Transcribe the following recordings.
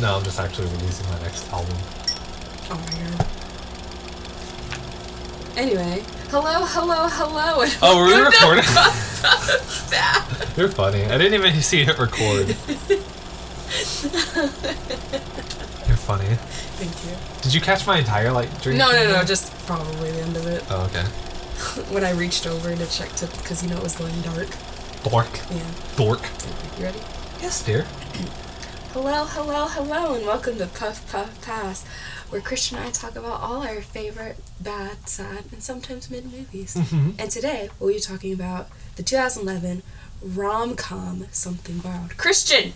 No, I'm just actually releasing my next album. Oh my god. Anyway, hello, hello, hello. and Oh, were we recording? You're funny. I didn't even see it record. You're funny. Thank you. Did you catch my entire like drink? No, no, no, just probably the end of it. Oh, okay. When I reached over to check to, because you know it was going dark. Dork. Yeah. Dork. You ready? Yes, dear. Hello, hello, hello, and welcome to Puff Puff Pass, where Christian and I talk about all our favorite bad, sad, and sometimes mid movies. Mm-hmm. And today we'll be talking about the 2011 rom com Something Borrowed. Christian!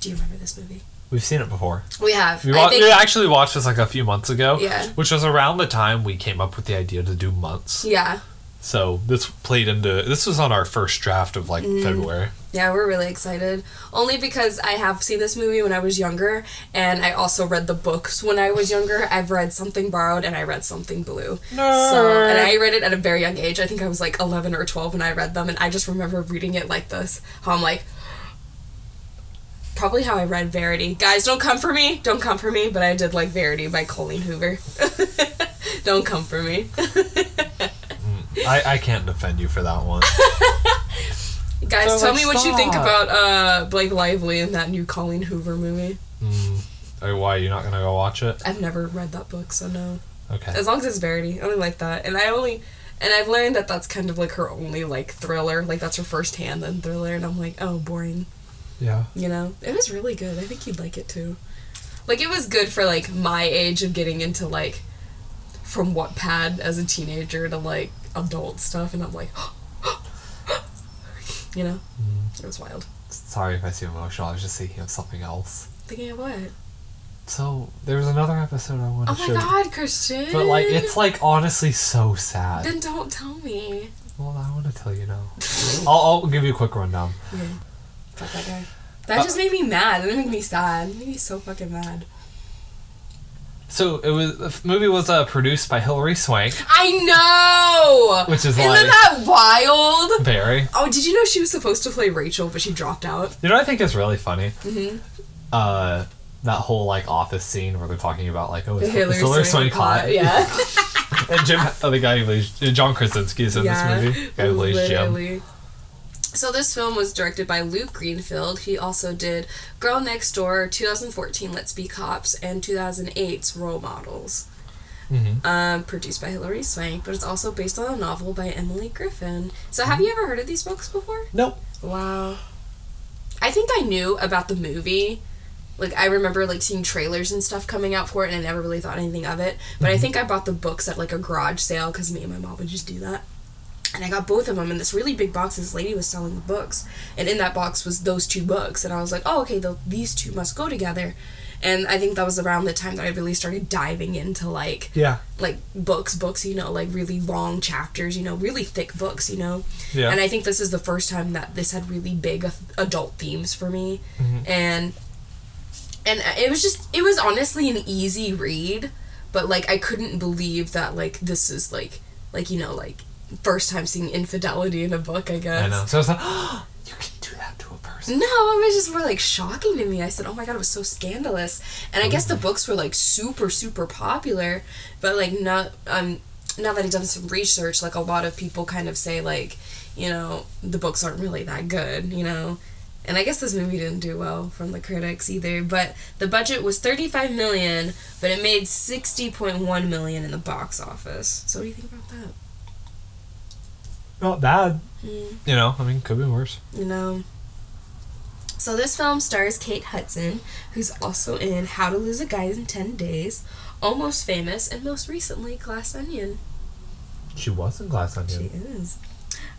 Do you remember this movie? We've seen it before. We have. We, wa- think- we actually watched this like a few months ago. Yeah. Which was around the time we came up with the idea to do months. yeah. So this played into this was on our first draft of like Mm. February. Yeah, we're really excited. Only because I have seen this movie when I was younger, and I also read the books when I was younger. I've read Something Borrowed and I read Something Blue. So, and I read it at a very young age. I think I was like 11 or 12 when I read them, and I just remember reading it like this. How I'm like, probably how I read Verity. Guys, don't come for me. Don't come for me. But I did like Verity by Colleen Hoover. don't come for me. I, I can't defend you for that one. Guys, So, tell like, me what you think about uh, Blake Lively in that new Colleen Hoover movie. mm. Or why you're not gonna go watch it? I've never read that book, so no. Okay. As long as it's Verity, I only like that, and I only, and I've learned that that's kind of like her only like thriller, like that's her first hand then thriller, and I'm like, oh, boring. Yeah. You know, it was really good. I think you'd like it too. Like it was good for like my age of getting into like, from Wattpad as a teenager to like adult stuff, and I'm like, you know, Mm. it was wild. Sorry if I seem emotional. I was just thinking of something else. Thinking of what? So there was another episode I want Oh my show. god, Christian! But like it's like honestly so sad. Then don't tell me. Well, I want to tell you now. I'll, I'll give you a quick rundown. Yeah. Fuck that guy. That just made me mad. That made me sad. It made me so fucking mad. So it was the movie was uh, produced by Hilary Swank, I know! which is Isn't like that wild? very. Oh, did you know she was supposed to play Rachel, but she dropped out? You know, what I think is really funny. Mm-hmm. Uh, that whole like office scene where they're talking about like, oh, is Hilary Hilary Swank Swank hot? Yeah. and Jim, oh, the guy who plays John Krasinski is in yeah. this movie. The guy who plays Jim. So this film was directed by Luke Greenfield. He also did Girl Next Door, 2014 Let's Be Cops, and 2008's Role Models. Mhm. Um, produced by Hilary Swank, but it's also based on a novel by Emily Griffin. So have you ever heard of these books before? Nope. Wow. I think I knew about the movie. Like I remember like seeing trailers and stuff coming out for it, and I never really thought anything of it. But I think I bought the books at like a garage sale because me and my mom would just do that. And I got both of them in this really big box. This lady was selling the books, and in that box was those two books. And I was like, oh, okay, the, these two must go together. And I think that was around the time that I really started diving into like Yeah. like books, books, you know, like really long chapters, you know, really thick books, you know. Yeah. And I think this is the first time that this had really big adult themes for me, Mhm. and and it was just it was honestly an easy read, but like I couldn't believe that like this is like like you know like first time seeing infidelity in a book. I guess. I know. So it's like, you can do that to a person. No, it was just more like shocking to me. I said, "Oh my god, it was so scandalous." And I guess the books were like super, super popular, but like not um now that I've done some research, like a lot of people kind of say like, you know, the books aren't really that good, you know. And I guess this movie didn't do well from the critics either. But the budget was 35 million, but it made 60.1 million in the box office. So what do you think about that? Not bad. Hmm. You know, I mean, could be worse. you know. So this film stars Kate Hudson, who's also in How to Lose a Guy in 10 Days, Almost Famous, and most recently Glass Onion. She was in Glass Onion. She is.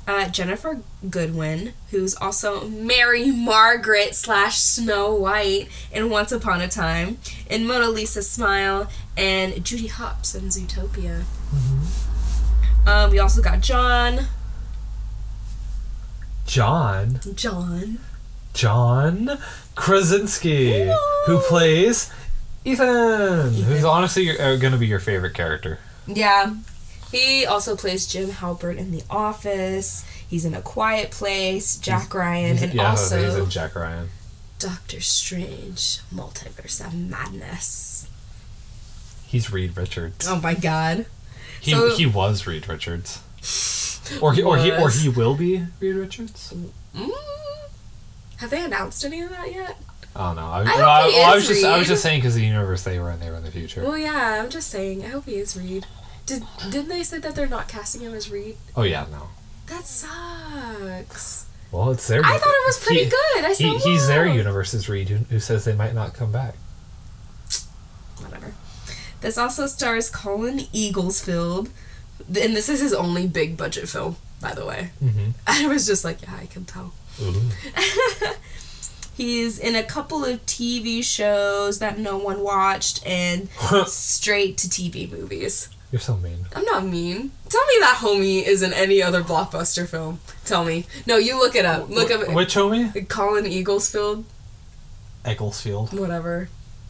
Uh, Ginnifer Goodwin, who's also Mary Margaret slash Snow White in Once Upon a Time, in Mona Lisa Smile, and Judy Hopps in Zootopia. Um, we also got John. John. John. John Krasinski, who plays Ethan, who's honestly uh, gonna be your favorite character. Yeah. He also plays Jim Halpert in The Office. He's in A Quiet Place, Jack Ryan, He's- and yeah, also he's in Jack Ryan. Doctor Strange, Multiverse of Madness. He's Reed Richards. Oh my god. he so- he was Reed Richards. Or he or he or he will be Reed Richards. Mm. Have they announced any of that yet? I don't know. I, hope I, he I is was just I was just saying because the universe they were in they were in the future. Well, yeah, I'm just saying. I hope he is Reed. Did didn't they say that they're not casting him as Reed? oh yeah, no. That sucks. Well, it's their. I thought it was pretty he- good. I He, he's their universe's Reed who, who says they might not come back. Whatever. This also stars Colin Eaglesfield, and this is his only big budget film, by the way. Mm-hmm. I was just like, yeah, I can tell. He's in a couple of TV shows that no one watched and straight to TV movies. You're so mean. I'm not mean. Tell me that homie is in any other blockbuster film. Tell me. No, you look it up. Look Wh- up Which homie? Colin Eaglesfield, Egglesfield. whatever.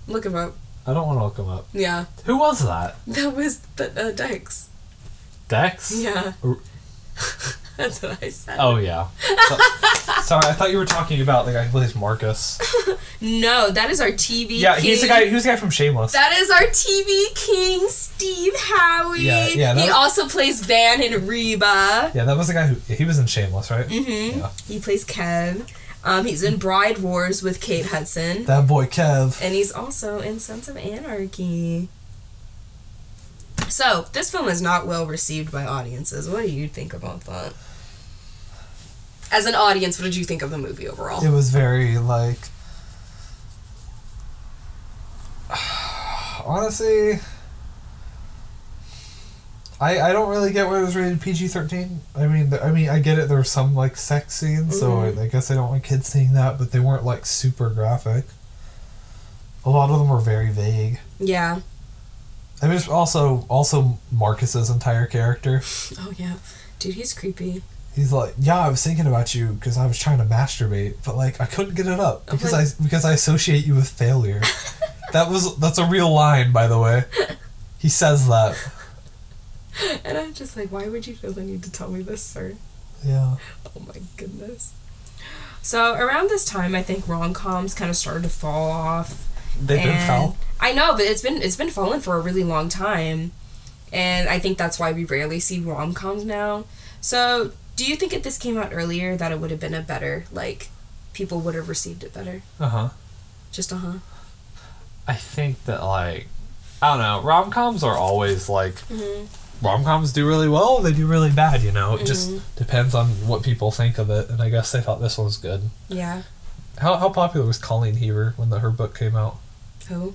Look him up. I don't want to look him up. Yeah, Who was that? that was the uh, Dex. Dex? Yeah, that's what I said. Oh yeah. So- sorry, I thought you were talking about the guy who plays Marcus. No, that is our TV. Yeah, he's the guy. Who's the guy from Shameless? That is our TV king, Steve Howey. Yeah, yeah, he that- also plays Van in Reba. yeah, that was the guy who he was in Shameless, right? Mm-hmm. Yeah. He plays Kev. Um, he's in Bride Wars with Kate Hudson. That boy Kev. And he's also in Sons of Anarchy. So, this film is not well received by audiences. What do you think about that? As an audience, what did you think of the movie overall? It was very like. Honestly, I I don't really get why it was rated PG thirteen. I mean, I mean, I get it. There were some like sex scenes, so Mhm. I, I guess I don't want kids seeing that. But they weren't like super graphic. A lot of them were very vague. Yeah. I mean, it's also also Marcus's entire character. Oh, yeah. Dude, he's creepy. He's like, yeah, I was thinking about you because I was trying to masturbate, but like I couldn't get it up because I because I associate you with failure. that was that's a real line, by the way. He says that. And I'm just like, why would you feel the need to tell me this, sir? Yeah. Oh my goodness. So around this time, I think rom coms kind of started to fall off. They've been and- foul. I know, but it's been it's been falling for a really long time, and I think that's why we rarely see rom coms now. So, do you think if this came out earlier, that it would have been a better like people would have received it better? Uh huh. Just uh huh. I think that like I don't know. Rom coms are always like Mm-hmm. rom coms do really well. They do really bad. You know, it just Mhm. depends on what people think of it. And I guess they thought this one was good. Yeah. How how popular was Colleen Heaver when the her book came out? Who?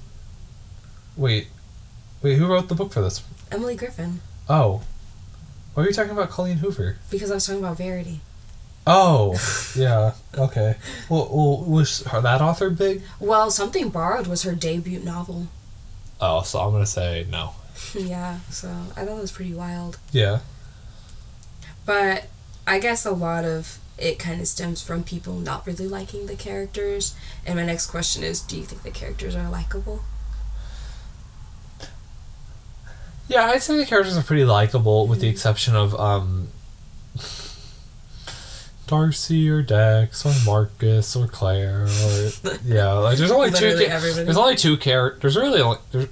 Wait, wait, who wrote the book for this? Emily Griffin. Oh, why are you talking about Colleen Hoover? Because I was talking about Verity. Oh, yeah. Okay. Well, well was her, that author big? Well, Something Borrowed was her debut novel. Oh, so I'm gonna say no. yeah. So I thought it was pretty wild. Yeah. But I guess a lot of it kind of stems from people not really liking the characters. And my next question is do you think the characters are likable? Yeah, I'd say the characters are pretty likable, with the exception of um, Darcy or Dex or Marcus or Claire or yeah. Like there's only two. Ca- there's only two characters. There's really only there's.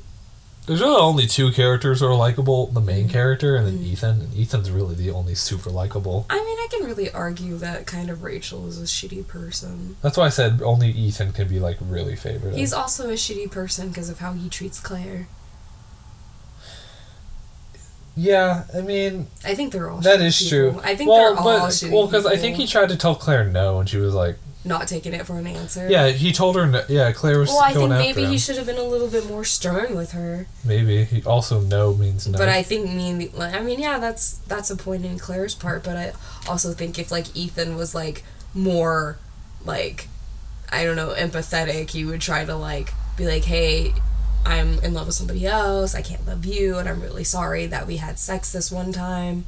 There's really only two characters who are likable. The main character and then Mhm. Ethan. And Ethan's really the only super likable. I mean, I can really argue that kind of Rachel is a shitty person. That's why I said only Ethan can be like really favored. He's also a shitty person because of how he treats Claire. yeah, I mean I think they're all that is people. true. I think well, they're but, all shitty Well, because I think he tried to tell Claire no, and she was like, not taking it for an answer. "Yeah." He told her, no, "Yeah." Claire was Well, I think maybe he should have been a little bit more stern with her. Maybe he also no means no. But I think me, like, I mean, yeah, that's that's a point in Claire's part. But I also think if like Ethan was like more, like, I don't know, empathetic, he would try to like be like, hey, I'm in love with somebody else. I can't love you, and I'm really sorry that we had sex this one time.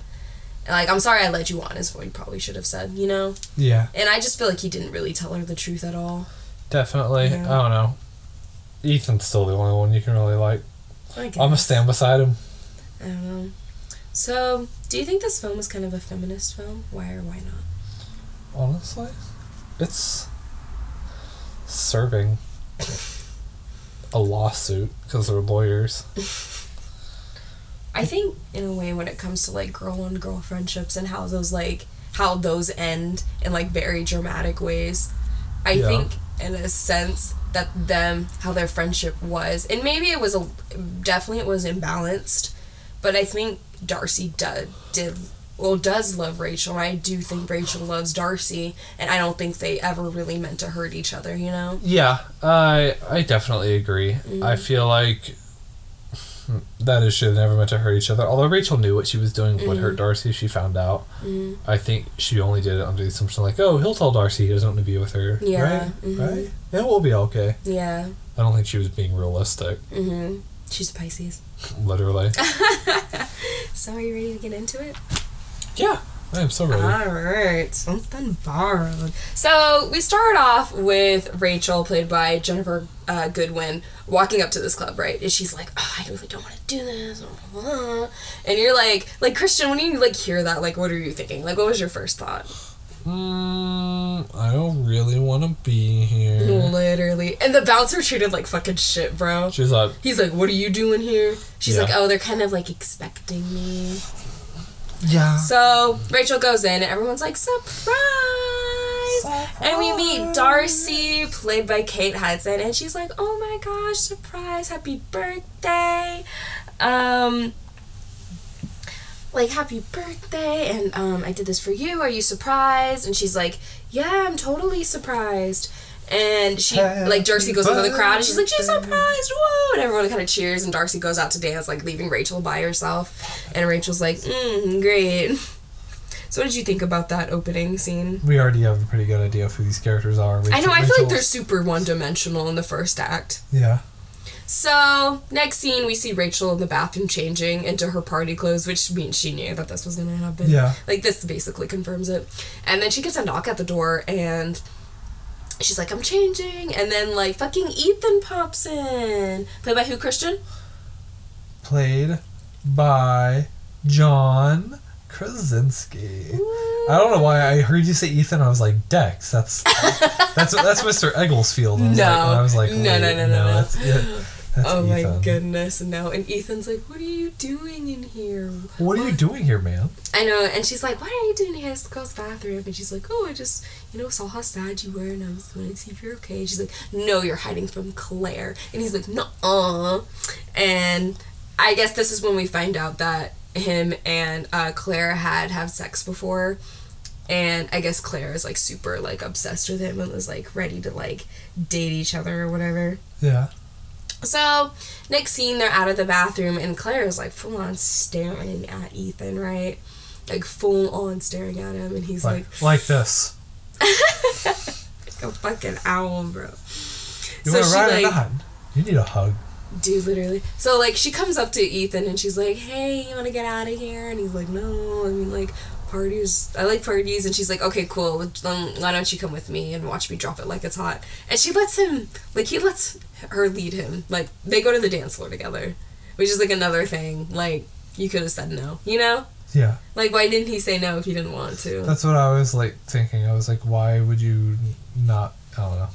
Like, I'm sorry I led you on is what he probably should have said, you know. yeah, And I just feel like he didn't really tell her the truth at all. definitely. Yeah. I don't know. Ethan's still the only one you can really like. I'm gonna stand beside him. I don't know. So, do you think this film is kind of a feminist film? Why or why not? Honestly, it's serving a lawsuit because they're lawyers. I think in a way when it comes to like girl on girl friendships and how those like how those end in like very dramatic ways. I Yeah. think in a sense that them how their friendship was and maybe it was a definitely it was imbalanced, but I think Darcy did did well does love Rachel. and I do think Rachel loves Darcy and I don't think they ever really meant to hurt each other, you know? Yeah, I I definitely agree. I mm-hmm. feel like that is should have never meant to hurt each other. Although Rachel knew what she was doing would hurt Darcy, she found out. I think she only did it under the assumption like, oh, he'll tell Darcy he doesn't want to be with her. Yeah, Right. mhm. Right. And we'll be okay. Yeah. I don't think she was being realistic. Mhm. She's a Pisces. Literally. So are you ready to get into it? yeah. I am so ready. All right, something borrowed. So we start off with Rachel, played by Ginnifer uh, Goodwin, walking up to this club, right? And she's like, oh, "I really don't want to do this," and you're like, "Like Christian, when you like hear that, like, what are you thinking? Like, what was your first thought?" Mm, I don't really want to be here. Literally, and the bouncer treated like fucking shit, bro. She's like, He's like, "What are you doing here?" She's Yeah. like, "Oh, they're kind of like expecting me." Yeah. So Rachel goes in, and everyone's like, surprise! And we meet Darcy, played by Kate Hudson, and she's like, oh my gosh, surprise, happy birthday. Um, like, happy birthday, and um, I did this for you. Are you surprised? And she's like, yeah, I'm totally surprised. And she, like, Darcy goes into the crowd, and she's like, she's surprised, whoa! And everyone kind of cheers, and Darcy goes out to dance, like, leaving Rachel by herself. And Rachel's like, mm, great. So, what did you think about that opening scene? We already have a pretty good idea of who these characters are. I know, I feel like they're super one dimensional in the first act. Yeah. So, next scene, we see Rachel in the bathroom changing into her party clothes, which means she knew that this was going to happen. Yeah. Like, this basically confirms it. And then she gets a knock at the door, and she's like, I'm changing. And then, like, fucking Ethan pops in. Played by who, Christian? Played by John Krasinski. I don't know why I heard you say Ethan. I was like Dex. That's that's that's Mr. Egglesfield. I was No. like, and I was like, No, wait, no, no, no, no. That's, oh my goodness, no. And Ethan's like, What are you doing in here? What are you doing here, man? I know, and she's like, "What are you doing here? It's the girls' bathroom." And she's like, "Oh, I just, you know, saw how sad you were, and I was wanting to see if you're okay." And she's like, "No, you're hiding from Claire." And he's like, "No." uh," And I guess this is when we find out that him and uh, Claire had have sex before, and I guess Claire is like super like obsessed with him and was like ready to like date each other or whatever. Yeah. So, next scene, they're out of the bathroom, and Claire is like full on staring at Ethan, right? Like full on staring at him, and he's like, Like like this. like a fucking owl, bro. You so want to she ride like? You need a hug. dude, literally. So like, she comes up to Ethan, and she's like, "Hey, you want to get out of here?" And he's like, "No, I mean like." Parties. I like parties, and she's like, "Okay, cool. Then why don't you come with me and watch me drop it like it's hot?" And she lets him, like, he lets her lead him. Like, they go to the dance floor together, which is like another thing. Like, you could have said no, you know? Yeah. Like, why didn't he say no if he didn't want to? That's what I was like thinking. I was like, why would you not? I don't know.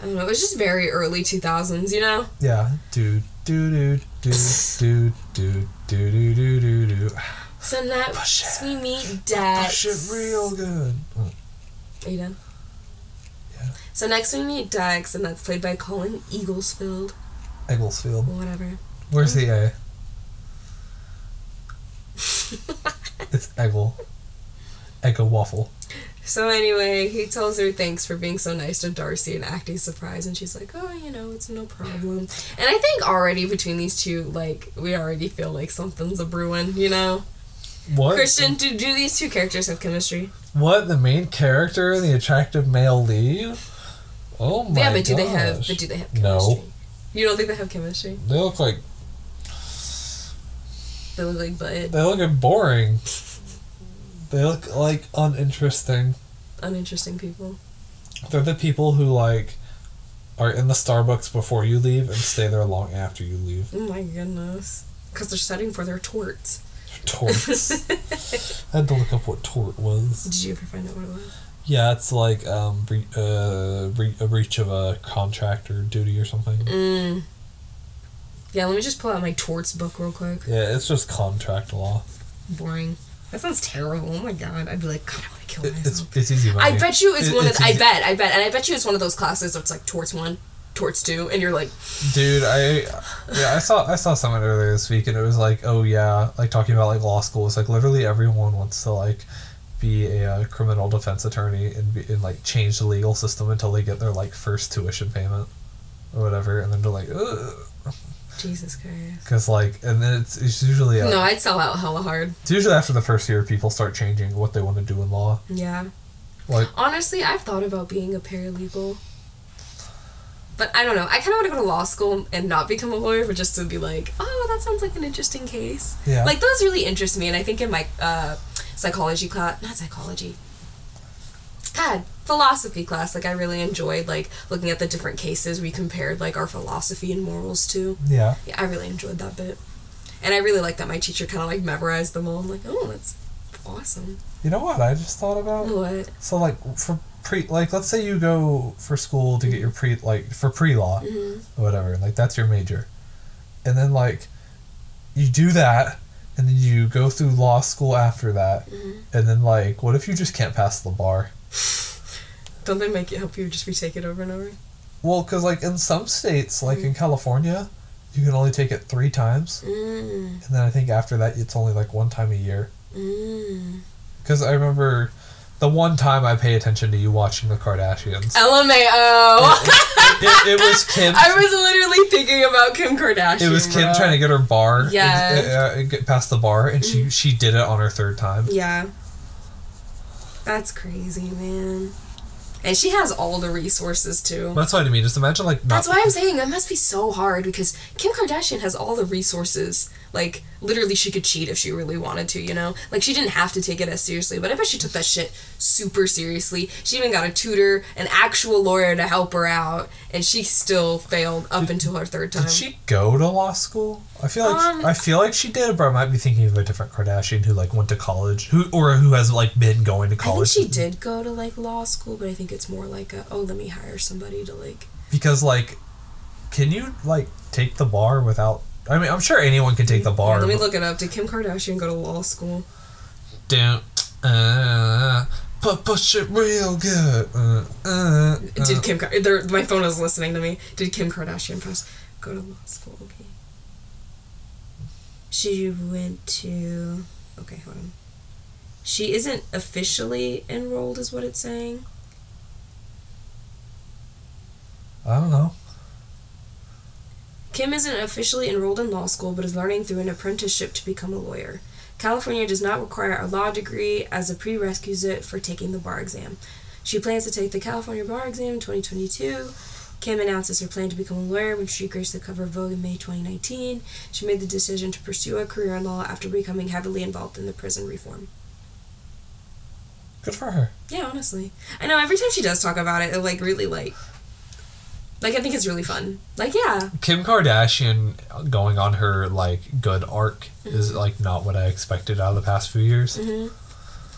I don't know. It was just very early 2000s, you know? Yeah. Do do do do do do do do do do do. So next Push we meet Push Dex. it real good. Oh, Are you done? Yeah. So next we meet Dex, and that's played by Colin Eaglesfield. Eaglesfield. Whatever. Where's the A? It's Eggle. Eggle waffle. So anyway, he tells her thanks for being so nice to Darcy and acting surprised, and she's like, "Oh, you know, it's no problem." And I think already between these two, like, we already feel like something's a brewing, you know. What? Christian, do do these two characters have chemistry? What? The main character and the attractive male lead? Oh my yeah, but do they have? gosh. But do they have chemistry? No. You don't think they have chemistry? They look like They look like Bud. they look like boring. They look like uninteresting. Uninteresting people. They're the people who like are in the Starbucks before you leave and stay there long after you leave. Oh my goodness. Because they're studying for their torts. Torts. I had to look up what tort was. Did you ever find out what it was? Yeah, it's like um, bre- uh, bre- a breach of a contract or duty or something. Mm. Yeah, let me just pull out my torts book real quick. Yeah, it's just contract law. Boring. That sounds terrible. Oh my god. I'd be like, God, I want to kill It, it's myself. it's easy money. I bet you it's It- one of it's I bet, I bet, and I bet you it's one of those classes that's like torts one, torts two, and you're like, Dude, I yeah, I saw I saw someone earlier this week and it was like, oh yeah, like talking about like law school. It's like literally everyone wants to like be a uh, criminal defense attorney and be, and like change the legal system until they get their like first tuition payment or whatever, and then they're like, Jesus Christ. because like, and then it's it's usually uh, No, I'd sell out hella hard. it's usually after the first year people start changing what they want to do in law. Yeah. Like Honestly, I've thought about being a paralegal. But I don't know. I kind of want to go to law school and not become a lawyer, but just to be like, oh, that sounds like an interesting case. Yeah. Like those really interest me, and I think in my uh, psychology class, not psychology. God, philosophy class. Like I really enjoyed like looking at the different cases we compared like our philosophy and morals to. yeah, Yeah, I really enjoyed that bit, and I really like that my teacher kind of like memorized them all. I'm like, oh, that's awesome. you know what I just thought about? What? So like for pre like let's say you go for school to get your pre like for pre law Mm-hmm. or whatever like that's your major, and then like you do that and then you go through law school after that, Mm-hmm. and then like what if you just can't pass the bar? Don't they make it help you just retake it over and over? Well, because like in some states, like Mm-hmm. in California, you can only take it three times, Mm. and then I think after that it's only like one time a year. Mm. Because I remember the one time I pay attention to you watching the Kardashians. LMAO. it, it was Kim. I was literally thinking about Kim Kardashian. It was Kim bro. trying to get her bar, Yeah. and, uh, uh, get past the bar, and she she did it on her third time. Yeah. That's crazy, man. And she has all the resources too. That's what I mean. Just imagine like. That's why I'm saying it must be so hard because Kim Kardashian has all the resources. Like, literally, she could cheat if she really wanted to, you know? Like, she didn't have to take it as seriously, but I bet she took that shit super seriously. She even got a tutor, an actual lawyer to help her out, and she still failed up until her third time. Did she go to law school? I feel like Um, I feel like she did, but I might be thinking of a different Kardashian who like went to college, who or who has like been going to college. I think she did go to, like, law school, but I think it's more like a, oh, let me hire somebody to, like, because like, can you like take the bar without? I mean, I'm sure anyone can take the bar. Let me look it up. Did Kim Kardashian go to law school? Don't uh, push it real good. Uh, uh, uh. Did Kim? Kar- my phone is listening to me. Did Kim Kardashian pass go to law school? Okay. She went to. Okay, hold on. She isn't officially enrolled, is what it's saying. I don't know. Kim isn't officially enrolled in law school, but is learning through an apprenticeship to become a lawyer. California does not require a law degree as a prerequisite for taking the bar exam. She plans to take the California bar exam in 2022. Kim announces her plan to become a lawyer when she graced the cover of Vogue in May 2019. She made the decision to pursue a career in law after becoming heavily involved in the prison reform. Good for her. Yeah, honestly. I know every time she does talk about it, it like really like like I think it's really fun. Like yeah. Kim Kardashian going on her like good arc Mm-hmm. is like not what I expected out of the past few years.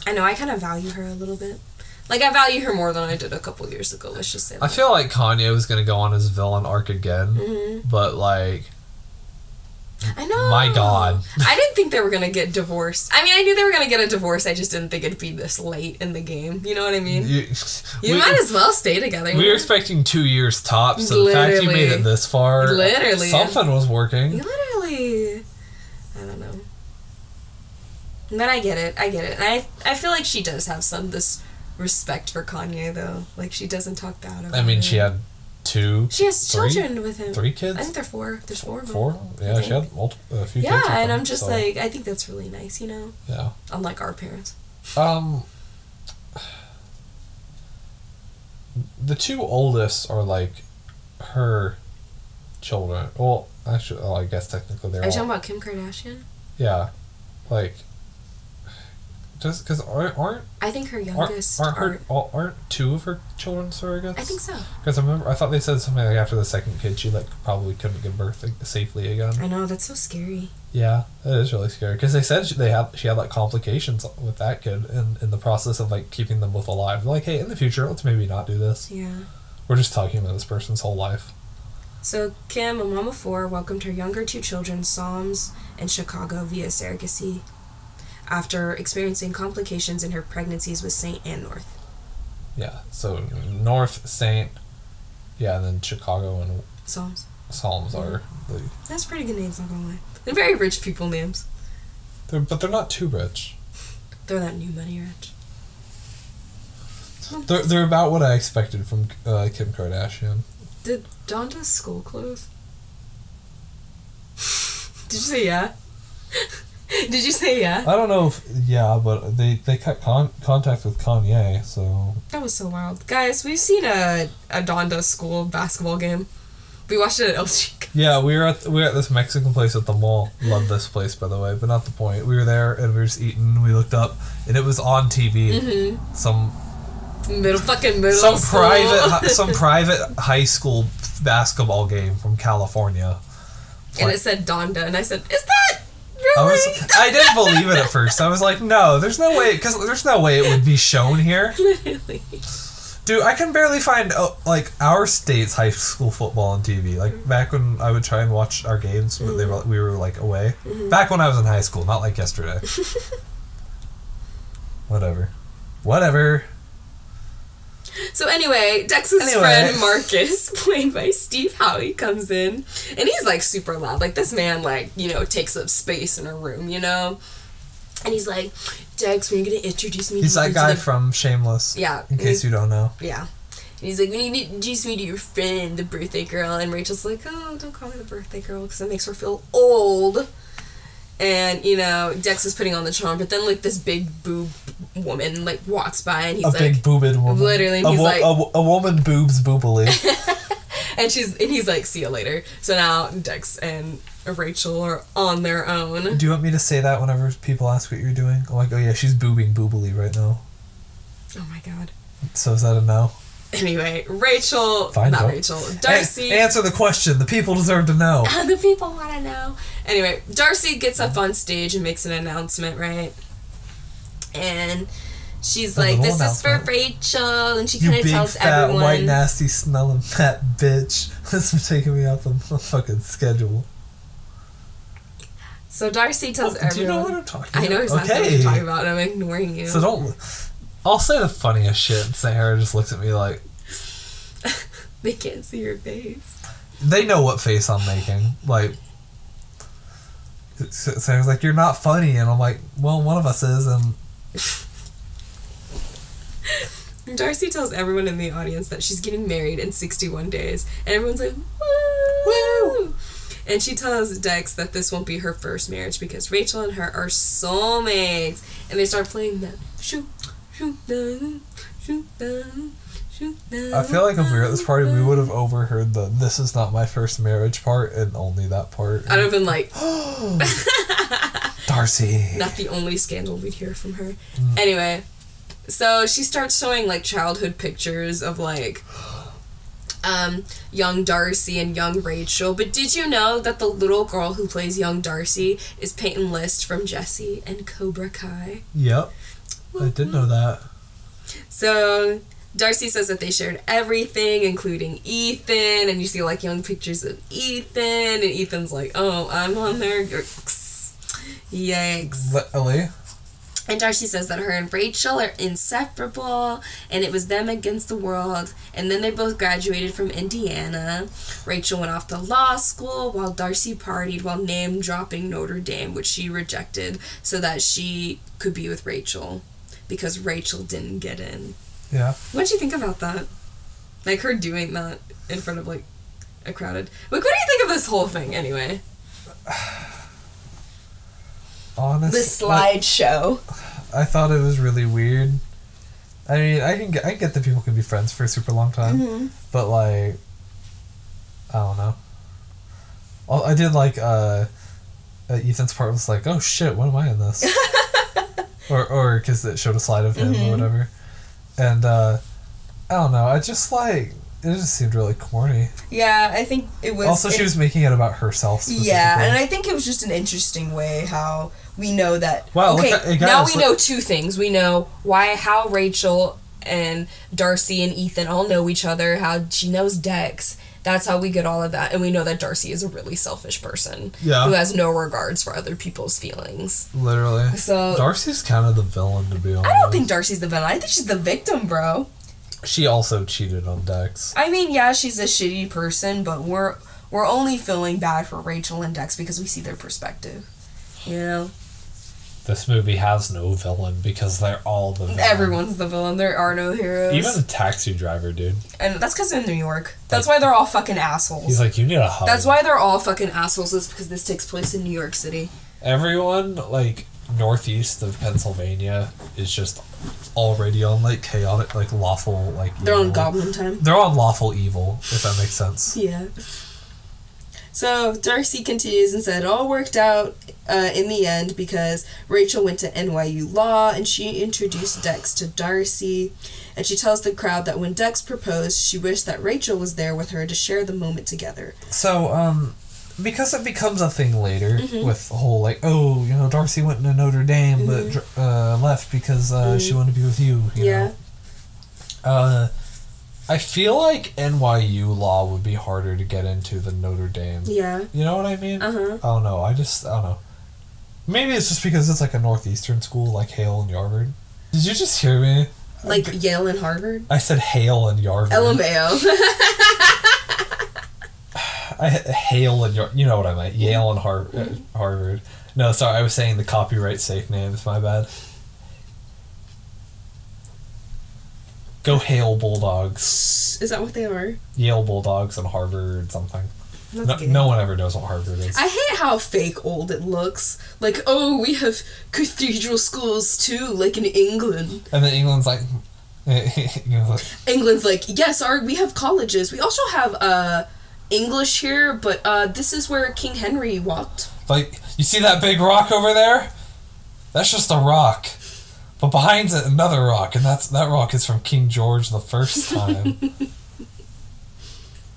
I know I kind of value her a little bit. Like I value her more than I did a couple years ago. Let's just say. I feel like Kanye was gonna go on his villain arc again, Mm-hmm. but like I know. My God. I didn't think they were gonna get divorced. I mean, I knew they were gonna get a divorce. I just didn't think it'd be this late in the game. You know what I mean? you, You we, might as well stay together. we were expecting two years tops. So the fact you made it this far, Literally. something was working. Literally. I don't know. But I get it. I get it. And I I feel like she does have some this respect for Kanye though. Like she doesn't talk bad about I mean, it. she had two, She has three- children with him. three kids. I think they're four. There's four of them. four. Yeah, she had multiple, a few Yeah, kids. and them, I'm just so, like, I think that's really nice, you know? yeah. Unlike our parents. Um, the two oldest are like her children. Well, actually, well, I guess technically they're Are you all. talking about Kim Kardashian? yeah, like Just because aren't aren't I think her aren't, youngest aren't, are. her, all- aren't two of her children surrogates? I think so. Because I remember I thought they said something like after the second kid she like probably couldn't give birth safely again. I know that's so scary. Yeah, it is really scary because they said she, they had she had like complications with that kid in in the process of like keeping them both alive. Like, hey, in the future, let's maybe not do this. Yeah. We're just talking about this person's whole life. So Kim, a mom of four, welcomed her younger two children, Psalms and Chicago, via surrogacy, after experiencing complications in her pregnancies with Saint and North. Yeah. So North Saint, yeah, and then Chicago and Psalms. Psalms are the That's pretty good names, not gonna lie. They're very rich people names. they're but they're not too rich. They're that new money rich. They're they're about what I expected from uh, Kim Kardashian. Did Donda's school close? Did you say yeah? Did you say yeah? I don't know if yeah, but they they cut con- contact with Kanye, so That was so wild. Guys, we've seen a, a Donda school basketball game. We watched it at LG. yeah, we were at we were at this Mexican place at the mall. Love this place by the way, but not the point. We were there and we were just eating. We looked up and it was on TV. Mm-hmm. Some Middle fucking middle some school. private some private high school basketball game from California. and it said Donda, and I said, "Is that really?" I was I didn't believe it at first. I was like, no, there's no way because there's no way it would be shown here. Literally. Dude, I can barely find uh, like our state's high school football on TV. Like back when I would try and watch our games when they were we were like away. Back when I was in high school, not like yesterday. Whatever. Whatever. So anyway, Dex's Anyway. friend Marcus, played by Steve Howey, comes in, and he's like super loud. Like this man, like you know, takes up space in a room, you know. And he's like, Dex, when are you gonna introduce me? He's to that guy the-" from Shameless. Yeah. In case you don't know. Yeah. And he's like, when you introduce me to your friend, the birthday girl. And Rachel's like, oh, don't call me the birthday girl because it makes her feel old. And, you know, Dex is putting on the charm, but then, like, this big boob woman, like, walks by and he's a like, big boobed woman. Literally, a, he's wo- like- a, a woman boobs boobily. and she's, and he's like, see you later. So now Dex and Rachel are on their own. Do you want me to say that whenever people ask what you're doing? I'm like, oh yeah, she's boobing boobily right now. Oh my god. So is that a no? Anyway, Rachel, Fine, not don't. Rachel, Darcy. Answer the question. The people deserve to know. the people want to know. Anyway, Darcy gets up on stage and makes an announcement, right? And she's like, "This is for. Rachel," and she kind of tells fat everyone. white nasty smelling fat bitch. This for taking me off the fucking schedule. so Darcy tells Oh, everyone. do you know what I'm talking about? I know exactly what you're talking about, I'm ignoring you. So don't. I'll say the funniest shit, and Sarah just looks at me like they can't see your face. they know what face I'm making. Like, Sarah's like, "You're not funny," and I'm like, "Well, one of us is," and Darcy tells everyone in the audience that she's getting married in 61 days, and everyone's like, "Woo!" Woo! And she tells Dex that this won't be her first marriage because Rachel and her are soulmates, and they start playing that shoot, shoot, shoot, shoot, I feel like if we were at this party, we would have overheard the "This is not my first marriage" part and only that part. I'd have been like, Darcy. not the only scandal we'd hear from her. Anyway, so she starts showing like childhood pictures of like um young Darcy and young Rachel. But did you know that the little girl who plays young Darcy is Peyton List from Jessie and Cobra Kai? Yep, I did know that. So Darcy says that they shared everything, including Ethan, and you see like young pictures of Ethan, and Ethan's like, "Oh, I'm on there." Yikes! Yikes! Literally. And Darcy says that her and Rachel are inseparable, and it was them against the world. And then they both graduated from Indiana. Rachel went off to law school, while Darcy partied while name dropping Notre Dame, which she rejected so that she could be with Rachel because Rachel didn't get in. Yeah. What did you think about that? Like her doing that in front of like a crowded. Like, what do you think of this whole thing anyway? Honestly, the slideshow. I thought it was really weird. I mean, I can get, I get that people can be friends for a super long time, Mm-hmm. but like, I don't know. I I did like uh, uh, Ethan's part was like, oh shit, what am I in this? or or because it showed a slide of him Mhm. or whatever, and uh, I don't know. I just like it just seemed really corny. Yeah, I think it was. also, it- she was making it about herself. Yeah, and I think it was just an interesting way how we know that. Wow, okay, at- now we know two things. We know why, how Rachel and Darcy and Ethan all know each other. How she knows Dex. That's how we get all of that, and we know that Darcy is a really selfish person Yeah. who has no regards for other people's feelings. literally. So Darcy's kind of the villain, to be honest. I don't think Darcy's the villain. I think she's the victim, bro. she also cheated on Dex. I mean, yeah, she's a shitty person, but we're we're only feeling bad for Rachel and Dex because we see their perspective. You know, This movie has no villain because they're all the villain. everyone's the villain. There are no heroes. Even the taxi driver, dude. and that's because they're in New York. That's why they're all fucking assholes. He's like, you need a hug. that's why they're all fucking assholes. Is because this takes place in New York City. everyone like northeast of Pennsylvania is just already on like chaotic, like lawful, like They're on evil. Goblin time. They're on lawful evil, if that makes sense. Yeah. So Darcy continues and said all worked out uh, in the end because Rachel went to NYU Law and she introduced Dex to Darcy. And she tells the crowd that when Dex proposed, she wished that Rachel was there with her to share the moment together. So, um, because it becomes a thing later Mm-hmm. with the whole like, oh, you know, Darcy went to Notre Dame but uh, left because uh, she wanted to be with you. you Mm-hmm. Yeah. Know? Uh, I feel like NYU law would be harder to get into than Notre Dame. Yeah. You know what I mean? Uh huh. I don't know. I just I don't know. Maybe it's just because it's like a northeastern school, like Hale and Yarvard. Did you just hear me? Like Yale and Harvard. I said Hale and Yarvard. LMAO. I Hale and Yar- you know what I meant. Yale and Har- uh, Harvard. No, sorry, I was saying the copyright safe names. My bad. Go Hale Bulldogs, Is that what they are? Yale Bulldogs, and Harvard something. No, no one ever knows what Harvard is. I hate how fake old it looks. Like, oh, we have cathedral schools too, like in England. and then England's like, you know, like, England's like, yes, our we have colleges. We also have uh English here, but uh this is where King Henry walked. Like, you see that big rock over there? That's just a rock. But behind it, another rock, and that's that rock is from King George the first time.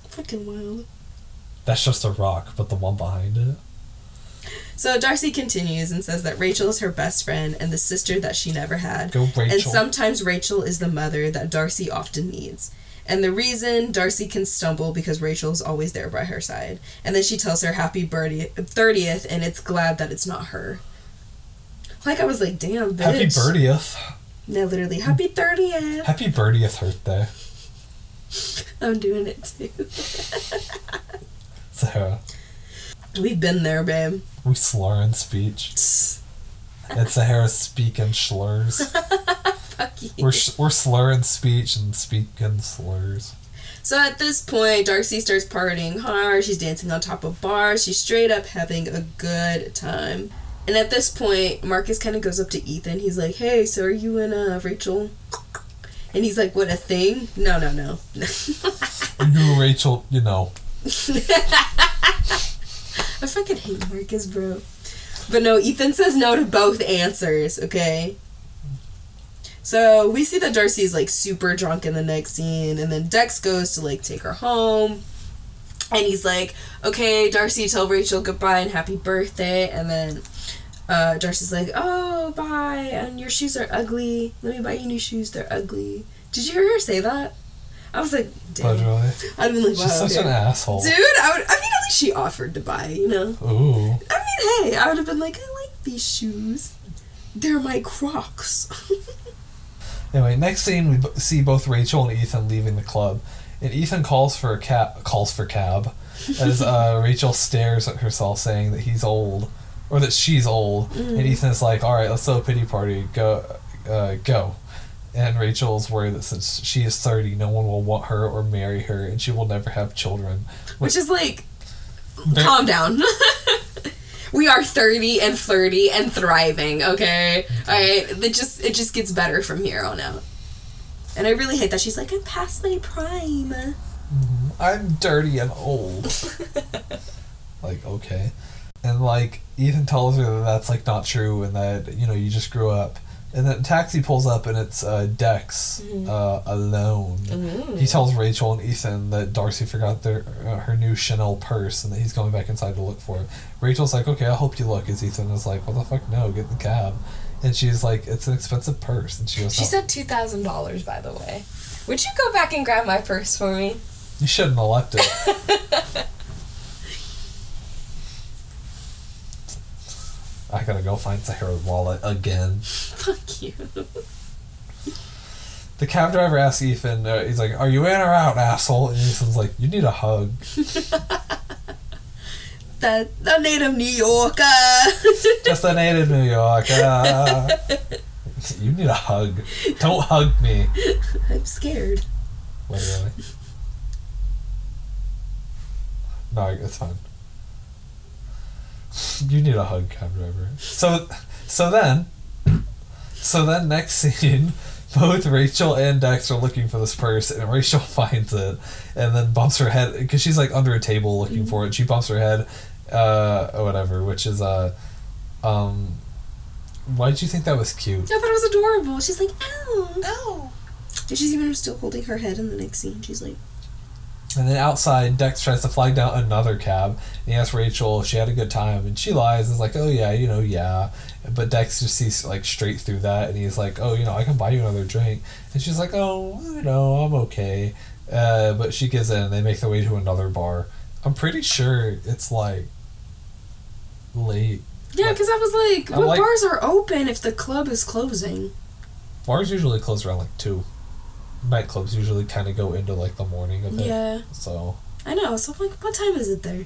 Fucking wild. that's just a rock, but the one behind it. So Darcy continues and says that Rachel is her best friend and the sister that she never had. Go Rachel. And sometimes Rachel is the mother that Darcy often needs. And the reason Darcy can stumble because Rachel is always there by her side. And then she tells her happy birdie 30th and it's glad that it's not her. Like I was like, damn, bitch. Happy birdieth. No, literally, happy 30th. Happy birdieth birthday, I'm doing it too. Sarah. We've been there, babe. We slur in speech. It's Sahara speaking slurs. Fuck you. We're, we're slurring speech and speaking slurs. So at this point, Darcy starts partying hard. She's dancing on top of bars. She's straight up having a good time. And at this point, Marcus kind of goes up to Ethan. He's like, "Hey, so are you and uh, Rachel?" And he's like, "What a thing? No, no, no." Are you, Rachel, you know. I fucking hate Marcus, bro. But no, Ethan says no to both answers. Okay. So we see that Darcy is like super drunk in the next scene, and then Dex goes to like take her home. And he's like, okay, Darcy, tell Rachel goodbye and happy birthday. And then uh, Darcy's like, oh, bye. And your shoes are ugly. Let me buy you new shoes. They're ugly. Did you hear her say that? I was like, damn. Literally. I'd been like, She's wow. such okay. an asshole. Dude, I would. I mean, at least she offered to buy. You know. Ooh. I mean, hey, I would have been like, I like these shoes. They're my Crocs. Anyway, next scene we b- see both Rachel and Ethan leaving the club, and Ethan calls for a cab. Calls for cab, as uh, Rachel stares at herself, saying that he's old, or that she's old. And Ethan's like, "All right, let's throw a pity party. Go, uh, go." And Rachel's worried that since she is thirty, no one will want her or marry her, and she will never have children. Which is like, calm down. we are thirty and flirty and thriving. Okay, all right. It just it just gets better from here on out. And I really hate that she's like, I'm past my prime. I'm dirty and old. like, okay. And, like, Ethan tells her that that's, like, not true and that, you know, you just grew up. And then taxi pulls up and it's uh, Dex Mm-hmm. uh, alone. Mm. He tells Rachel and Ethan that Darcy forgot their uh, her new Chanel purse and that he's going back inside to look for it. Rachel's like, "Okay, I hope you look." As Ethan is like, "What the fuck? No, get in the cab." And she's like, "It's an expensive purse." And she goes, She "No." said two thousand dollars, by the way. Would you go back and grab my purse for me? "You shouldn't have left it." I gotta go find Sahara's wallet again. Fuck you. The cab driver asks Ethan, uh, he's like, Are you in or out, asshole? And Ethan's like, You need a hug. The the native New Yorker. Just a native New York. uh, you need a hug. Don't hug me. I'm scared. Literally. No, it's fine. You need a hug, cab driver. So, so then, so then next scene, both Rachel and Dex are looking for this purse, and Rachel finds it, and then bumps her head because she's like under a table looking for it. She bumps her head, uh, or whatever, which is uh, um, why did you think that was cute? I thought it was adorable. She's like, ow. Oh. And she's even still holding her head in the next scene. She's like, And then outside, Dex tries to flag down another cab. And he asks Rachel if she had a good time, and she lies and is like, "Oh yeah, you know, yeah." But Dex just sees like straight through that, and he's like, "Oh, you know, I can buy you another drink." And she's like, "Oh, you know, I'm okay." Uh, but she gives in. and They make their way to another bar. I'm pretty sure it's like late. yeah, because I was like, I'm what like- bars are open if the club is closing? Bars usually close around like two. Nightclubs usually kind of go into like the morning of it. Yeah, So I know. So I'm like, what time is it there?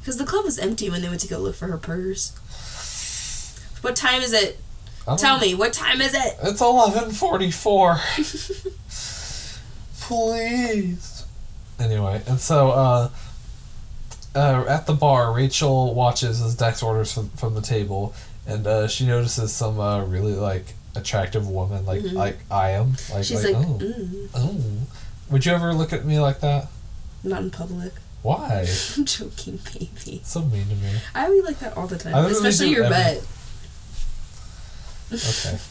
Because the club was empty when they went to go look for her purse. What time is it? Tell me, what time is it? It's eleven forty four. Please. Anyway, and so uh, uh, at the bar, Rachel watches as Dex orders from, from the table, and uh, she notices some uh, really like attractive woman, like Mhm. like I am. Like, She's like, like, oh, mm, oh. Would you ever look at me like that? not in public. Why? I'm joking, baby. so mean to me. I would like that all the time, especially your every- butt. Okay.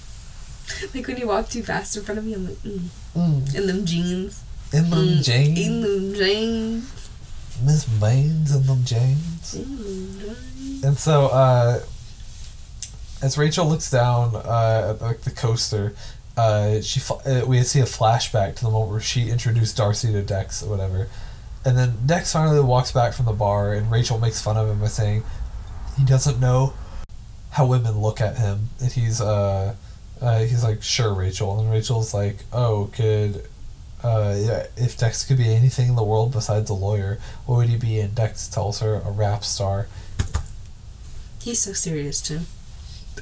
Like when you walk too fast in front of me, I'm like, mm. Mm. in them jeans. In them Mm, In them jeans. Miss Baines in them jeans. In them jeans. And so, uh, as Rachel looks down uh, at like the coaster, uh, she uh, we see a flashback to the moment where she introduced Darcy to Dex or whatever, and then Dex finally walks back from the bar, and Rachel makes fun of him by saying he doesn't know how women look at him, and he's uh, uh he's like sure Rachel, and Rachel's like oh could. Uh, yeah, if Dex could be anything in the world besides a lawyer, what would he be? And Dex tells her a rap star. He's so serious too.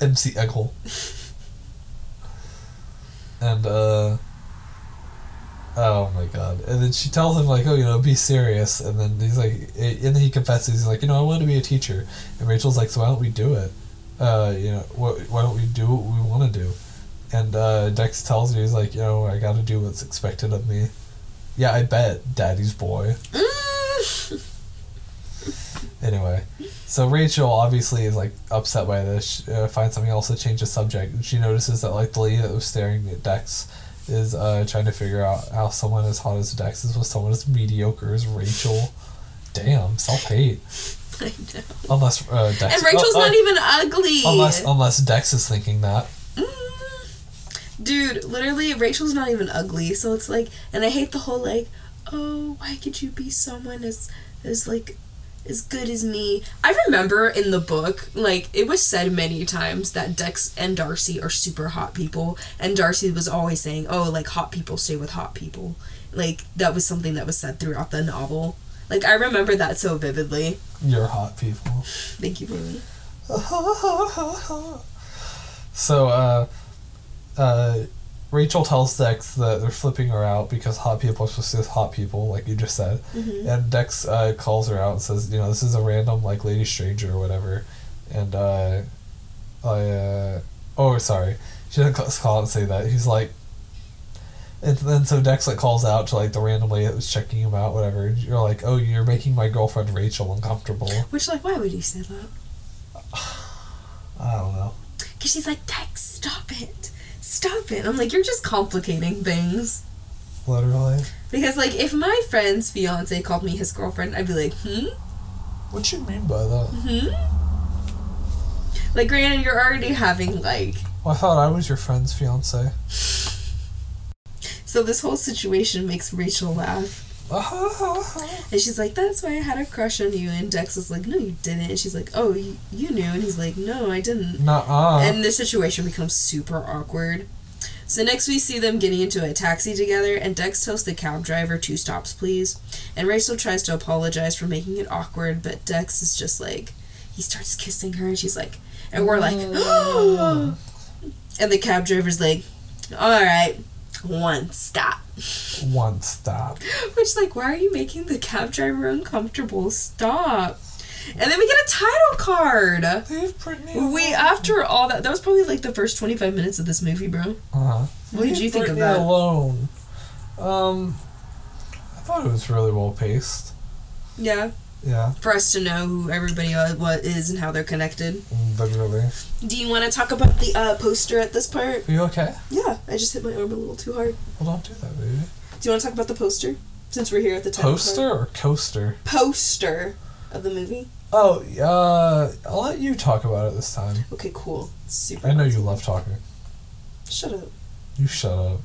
MC Eggle. and uh Oh my god. And then she tells him like, Oh, you know, be serious and then he's like and then he confesses, he's like, you know, I want to be a teacher and Rachel's like, So why don't we do it? Uh, you know, what why don't we do what we wanna do? And uh Dex tells her he's like, you know, I gotta do what's expected of me. Yeah, I bet, Daddy's boy. Anyway, so Rachel obviously is like upset by this. She, uh, finds something else to change the subject, and she notices that like the lady that was staring at Dex is uh, trying to figure out how someone as hot as Dex is with someone as mediocre as Rachel. Damn, self hate. I know. Unless uh, Dex. And Rachel's uh, uh, not even ugly. Unless unless Dex is thinking that. Mm. Dude, literally, Rachel's not even ugly. So it's like, and I hate the whole like, oh, why could you be someone as as like as good as me? I remember in the book, like it was said many times that Dex and Darcy are super hot people, and Darcy was always saying, oh, like hot people stay with hot people. Like that was something that was said throughout the novel. Like I remember that so vividly. You're hot people. Thank you, baby. so, uh, uh, Rachel tells Dex that they're flipping her out because hot people are supposed to be hot people, like you just said. Mhm. And Dex uh, calls her out and says, you know, this is a random, like, lady stranger or whatever. And, uh, I, uh, oh, sorry. She doesn't call- it and say that. He's like, and then so Dex, like, calls out to, like, the random lady that was checking him out, whatever. And you're like, oh, you're making my girlfriend Rachel uncomfortable. Which, like, why would you say that? I don't know. Because she's like, Dex, stop it. Stop it. I'm like, you're just complicating things. Literally. Because, like, if my friend's fiance called me his girlfriend, I'd be like, hmm? What you mean by that? Hmm? Like, granted, you're already having, like. Well, I thought I was your friend's fiance. So this whole situation makes Rachel laugh. And she's like, that's why I had a crush on you. And Dex is like, no, you didn't. And she's like, oh, you, you knew. And he's like, no, I didn't. Nuh-uh. And the situation becomes super awkward. So next we see them getting into a taxi together, and Dex tells the cab driver two stops, please. And Rachel tries to apologize for making it awkward, but Dex is just like, he starts kissing her, and she's like, and we're like, oh. and the cab driver's like, all right, one stop. One stop. Which, like, why are you making the cab driver uncomfortable? Stop. And then we get a title card. We after all that, that was probably like the first twenty five minutes of this movie, bro. Uh-huh. What did you think of that? alone. Um, I thought it was really well paced. Yeah, Yeah, for us to know who everybody what is and how they're connected. literally. Do you want to talk about the uh, poster at this part? Are you okay? Yeah, I just hit my arm a little too hard. Well, don't do that, baby. Do you want to talk about the poster since we're here at the title Poster or coaster? Poster of the movie. Oh, uh, I'll let you talk about it this time. Okay, cool. Super. I know you love talking. Shut up. You shut up.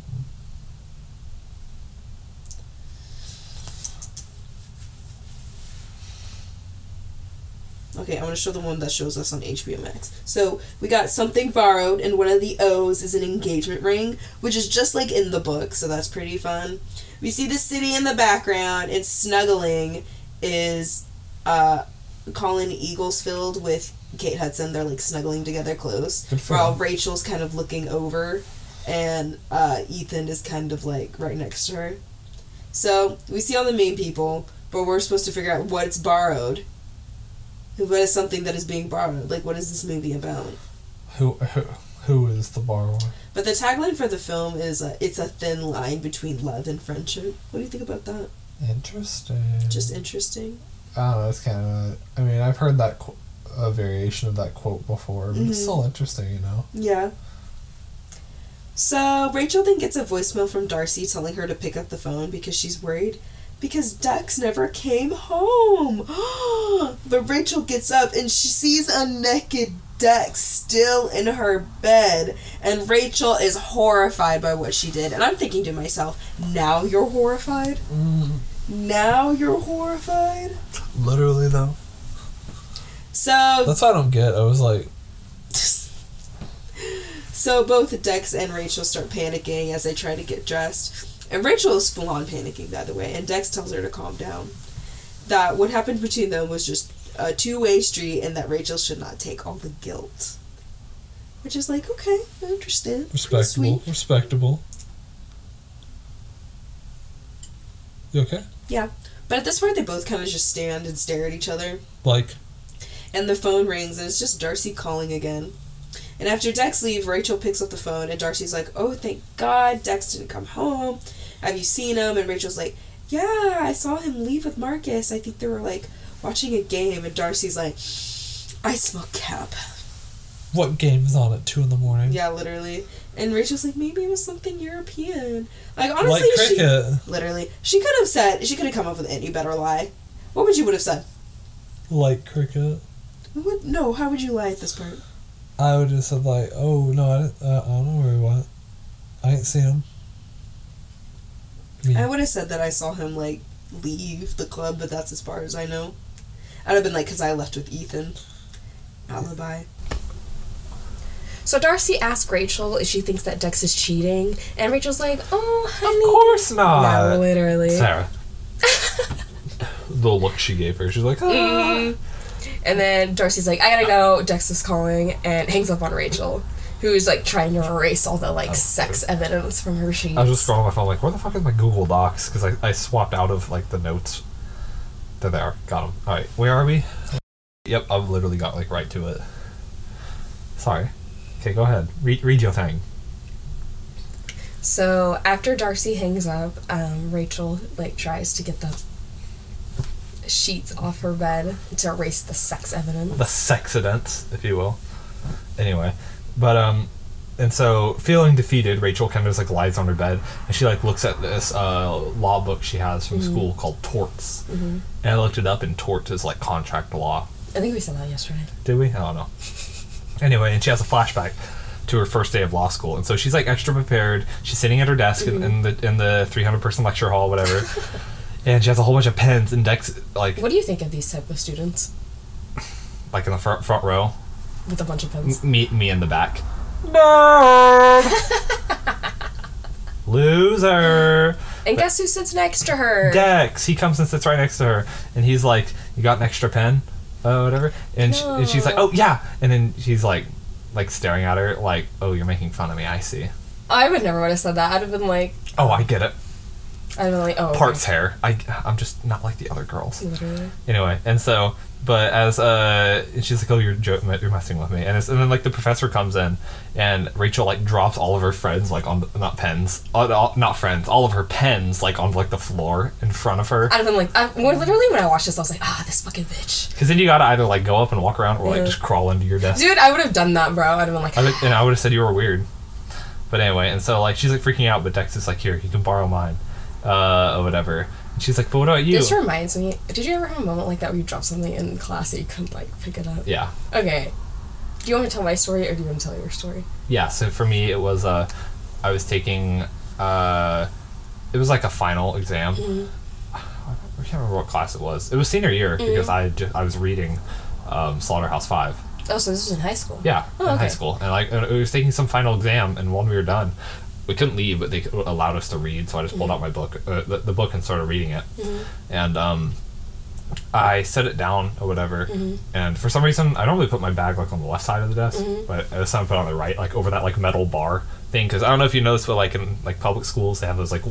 Okay, I want to show the one that shows us on HBO Max. So we got something borrowed, and one of the O's is an engagement ring, which is just like in the book, so that's pretty fun. We see the city in the background, and snuggling is uh, Colin Eaglesfield with Kate Hudson. They're like snuggling together close, while. Rachel's kind of looking over, and uh, Ethan is kind of like right next to her. So we see all the main people, but we're supposed to figure out what's borrowed. What is something that is being borrowed? Like, what is this movie about? Who, who, who is the borrower? But the tagline for the film is uh, "It's a thin line between love and friendship." What do you think about that? Interesting. Just interesting. I don't know. It's kind of. I mean, I've heard that qu- a variation of that quote before, but Mhm. it's still interesting, you know. Yeah. So Rachel then gets a voicemail from Darcy telling her to pick up the phone because she's worried because Dex never came home. but Rachel gets up and she sees a naked Dex still in her bed, and Rachel is horrified by what she did. And I'm thinking to myself, now you're horrified? Mm, Now you're horrified? literally though. So That's what I don't get. I was like, So both Dex and Rachel start panicking as they try to get dressed. And Rachel is full on panicking, by the way, and Dex tells her to calm down. That what happened between them was just a two way street and that Rachel should not take all the guilt. Which is like, okay, I understand. Respectable, respectable. You okay? Yeah. But at this point, they both kind of just stand and stare at each other. Like, And the phone rings, and it's just Darcy calling again. And after Dex leaves, Rachel picks up the phone, and Darcy's like, "Oh, thank God, Dex didn't come home. Have you seen him?" And Rachel's like, "Yeah, I saw him leave with Marcus. I think they were like watching a game." And Darcy's like, "I smell cap." what game's on at two in the morning? Yeah, literally. And Rachel's like, "Maybe it was something European." Like honestly, like she literally she could have said she could have come up with any better lie. What would you would have said? Like cricket. What, no, how would you lie at this part? I would have said like, oh no, I, didn't, uh, I don't know where he went. I ain't seen him. Me. I would have said that I saw him like leave the club, but that's as far as I know. I'd have been like, because I left with Ethan. Alibi. So Darcy asks Rachel if she thinks that Dex is cheating, and Rachel's like, "Oh, Of course not. no, literally. Sarah. the look she gave her, she's like, ah. Mm. And then Darcy's like, "I gotta go." Dex is calling and hangs up on Rachel, who's like trying to erase all the like Oh, sex evidence from her sheets. I was just scrolling my phone, like, where the fuck is my Google Docs? Because I, I swapped out of like the notes. They're there. Got them. All right, where are we? Yep, I've literally got like right to it. Sorry. Okay, go ahead. Read read your thing. So after Darcy hangs up, um, Rachel like tries to get the sheets off her bed to erase the sex evidence. The sex evidence, if you will. Anyway, but um, and so feeling defeated, Rachel kind of just like lies on her bed and she like looks at this uh, law book she has from school called torts. And I looked it up, and torts is like contract law. I think we said that yesterday. Did we? I don't know. Anyway, and she has a flashback to her first day of law school, and so she's like extra prepared. She's sitting at her desk in, in the in the 300 person lecture hall, whatever. and she has a whole bunch of pens and decks, like What do you think of these type of students like in the front front row. With a bunch of pens? Me me in the back. Nerd. Loser. And guess who sits next to her? Dex. He comes and sits right next to her, and he's like, "You got an extra pen, uh, whatever." And, sh- and she's like, "Oh yeah," and then she's like, like staring at her, like, "Oh, you're making fun of me. I see." I would never would have said that. I'd have been like, Oh, I get it. I'd have been like, oh, okay. Parts hair. I I'm just not like the other girls. Literally. Anyway, and so, but as uh, and she's like, "Oh, you're jo- you're messing with me," and it's, and then like the professor comes in, and Rachel like drops all of her friends like on the, not pens, uh, all- not friends, all of her pens like on like the floor in front of her. I'd have been like, I, well, literally when I watched this, I was like, ah, this fucking bitch. Because then you gotta either like go up and walk around or like Yeah. just crawl into your desk. Dude, I would have done that, bro. I'd have been like, I would, and I would have said you were weird. But anyway, and so like she's like freaking out, but Dex is like, "Here, you can borrow mine," uh, or whatever. She's like, "But what about you?" this reminds me. Did you ever have a moment like that where you dropped something in class that you couldn't like pick it up? yeah. Okay. Do you want me to tell my story or do you want to tell your story? yeah so for me it was uh i was taking uh it was like a final exam i can't remember what class it was it was senior year because i just i was reading um, slaughterhouse five Oh, so this was in high school. yeah Oh, in high school and like and it was taking some final exam and when we were done we couldn't leave but they allowed us to read so i just pulled mm-hmm. out my book uh, the, the book and started reading it mm-hmm. and um I set it down or whatever, mm-hmm. and for some reason I normally put my bag like on the left side of the desk, but this time I put it on the right, like over that like metal bar thing. Because I don't know if you noticed, but like in like public schools they have those like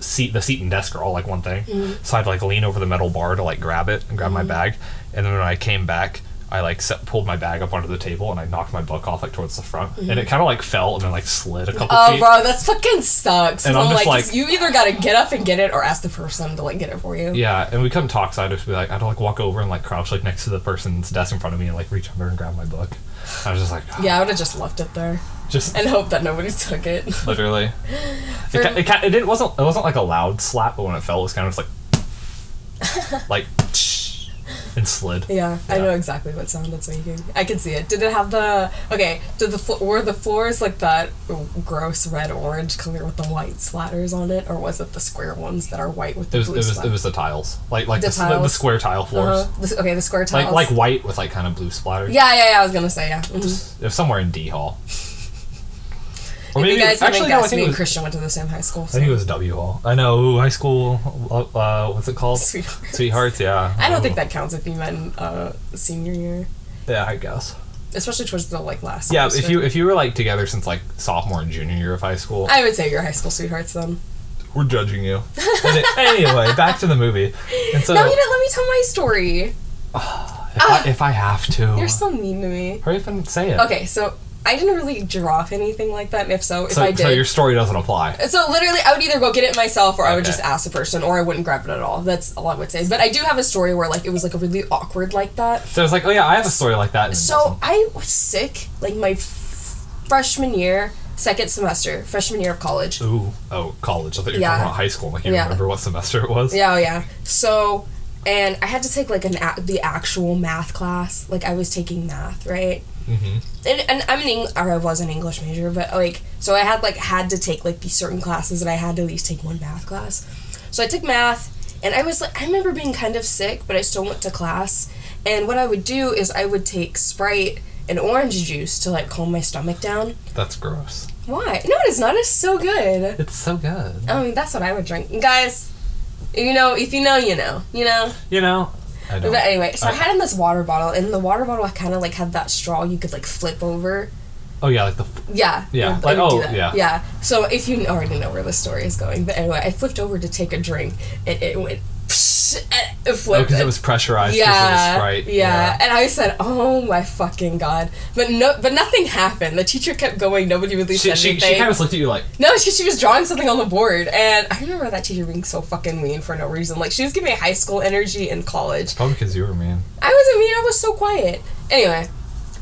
seat, the seat and desk are all like one thing. So I'd like lean over the metal bar to like grab it and grab my bag, and then when I came back. I like set, pulled my bag up onto the table and I knocked my book off like towards the front, and mm-hmm. it kind of like fell and then like slid a couple times. Oh, feet. bro, that's fucking sucks. And I'm I'm just like, like- you either gotta get up and get it or ask the person to like get it for you. Yeah, and we couldn't talk, so I'd just be like, I'd like walk over and like crouch like next to the person's desk in front of me and like reach under and grab my book. I was just like, ah. Yeah, I would have just left it there just and hope that nobody took it. literally. It, ca- it, ca- it didn't wasn't it wasn't like a loud slap, but when it fell, it was kind of just like, like, and slid. Yeah, I know exactly what sound it's making. I can see it. Did it have the okay? Did the flo- were the floors like that gross red orange color with the white splatters on it, or was it the square ones that are white with the It was it blue was splatter? it was the tiles, like like The the, s- the, the square tile floors, uh-huh. the, okay, the square tiles. like white with like kind of blue splatter. yeah, yeah, yeah. I was gonna say yeah. mhm. It was somewhere in D Hall. Or If you guys haven't actually no, I guessed, think me it and was, Christian went to the same high school. So. I think it was W Hall. I know ooh, high school. Uh, uh, what's it called? Sweethearts. Sweethearts. Yeah. I don't think that counts if you meant uh, senior year, Yeah, I guess. especially towards the like last. Yeah, if you if you were like together since like sophomore and junior year of high school, I would say your high school sweethearts then. we're judging you. Any- anyway, back to the movie. And so, no, you didn't let me tell my story. if, I, if I have to, You're so mean to me. hurry up and say it. Okay, so I didn't really drop anything like that, and if so, if So, I did, so your story doesn't apply. So literally, I would either go get it myself, or I would Okay. just ask the person, or I wouldn't grab it at all. That's all I would say. But I do have a story where like it was like a really awkward like that. So it's like, oh yeah, I have a story like that. So. I was sick like my f- freshman year, second semester, freshman year of college. Ooh, oh, college. I thought you were Yeah. talking about high school. Like you Yeah. remember what semester it was. Yeah, oh yeah. So, and I had to take like an a- the actual math class. Like I was taking math, right? Mm-hmm. and, and I'm an Eng- or I was an English major, but like so I had like had to take like these certain classes, and I had to at least take one math class. So I took math, and I was like I remember being kind of sick, but I still went to class. And what I would do is I would take Sprite and orange juice to like calm my stomach down. That's gross. Why? No, it is not. It's so good. It's so good. I mean, that's what I would drink, guys. You know, if you know, you know. You know. You know, I don't. But anyway, so I, I- had in this water bottle, and the water bottle I kind of like had that straw you could like flip over. oh yeah, like the. Yeah. Yeah, would- like, oh, yeah. Yeah. So if you already know where the story is going, but anyway, I flipped over to take a drink, and it went. Psh, Eh, oh, it Oh, flipped. because it was pressurized. was yeah, yeah, and I said, "Oh my fucking god!" But no, but nothing happened. The teacher kept going. Nobody really She, said she, anything. she kind of looked at you like, No, she, she was drawing something on the board, and I remember that teacher being so fucking mean for no reason. Like she was giving me high school energy in college. probably because you were mean. I wasn't mean. I was so quiet. Anyway,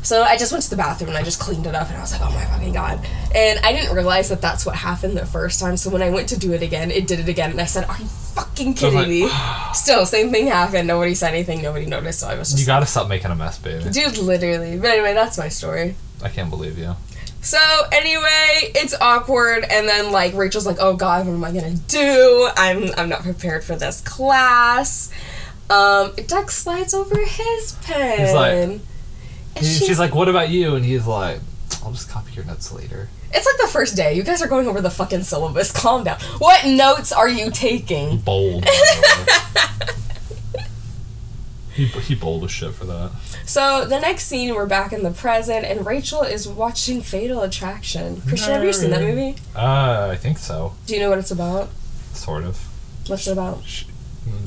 So I just went to the bathroom and I just cleaned it up and I was like, oh my fucking god. And I didn't realize that that's what happened the first time. So when I went to do it again, it did it again. And I said, are you fucking kidding like, me? Still, same thing happened. Nobody said anything. Nobody noticed. So I was just You gotta stop making a mess, baby. Dude, literally. But anyway, that's my story. I can't believe you. So anyway, it's awkward, and then like Rachel's like, "Oh God, what am I gonna do? I'm I'm not prepared for this class." Um, Dex slides over his pen. He's like- and He- she's, like, "What about you?" And he's like, "I'll just copy your notes later." "It's like the first day. You guys are going over the fucking syllabus. Calm down. What notes are you taking?" Bold. he he bold as shit for that. So the next scene, we're back in the present, and Rachel is watching Fatal Attraction. Christian, have you seen that movie? Uh, I think so. Do you know what it's about? Sort of. What's it about?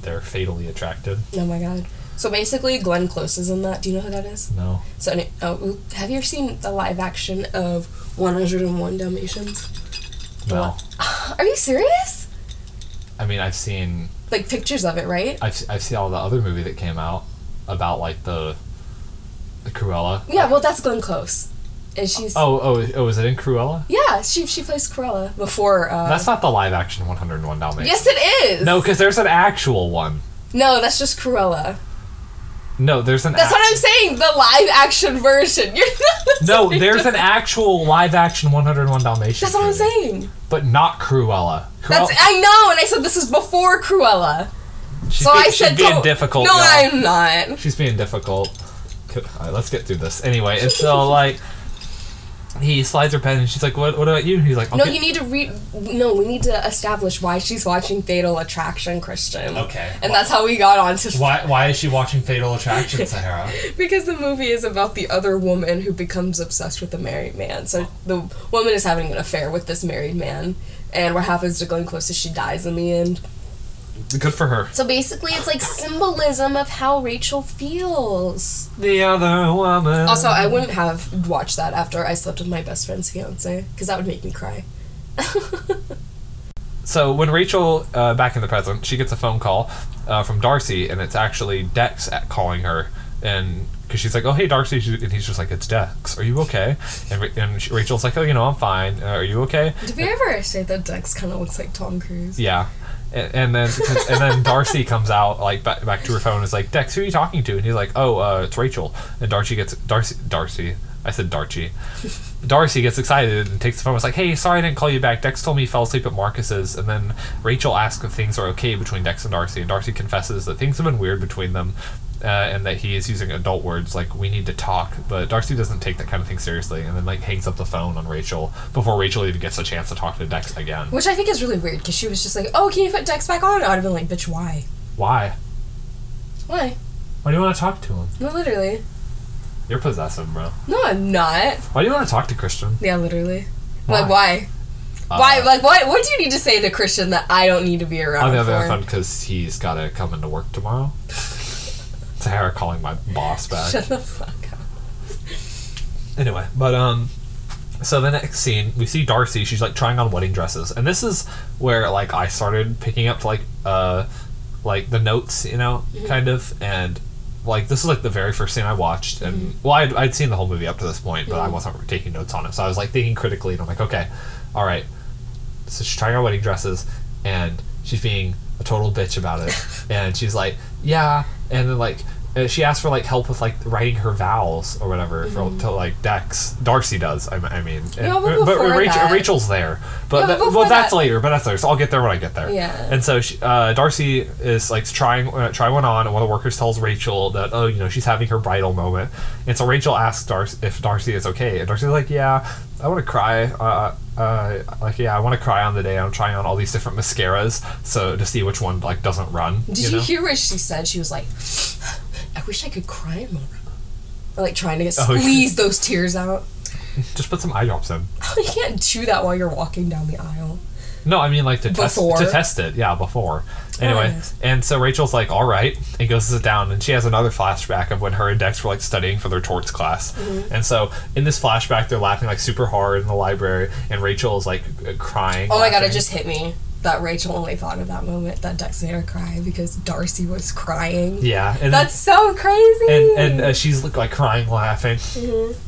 They're fatally attracted. Oh my god. So basically, Glenn Close is in that. Do you know who that is? No. So, any- oh, have you ever seen the live action of 101 Dalmatians? No. Are you serious? I mean, I've seen Like pictures of it, right? I've I've seen all the other movie that came out about like the the Cruella. Yeah, well, that's Glenn Close. And she's. Oh oh oh! Was it in Cruella? Yeah, she, she plays Cruella before. Uh, That's not the live action 101 Dalmatians. yes, it is! No, because there's an actual one. No, that's just Cruella. No, there's an. That's ac- what I'm saying, the live action version. You're not No, there's an actual live action 101 Dalmatians. That's what I'm saying. But not Cruella. Cruella That's I know, and I said this is before Cruella. she's So be- I she's said being to- difficult. No, y'all. I'm not. She's being difficult. All right, let's get through this. Anyway, and so uh, like he slides her pen and she's like, "What? What about you?" He's like, No, you need to read. No, we need to establish why she's watching Fatal Attraction, Christian. Okay. And that's how we got onto. Why? Why is she watching Fatal Attraction, Sahara? Because the movie is about the other woman who becomes obsessed with a married man. So the woman is having an affair with this married man. And what happens to Glenn Close is she dies in the end. Good for her. So basically, it's like symbolism of how Rachel feels. The other woman. Also, I wouldn't have watched that after I slept with my best friend's fiance, because that would make me cry. So when Rachel, uh, back in the present, she gets a phone call uh, from Darcy, and it's actually Dex at calling her, and because she's like, "Oh, hey, Darcy," and he's just like, "It's Dex. Are you okay?" And, Ra- and Rachel's like, "Oh, you know, I'm fine. Uh, are you okay?" Did we ever say that Dex kind of looks like Tom Cruise? Yeah. And, and then and then Darcy comes out like back, back to her phone and is like Dex who are you talking to? And he's like oh uh, it's Rachel. And Darcy gets Darcy Darcy I said Darcy. Darcy gets excited and takes the phone and is like hey sorry I didn't call you back. Dex told me he fell asleep at Marcus's. And then Rachel asks if things are okay between Dex and Darcy and Darcy confesses that things have been weird between them uh, and that he is using adult words like we need to talk but Darcy doesn't take that kind of thing seriously and then like hangs up the phone on Rachel before Rachel even gets a chance to talk to Dex again Which I think is really weird, because she was just like, oh, can you put Dex back on? I'd have been like, bitch, why? why Why? why do you want to talk to him No, literally. You're possessive, bro. No, I'm not. Why do you want to talk to Christian? Yeah, literally. Why? Like, why? Uh, why? Like, what? What do you need to say to Christian that I don't need to be around On the other hand, because he's got to come into work tomorrow. Sahara calling my boss back. Shut the fuck up. Anyway, but um, so the next scene we see Darcy. She's like trying on wedding dresses, and this is where like I started picking up like uh, like the notes, you know, kind of, and like this is like the very first scene I watched, and well, I'd, I'd seen the whole movie up to this point, but I wasn't taking notes on it, so I was like thinking critically, and I'm like, okay, all right, so she's trying on wedding dresses, and she's being a total bitch about it, and she's like, yeah, and then like. Uh, She asked for like help with like writing her vows or whatever for, to like Dex. Darcy does. I, I mean, and, Yeah, but before Rachel, Rachel's there. But, Yeah, but that- well, that's that- later. But that's later. So I'll get there when I get there. Yeah. And so she, uh, Darcy is like trying uh, try one on, and one of the workers tells Rachel that oh you know she's having her bridal moment, and so Rachel asks Darcy if Darcy is okay, and Darcy's like yeah I want to cry. Uh, uh, like yeah I want to cry on the day I'm trying on all these different mascaras, so to see which one like doesn't run. Did you you, hear what she said? She was like, wish I could cry more. Or like trying to get, Oh, squeeze those tears out. Just put some eye drops in. you can't do that while you're walking down the aisle. No, I mean like to test Before? to test it. Yeah, before. Anyway, and so Rachel's like, "All right," and goes to sit down, and she has another flashback of when her and Dex were like studying for their torts class. Mm-hmm. And so in this flashback, they're laughing like super hard in the library, and Rachel is like crying. Oh my god, it just hit me. That Rachel only thought of that moment that Dex made her cry because Darcy was crying. Yeah, and That's so crazy. and and uh, she's like crying, laughing. Mm-hmm.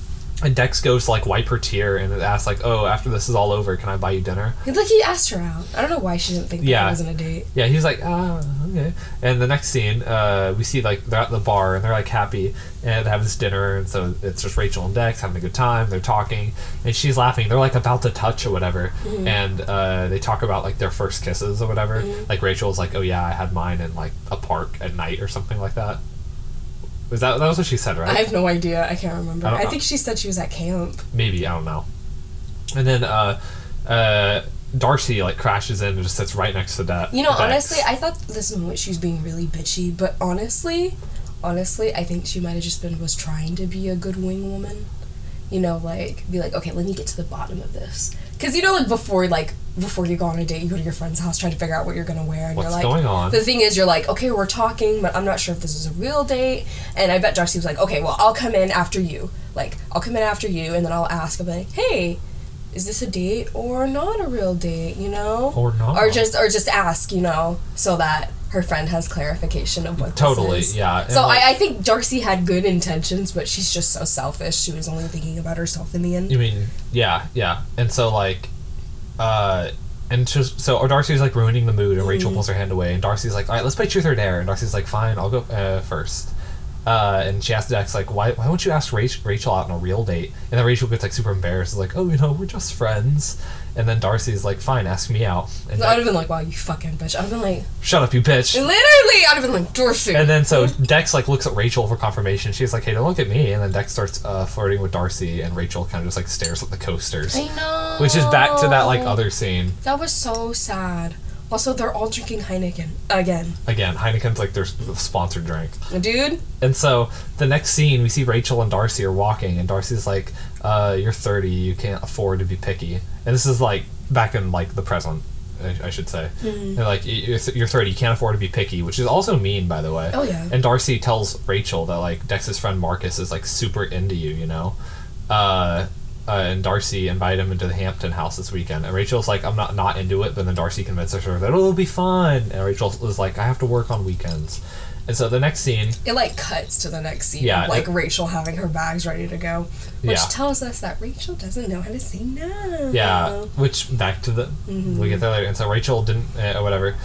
And Dex goes to like wipe her tear and asks like, "Oh, after this is all over, can I buy you dinner?" like he asked her out. I don't know why she didn't think that Yeah. it wasn't a date. Yeah, he's like, "Ah, okay." And the next scene, uh, we see like they're at the bar and they're like happy and they have this dinner, and so it's just Rachel and Dex having a good time. They're talking, and she's laughing. They're like about to touch or whatever, and uh, they talk about like their first kisses or whatever. Like Rachel's like, "Oh yeah, I had mine in like a park at night or something like that." Was that that was what she said, right? I have no idea. I can't remember. I I, think she said she was at camp. maybe I don't know. And then uh, uh, Darcy like crashes in and just sits right next to that. You know, Dex. honestly, I thought this moment she was being really bitchy, but honestly, honestly, I think she might have just been was trying to be a good wing woman. You know, like be like, okay, let me get to the bottom of this. Because you know, like before, like before you go on a date, you go to your friend's house, try to figure out what you're gonna wear, and What's you're like, going on? The thing is, you're like, okay, we're talking, but I'm not sure if this is a real date. And I bet Darcy was like, okay, well, I'll come in after you. Like, I'll come in after you, and then I'll ask. I'll be like, hey, is this a date or not a real date? You know, Or not. or just or just ask, you know, so that her friend has clarification of what Totally, this is. yeah. And, So like, I, I think Darcy had good intentions, but she's just so selfish. She was only thinking about herself in the end. You mean yeah, yeah. And so like, uh, and just so or Darcy's like ruining the mood, and Mm-hmm. Rachel pulls her hand away, and Darcy's like, all right, let's play truth or dare, and Darcy's like, fine, I'll go uh, first. Uh, and she asks Dex like, why why won't you ask Rach- Rachel out on a real date? And then Rachel gets like super embarrassed, Is like, oh, you know, we're just friends. And then Darcy's like, fine, ask me out. And I'd have been like, wow, you fucking bitch. I'd have been like, shut up, you bitch. literally, I'd have been like, Darcy. And then so Dex like looks at Rachel for confirmation. She's like, "Hey, don't look at me." And then Dex starts uh, flirting with Darcy, and Rachel kind of just like stares at the coasters, I know. which is back to that like other scene That was so sad. Also, they're all drinking Heineken again. again. Heineken's like their sponsored drink, Dude, and so the next scene we see Rachel and Darcy are walking, and Darcy's like, uh, "You're 30, you can't afford to be picky." And this is like back in like the present. I I should say, Mm-hmm. like you're th- you're 30, you can't afford to be picky, which is also mean, by the way. Oh, yeah. And Darcy tells Rachel that like Dex's friend Marcus is like super into you, you know. Uh, uh, and Darcy invited him into the Hampton house this weekend, and Rachel's like, "I'm not not into it," but then Darcy convinces her that it'll be fun, and Rachel is like, "I have to work on weekends." And so the next scene, it like cuts to the next scene. Yeah, like it- Rachel having her bags ready to go, which Yeah. tells us that Rachel doesn't know how to say no. yeah, which back to the we get there later, and so Rachel didn't uh, whatever.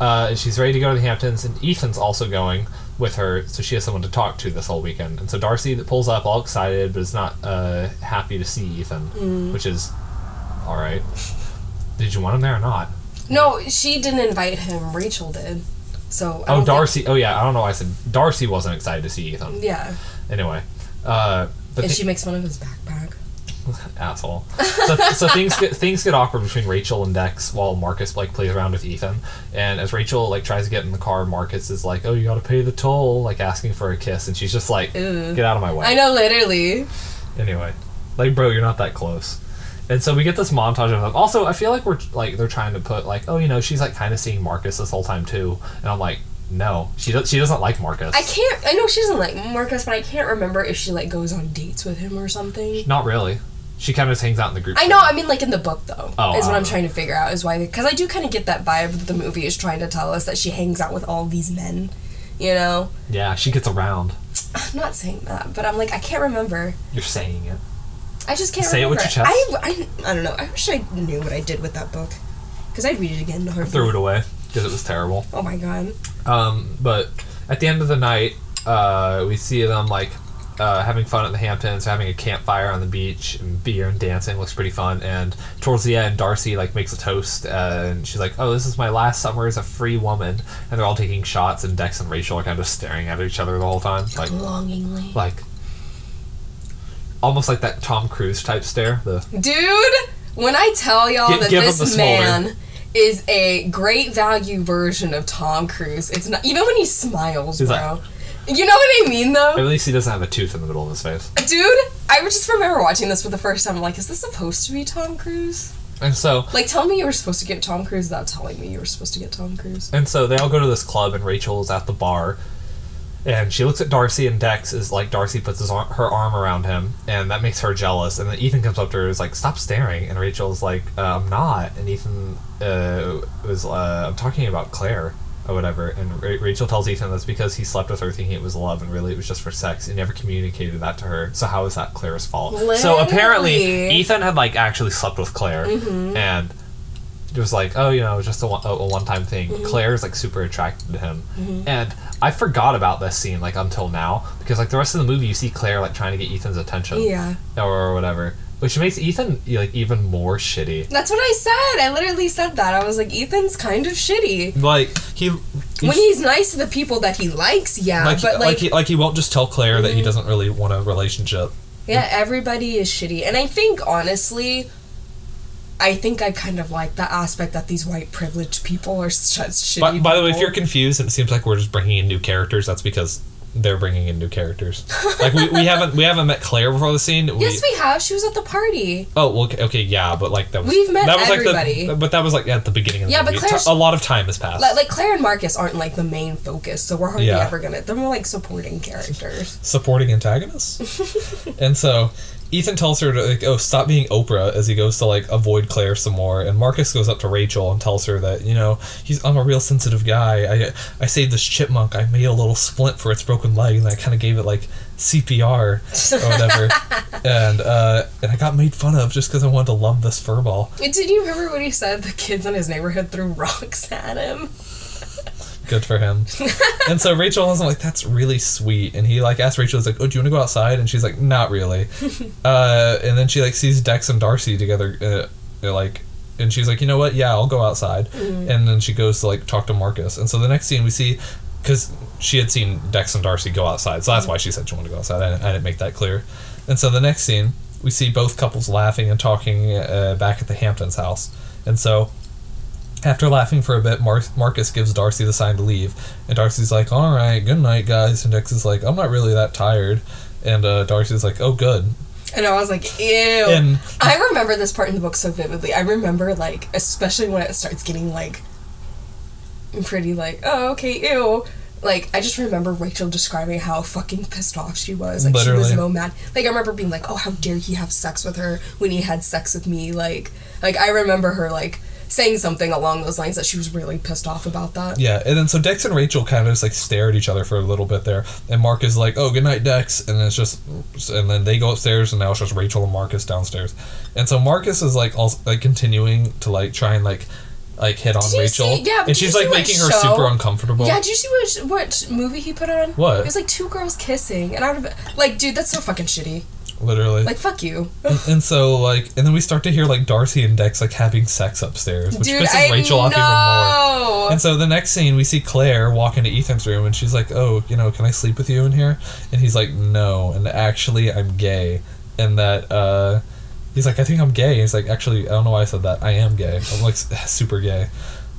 Uh, she's ready to go to the Hamptons, and Ethan's also going with her, so she has someone to talk to this whole weekend. And so Darcy that pulls up, all excited, but is not uh, happy to see Ethan, which is all right. Did you want him there or not? No, she didn't invite him. Rachel did. So. I Oh, don't think- Darcy. Oh, yeah. I don't know. why I said Darcy wasn't excited to see Ethan. yeah, Anyway, uh, but and thi- she makes fun of his backpack. asshole. So, so things get things get awkward between Rachel and Dex while Marcus like plays around with Ethan. And as Rachel like tries to get in the car, Marcus is like, "Oh, you got to pay the toll," like asking for a kiss, and she's just like, Ew. "Get out of my way." I know, literally. Anyway, like, bro, you're not that close. And so we get this montage of them. Also, I feel like we're like they're trying to put like, oh, you know, she's like kind of seeing Marcus this whole time too. And I'm like, no, she does. She doesn't like Marcus. I can't. I know she doesn't like Marcus, but I can't remember if she like goes on dates with him or something. Not really. She kind of just hangs out in the group. I know. I mean, like in the book, though, Oh, is what I I'm don't trying to figure out. Is why because I do kind of get that vibe that the movie is trying to tell us that she hangs out with all these men. You know, Yeah, she gets around. I'm not saying that, but I'm like I can't remember. You're saying it. I just can't Say it remember. with your chest. I, I I don't know. I wish I knew what I did with that book, because I'd read it again. Her. Threw it away because it was terrible. Oh my god. Um, but at the end of the night, uh, we see them like uh, having fun at the Hamptons, having a campfire on the beach, and beer and dancing looks pretty fun. And towards the end, Darcy like makes a toast, uh, and she's like, "Oh, this is my last summer as a free woman." And they're all taking shots, and Dex and Rachel are kind of staring at each other the whole time, like, Longingly. like almost like that Tom Cruise type stare. The Dude, when I tell y'all Gi- that this man is a great value version of Tom Cruise, it's not even when he smiles, He's bro. like- you know what I mean, though? at least he doesn't have a tooth in the middle of his face. Dude, I just remember watching this for the first time. I'm like, is this supposed to be Tom Cruise? And so Like, tell me you were supposed to get Tom Cruise without telling me you were supposed to get Tom Cruise. And so they all go to this club, and Rachel is at the bar. And she looks at Darcy, and Dex is like Darcy puts his ar- her arm around him, and that makes her jealous. And then Ethan comes up to her, and is like, "Stop staring." And Rachel's like, uh, "I'm not." And Ethan uh, was, uh, "I'm talking about Claire." Or whatever, and Ra- Rachel tells Ethan that's because he slept with her thinking it was love, and really it was just for sex. He never communicated that to her. So how is that Claire's fault? So apparently, Ethan had like actually slept with Claire, and it was like, oh, you know, it was just a, one- a, one-time thing. Mm-hmm. Claire's like super attracted to him, and I forgot about this scene like until now because like the rest of the movie, you see Claire like trying to get Ethan's attention, Yeah. or whatever, which makes Ethan like even more shitty. That's what I said. I literally said that. I was like, Ethan's kind of shitty. Like he, When he's nice to the people that he likes, yeah. like, but like, like, he, like he won't just tell Claire that he mm-hmm. doesn't really want a relationship. yeah, everybody is shitty. And I think honestly, I think I kind of like the aspect that these white privileged people are such shitty. By, by the way, if you're confused and it seems like we're just bringing in new characters, that's because they're bringing in new characters. Like we, we haven't we haven't met Claire before the scene. We, Yes, we have. She was at the party. Oh, well, okay, okay, yeah, but like that was We've met that was everybody. like the, but that was like at the beginning of the Yeah, but movie. Claire's- a lot of time has passed. Like, like Claire and Marcus aren't like the main focus, so we're hardly Yeah. ever gonna. They're more like supporting characters. supporting antagonists. and so Ethan tells her to like, oh stop being Oprah as he goes to like avoid Claire some more, and Marcus goes up to Rachel and tells her that you know he's I'm a real sensitive guy. I I saved this chipmunk. I made a little splint for its broken leg, and I kind of gave it like CPR or whatever, and uh, and I got made fun of just because I wanted to love this furball. Did you remember what he said? The kids in his neighborhood threw rocks at him. Good for him. and so Rachel was like, "That's really sweet." And he like asked Rachel, "He's like, oh, do you want to go outside?" And she's like, "Not really." uh, and then she like sees Dex and Darcy together, uh, they're like, and she's like, "You know what? Yeah, I'll go outside." And then she goes to like talk to Marcus. And so the next scene we see, because she had seen Dex and Darcy go outside, so that's why she said she wanted to go outside. I, I didn't make that clear. And so the next scene we see both couples laughing and talking uh, back at the Hamptons house. And so after laughing for a bit, Mar- Marcus gives Darcy the sign to leave, and Darcy's like, "All right, good night, guys." And Dex is like, "I'm not really that tired," and uh, Darcy's like, "Oh, good." And I was like, ew. And I remember this part in the book so vividly. I remember, like, especially when it starts getting, like, pretty, like, oh, okay, ew. Like, I just remember Rachel describing how fucking pissed off she was. Like, she was Literally. so mad. Like, I remember being like, oh, how dare he have sex with her when he had sex with me? Like, like I remember her, like, saying something along those lines that she was really pissed off about that. yeah, and then so Dex and Rachel kind of just like stare at each other for a little bit there, and Mark is like, "Oh, good night, Dex," and it's just, and then they go upstairs, and now it's just Rachel and Marcus downstairs, and so Marcus is like also like continuing to like try and like like hit on Rachel, see- yeah, and she's like making her show- super uncomfortable. Yeah, did you see what what movie he put on? What? It was like two girls kissing, and I would have like, dude, that's so fucking shitty. Literally. Like, fuck you. and so like and then we start to hear like Darcy and Dex like having sex upstairs, which Dude, pisses I Rachel off even more. know. And so the next scene we see Claire walk into Ethan's room and she's like, "Oh, you know, can I sleep with you in here?" And he's like, "No." And actually, I'm gay. And that uh he's like, "I think I'm gay." he's like, "Actually, I don't know why I said that. I am gay. I'm like super gay."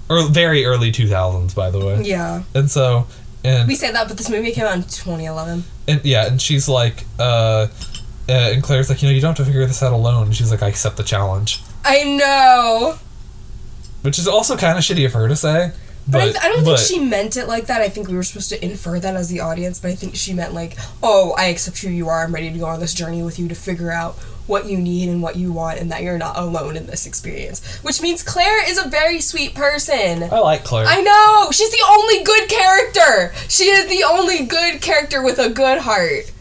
Or very early 2000s, by the way. Yeah. And so and We say that, but this movie came out in 2011. and yeah, and she's like uh uh, and Claire's like, you know, you don't have to figure this out alone. And she's like, I accept the challenge. I know. Which is also kind of shitty of her to say. But, But, I, I don't but- think she meant it like that. I think we were supposed to infer that as the audience, but I think she meant like, oh, I accept who you are. I'm ready to go on this journey with you to figure out what you need and what you want, and that you're not alone in this experience. Which means Claire is a very sweet person. I like Claire. I know! She's the only good character! She is the only good character with a good heart.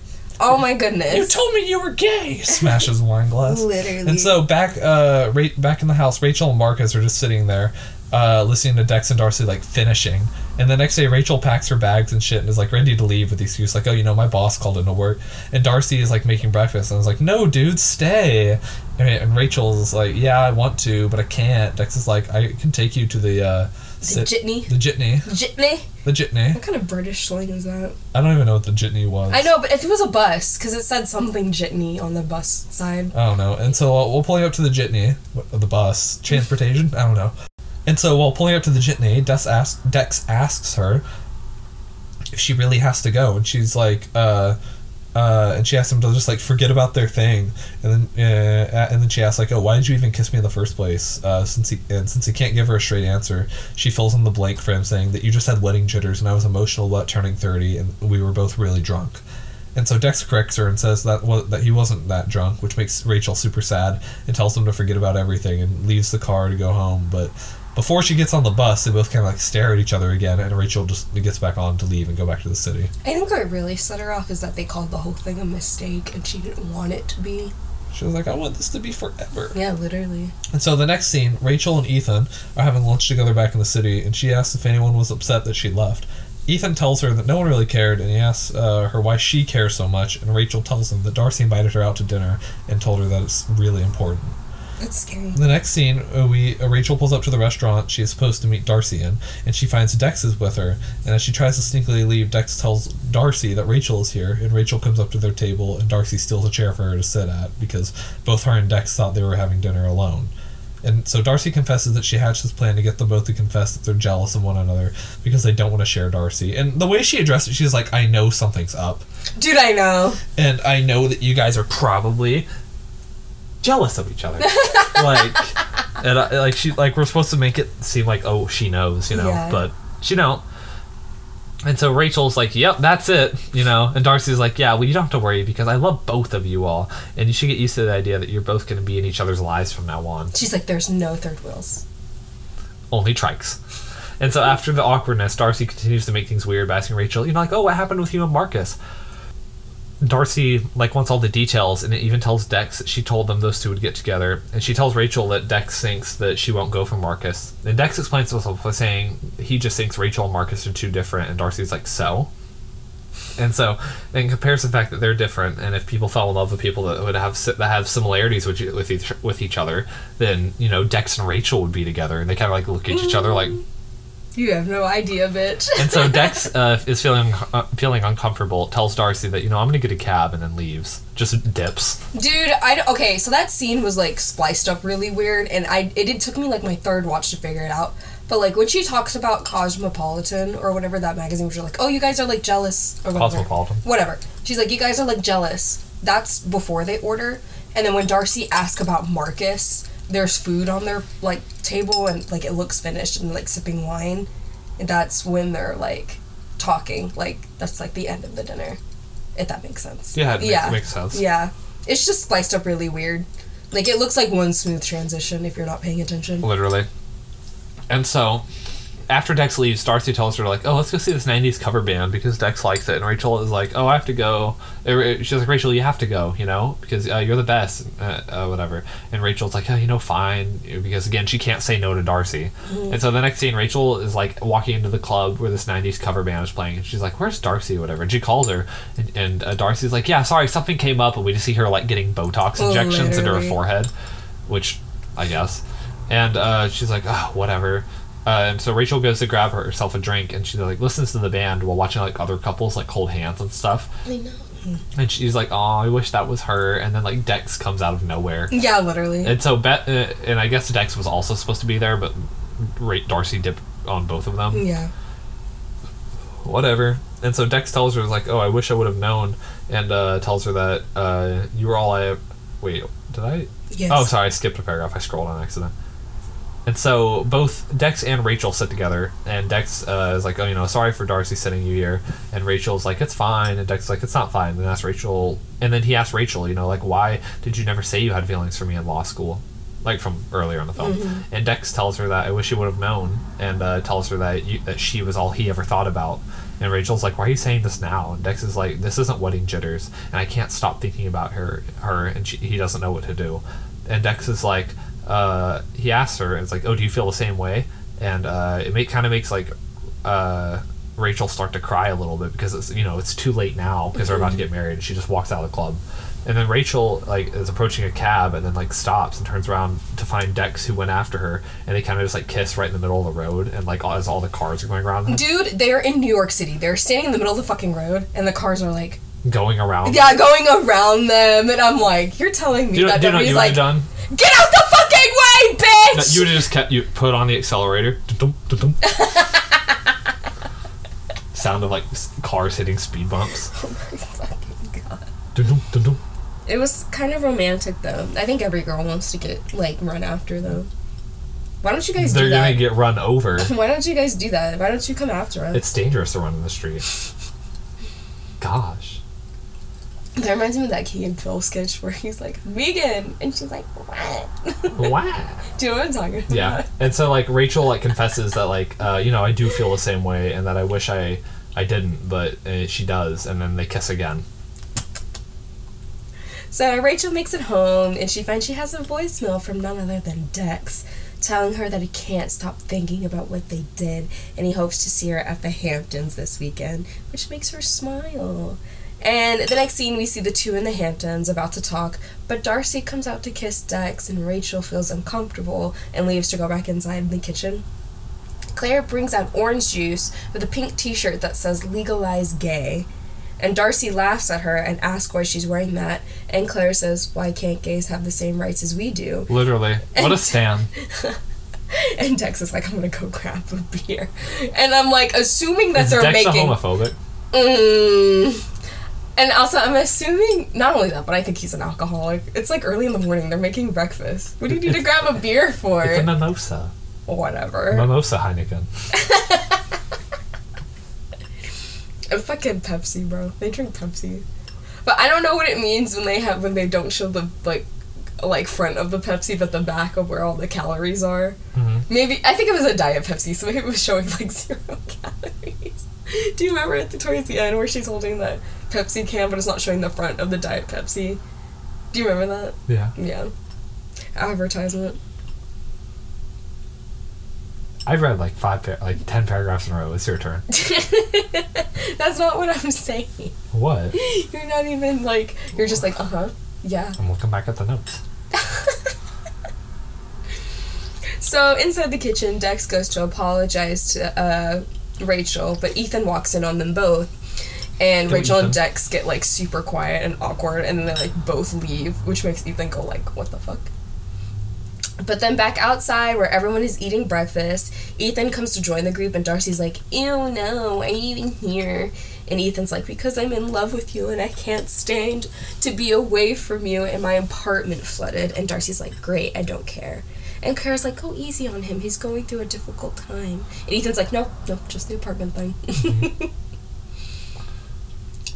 Oh my goodness. you told me you were gay. Smashes a wine glass. Literally. And so back, uh, ra- back in the house, Rachel and Marcus are just sitting there, uh, listening to Dex and Darcy like finishing. And the next day, Rachel packs her bags and shit and is like ready to leave with the excuse like, "Oh, you know, my boss called in to work." And Darcy is like making breakfast and is like, "No, dude, stay." And, and Rachel's like, "Yeah, I want to, but I can't." Dex is like, "I can take you to the uh, the jitney. the jitney, Jitney? the jitney." What kind of British slang is that? I don't even know what the jitney was. I know, but if it was a bus, because it said something jitney on the bus side. I don't know. And so uh, we'll pull you up to the jitney, the bus, transportation. I don't know. And so while pulling up to the jitney, Dex asks, Dex asks her if she really has to go, and she's like, uh, uh, and she asks him to just like forget about their thing, and then uh, and then she asks like, "Oh, why did you even kiss me in the first place?" Uh, since he and since he can't give her a straight answer, she fills in the blank for him, saying that you just had wedding jitters, and I was emotional about turning thirty, and we were both really drunk. And so Dex corrects her and says that wa- that he wasn't that drunk, which makes Rachel super sad and tells him to forget about everything and leaves the car to go home. But before she gets on the bus, they both kind of like stare at each other again, and Rachel just gets back on to leave and go back to the city. I think what really set her off is that they called the whole thing a mistake and she didn't want it to be. She was like, "I want this to be forever." Yeah, literally. And so the next scene, Rachel and Ethan are having lunch together back in the city, and she asks if anyone was upset that she left. Ethan tells her that no one really cared, and he asks uh, her why she cares so much, and Rachel tells him that Darcy invited her out to dinner and told her that it's really important. That's scary. The next scene, uh, we uh, Rachel pulls up to the restaurant she is supposed to meet Darcy in, and she finds Dex is with her. And as she tries to sneakily leave, Dex tells Darcy that Rachel is here, and Rachel comes up to their table, and Darcy steals a chair for her to sit at because both her and Dex thought they were having dinner alone. And so Darcy confesses that she hatched this plan to get them both to confess that they're jealous of one another because they don't want to share Darcy. And the way she addressed it, she's like, "I know something's up, Dude, I know. and I know that you guys are probably jealous of each other. like, and I, like she like we're supposed to make it seem like oh she knows, you know, Yeah. but she don't. And so Rachel's like, "Yep, that's it," you know, and Darcy's like, "Yeah, well, you don't have to worry because I love both of you all, and you should get used to the idea that you're both going to be in each other's lives from now on, She's like, there's no third wheels. only trikes." And so after the awkwardness, Darcy continues to make things weird by asking Rachel, you know, like, "Oh, what happened with you and Marcus?" Darcy like wants all the details, and it even tells Dex that she told them those two would get together. And she tells Rachel that Dex thinks that she won't go for Marcus. And Dex explains himself by saying he just thinks Rachel and Marcus are too different. And Darcy's like, so. And so, and compares the fact that they're different, and if people fell in love with people that would have that have similarities with with each with each other, then you know Dex and Rachel would be together, and they kind of like look at each other like, mm. You have no idea, bitch. and so Dex uh, is feeling uh, feeling uncomfortable. Tells Darcy that you know I'm gonna get a cab and then leaves. Just dips. Dude, I okay. So that scene was like spliced up really weird, and I it, it took me like my third watch to figure it out. But like when she talks about Cosmopolitan or whatever that magazine, which are like, oh, you guys are like jealous or whatever. Cosmopolitan. Whatever. She's like, you guys are like jealous. That's before they order, and then when Darcy asks about Marcus, there's food on their like table and like it looks finished and like sipping wine, and that's when they're like talking. Like that's like the end of the dinner, if that makes sense. Yeah, it yeah, makes sense. Yeah, it's just spliced up really weird. Like it looks like one smooth transition if you're not paying attention. Literally. And so, after Dex leaves, Darcy tells her like, "Oh, let's go see this '90s cover band because Dex likes it." And Rachel is like, "Oh, I have to go." Uh, She's like, "Rachel, you have to go, you know, because uh, you're the best, uh, uh, whatever." And Rachel's like, "Oh, you know, fine," because again, she can't say no to Darcy. And so the next scene, Rachel is like walking into the club where this '90s cover band is playing, and she's like, "Where's Darcy?" or whatever. And she calls her, and, and uh, Darcy's like, "Yeah, sorry, something came up," and we just see her like getting Botox Oh, injections into her forehead, which I guess. And uh, she's like, oh, whatever. Uh, and so Rachel goes to grab herself a drink, and she like listens to the band while watching like other couples like hold hands and stuff. I know. And she's like, "Oh, I wish that was her." And then like Dex comes out of nowhere, Yeah, literally. and so Bet, uh, and I guess Dex was also supposed to be there, but Ra- Darcy dipped on both of them. yeah. Whatever. And so Dex tells her like, "Oh, I wish I would have known," and uh, tells her that uh, you were all I. Wait, did I? Yes. Oh, sorry, I skipped a paragraph. I scrolled on accident. And so both Dex and Rachel sit together, and Dex uh, is like, "Oh, you know, sorry for Darcy sending you here," and Rachel's like, "It's fine," and Dex is like, "It's not fine." And asks Rachel, and then he asks Rachel, you know, like, "Why did you never say you had feelings for me in law school?" Like from earlier in the film, and Dex tells her that I wish he would have known, and uh, tells her that you, that she was all he ever thought about. And Rachel's like, "Why are you saying this now?" And Dex is like, "This isn't wedding jitters, and I can't stop thinking about her, her, and she, he doesn't know what to do." And Dex is like, uh, he asks her, and it's like, "Oh, do you feel the same way?" And uh, it make, kind of makes like uh, Rachel start to cry a little bit because it's you know it's too late now because they're about to get married, and she just walks out of the club. And then Rachel like is approaching a cab and then like stops and turns around to find Dex who went after her, and they kind of just like kiss right in the middle of the road, and like as all the cars are going around, them, Dude, they're in New York City. They're standing in the middle of the fucking road, and the cars are like, going around. yeah, going around them, and I'm like, you're telling me Do you know, that do you know you like, done? get out the fucking way, bitch! You would have just kept you put on the accelerator. Sound of like cars hitting speed bumps. oh my fucking god. It was kind of romantic though. I think every girl wants to get like run after though. Why don't you guys They're do gonna get run over. Why don't you guys do that? Why don't you come after us? It's dangerous to run in the street. Gosh. That reminds me of that Key and Peele sketch where he's like vegan, and she's like, what? Wow. do you know what I'm talking about? Yeah, and so like Rachel like confesses that like uh, you know I do feel the same way and that I wish I I didn't, but uh, she does, and then they kiss again. So Rachel makes it home, and she finds she has a voicemail from none other than Dex, telling her that he can't stop thinking about what they did, and he hopes to see her at the Hamptons this weekend, which makes her smile. And the next scene, we see the two in the Hamptons about to talk, but Darcy comes out to kiss Dex, and Rachel feels uncomfortable and leaves to go back inside the kitchen. Claire brings out orange juice with a pink t shirt that says legalize gay. And Darcy laughs at her and asks why she's wearing that. And Claire says, Why can't gays have the same rights as we do? Literally, what a stan. And Dex is like, I'm gonna go grab a beer. And I'm like, assuming that Is they're Dex making. a homophobic? Mm. And also, I'm assuming not only that, but I think he's an alcoholic. It's like early in the morning. They're making breakfast. What do you need to grab a beer for? It's a mimosa. Whatever. Mimosa Heineken. A fucking Pepsi, bro. They drink Pepsi. But I don't know what it means when they have when they don't show the like like front of the Pepsi but the back of where all the calories are. Mhm. Maybe I think it was a diet Pepsi, so maybe it was showing like zero calories. Do you remember at the towards the end where she's holding that Pepsi can but it's not showing the front of the diet Pepsi? Do you remember that? Yeah. Yeah. Advertisement. I've read like five, par- like ten paragraphs in a row. It's your turn. That's not what I'm saying. What? You're not even like you're just like, uh-huh. Yeah. I'm looking back at the notes. So inside the kitchen, Dex goes to apologize to uh, Rachel, but Ethan walks in on them both. And Go, Rachel and Dex get like super quiet and awkward, and then they like both leave, which makes Ethan go like, "What the fuck?" But then back outside where everyone is eating breakfast, Ethan comes to join the group, and Darcy's like, "Ew, no, are you even here?" And Ethan's like, "Because I'm in love with you, and I can't stand to be away from you, and my apartment flooded." And Darcy's like, "Great, I don't care." And Claire's like, "Go easy on him. He's going through a difficult time." And Ethan's like, "No, no, just the apartment thing."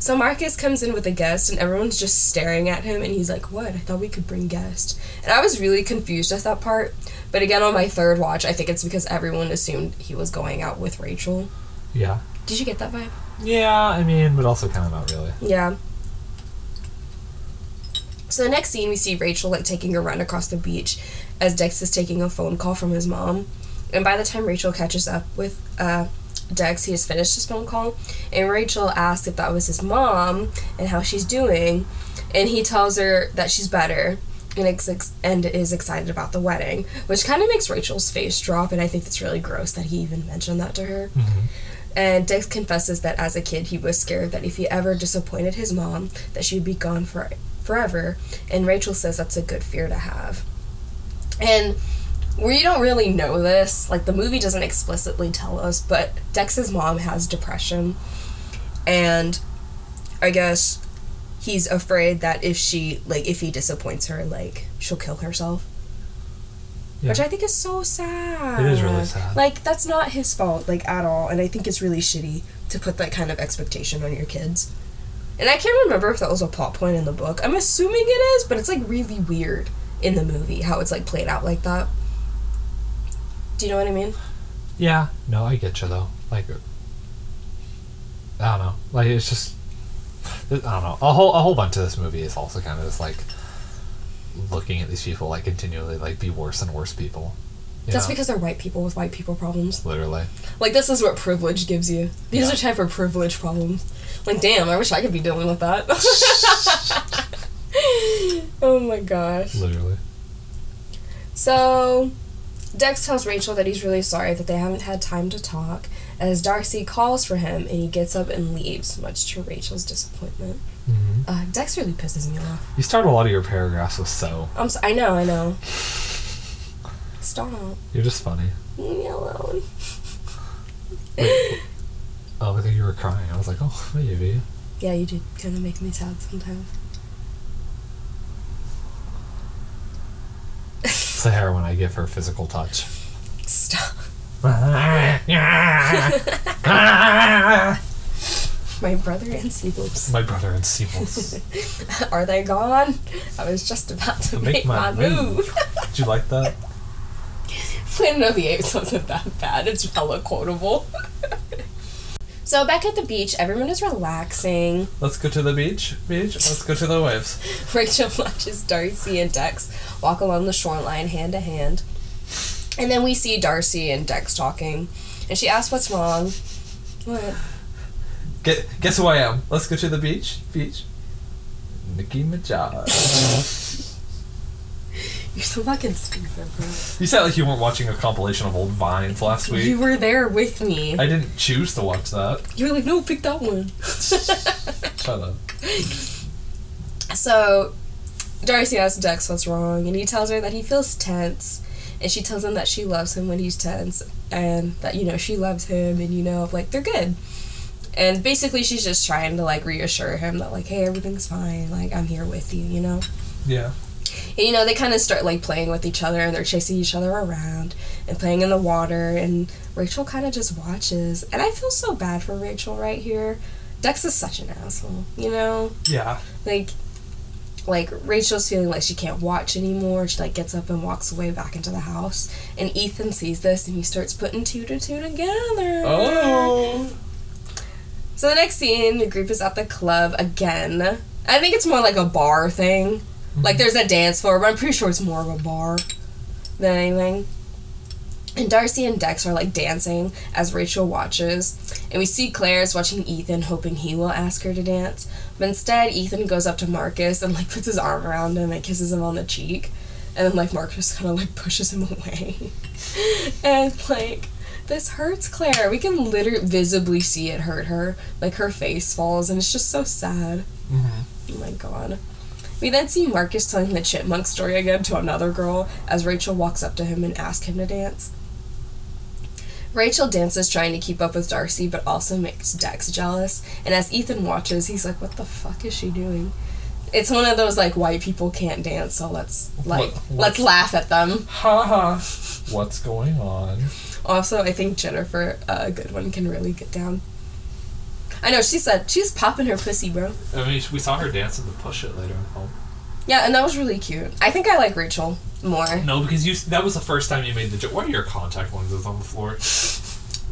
So Marcus comes in with a guest, and everyone's just staring at him, and he's like, "What? I thought we could bring guests." And I was really confused at that part. But again, on my third watch, I think it's because everyone assumed he was going out with Rachel. Yeah. Did you get that vibe? Yeah, I mean, but also kind of not really. Yeah. So the next scene, we see Rachel like taking a run across the beach, as Dex is taking a phone call from his mom. And by the time Rachel catches up with uh, Dex, he has finished his phone call, and Rachel asks if that was his mom and how she's doing, and he tells her that she's better. And, ex- and is excited about the wedding, which kind of makes Rachel's face drop, and I think it's really gross that he even mentioned that to her. And Dex confesses that as a kid he was scared that if he ever disappointed his mom, that she'd be gone for forever. And Rachel says that's a good fear to have. And we don't really know this, like the movie doesn't explicitly tell us, but Dex's mom has depression. And I guess he's afraid that if she like if he disappoints her, like she'll kill herself. Which I think is so sad. It is really sad. Like that's not his fault, like at all. And I think it's really shitty to put that kind of expectation on your kids. And I can't remember if that was a plot point in the book. I'm assuming it is, but it's like really weird in the movie how it's like played out like that. Do you know what I mean? Yeah. No, I get you though. Like, I don't know. Like it's just, I don't know. A whole a whole bunch of this movie is also kind of just like looking at these people like continually like be worse and worse people. That's know? because they're white people with white people problems. literally. Like this is what privilege gives you. These Yeah. are type of privilege problems. Like damn, I wish I could be dealing with that. oh my gosh. Literally. So, Dex tells Rachel that he's really sorry that they haven't had time to talk, as Darcy calls for him and he gets up and leaves, much to Rachel's disappointment. Mm-hmm. Uh, Dex really pisses me off. You start a lot of your paragraphs with so. I'm so, I know, I know. Stop. You're just funny. Leave me alone. Wait, oh, I thought you were crying. I was like, oh, maybe. Yeah, you did kind of make me sad sometimes. it's the hair when I give her physical touch. Stop. Ah. Ah. My My brother and Seagulls. brother and Seables. Are they gone? I was just about to make, my, move. Did you like that? Planet of the Apes wasn't that bad. It's hella quotable. so back at the beach, everyone is relaxing. Let's go to the beach. Beach. Let's go to the waves. Rachel watches Darcy and Dex walk along the shoreline hand to hand. And then we see Darcy and Dex talking. And she asks what's wrong. What? Get, guess who I am? Let's go to the beach. Beach. Nicki Minaj. You're so fucking stupid, bro. you sound like you weren't watching a compilation of old vines last week. You were there with me. I didn't choose to watch that. You were like, no, pick that one. Shut up. So, Darcy asks Dex what's wrong, and he tells her that he feels tense. And she tells him that she loves him when he's tense, and that, you know, she loves him, and, you know, like, they're good. And basically, she's just trying to, like, reassure him that, like, hey, everything's fine. Like, I'm here with you, you know? Yeah. And, you know, they kind of start, like, playing with each other, and they're chasing each other around and playing in the water, and Rachel kind of just watches. And I feel so bad for Rachel right here. Dex is such an asshole, you know? Yeah. like like Rachel's feeling like she can't watch anymore. She like gets up and walks away back into the house. And Ethan sees this and he starts putting two to two together. Oh. So the next scene, the group is at the club again. I think it's more like a bar thing. Like mhm. there's a dance floor, but I'm pretty sure it's more of a bar than anything. And Darcy and Dex are like dancing as Rachel watches. And we see Claire is watching Ethan, hoping he will ask her to dance. But instead, Ethan goes up to Marcus and like puts his arm around him and kisses him on the cheek. And then like Marcus kind of like pushes him away. and like this hurts Claire. We can literally visibly see it hurt her. Like her face falls and it's just so sad. Mm-hmm. Oh my god. We then see Marcus telling the chipmunk story again to another girl as Rachel walks up to him and asks him to dance. Rachel dances trying to keep up with Darcy, but also makes Dex jealous. And as Ethan watches, he's like, "What the fuck is she doing?" It's one of those like white people can't dance, so let's like What- let's laugh at them. Ha ha. What's going on? Also, I think Ginnifer a uh, Goodwin can really get down. I know she said she's popping her pussy, bro. I mean, we saw her dance in the push it later in home. Yeah, and that was really cute. I think I like Rachel more. No, because you that was the first time you made the joke. Why are your contact lenses on the floor?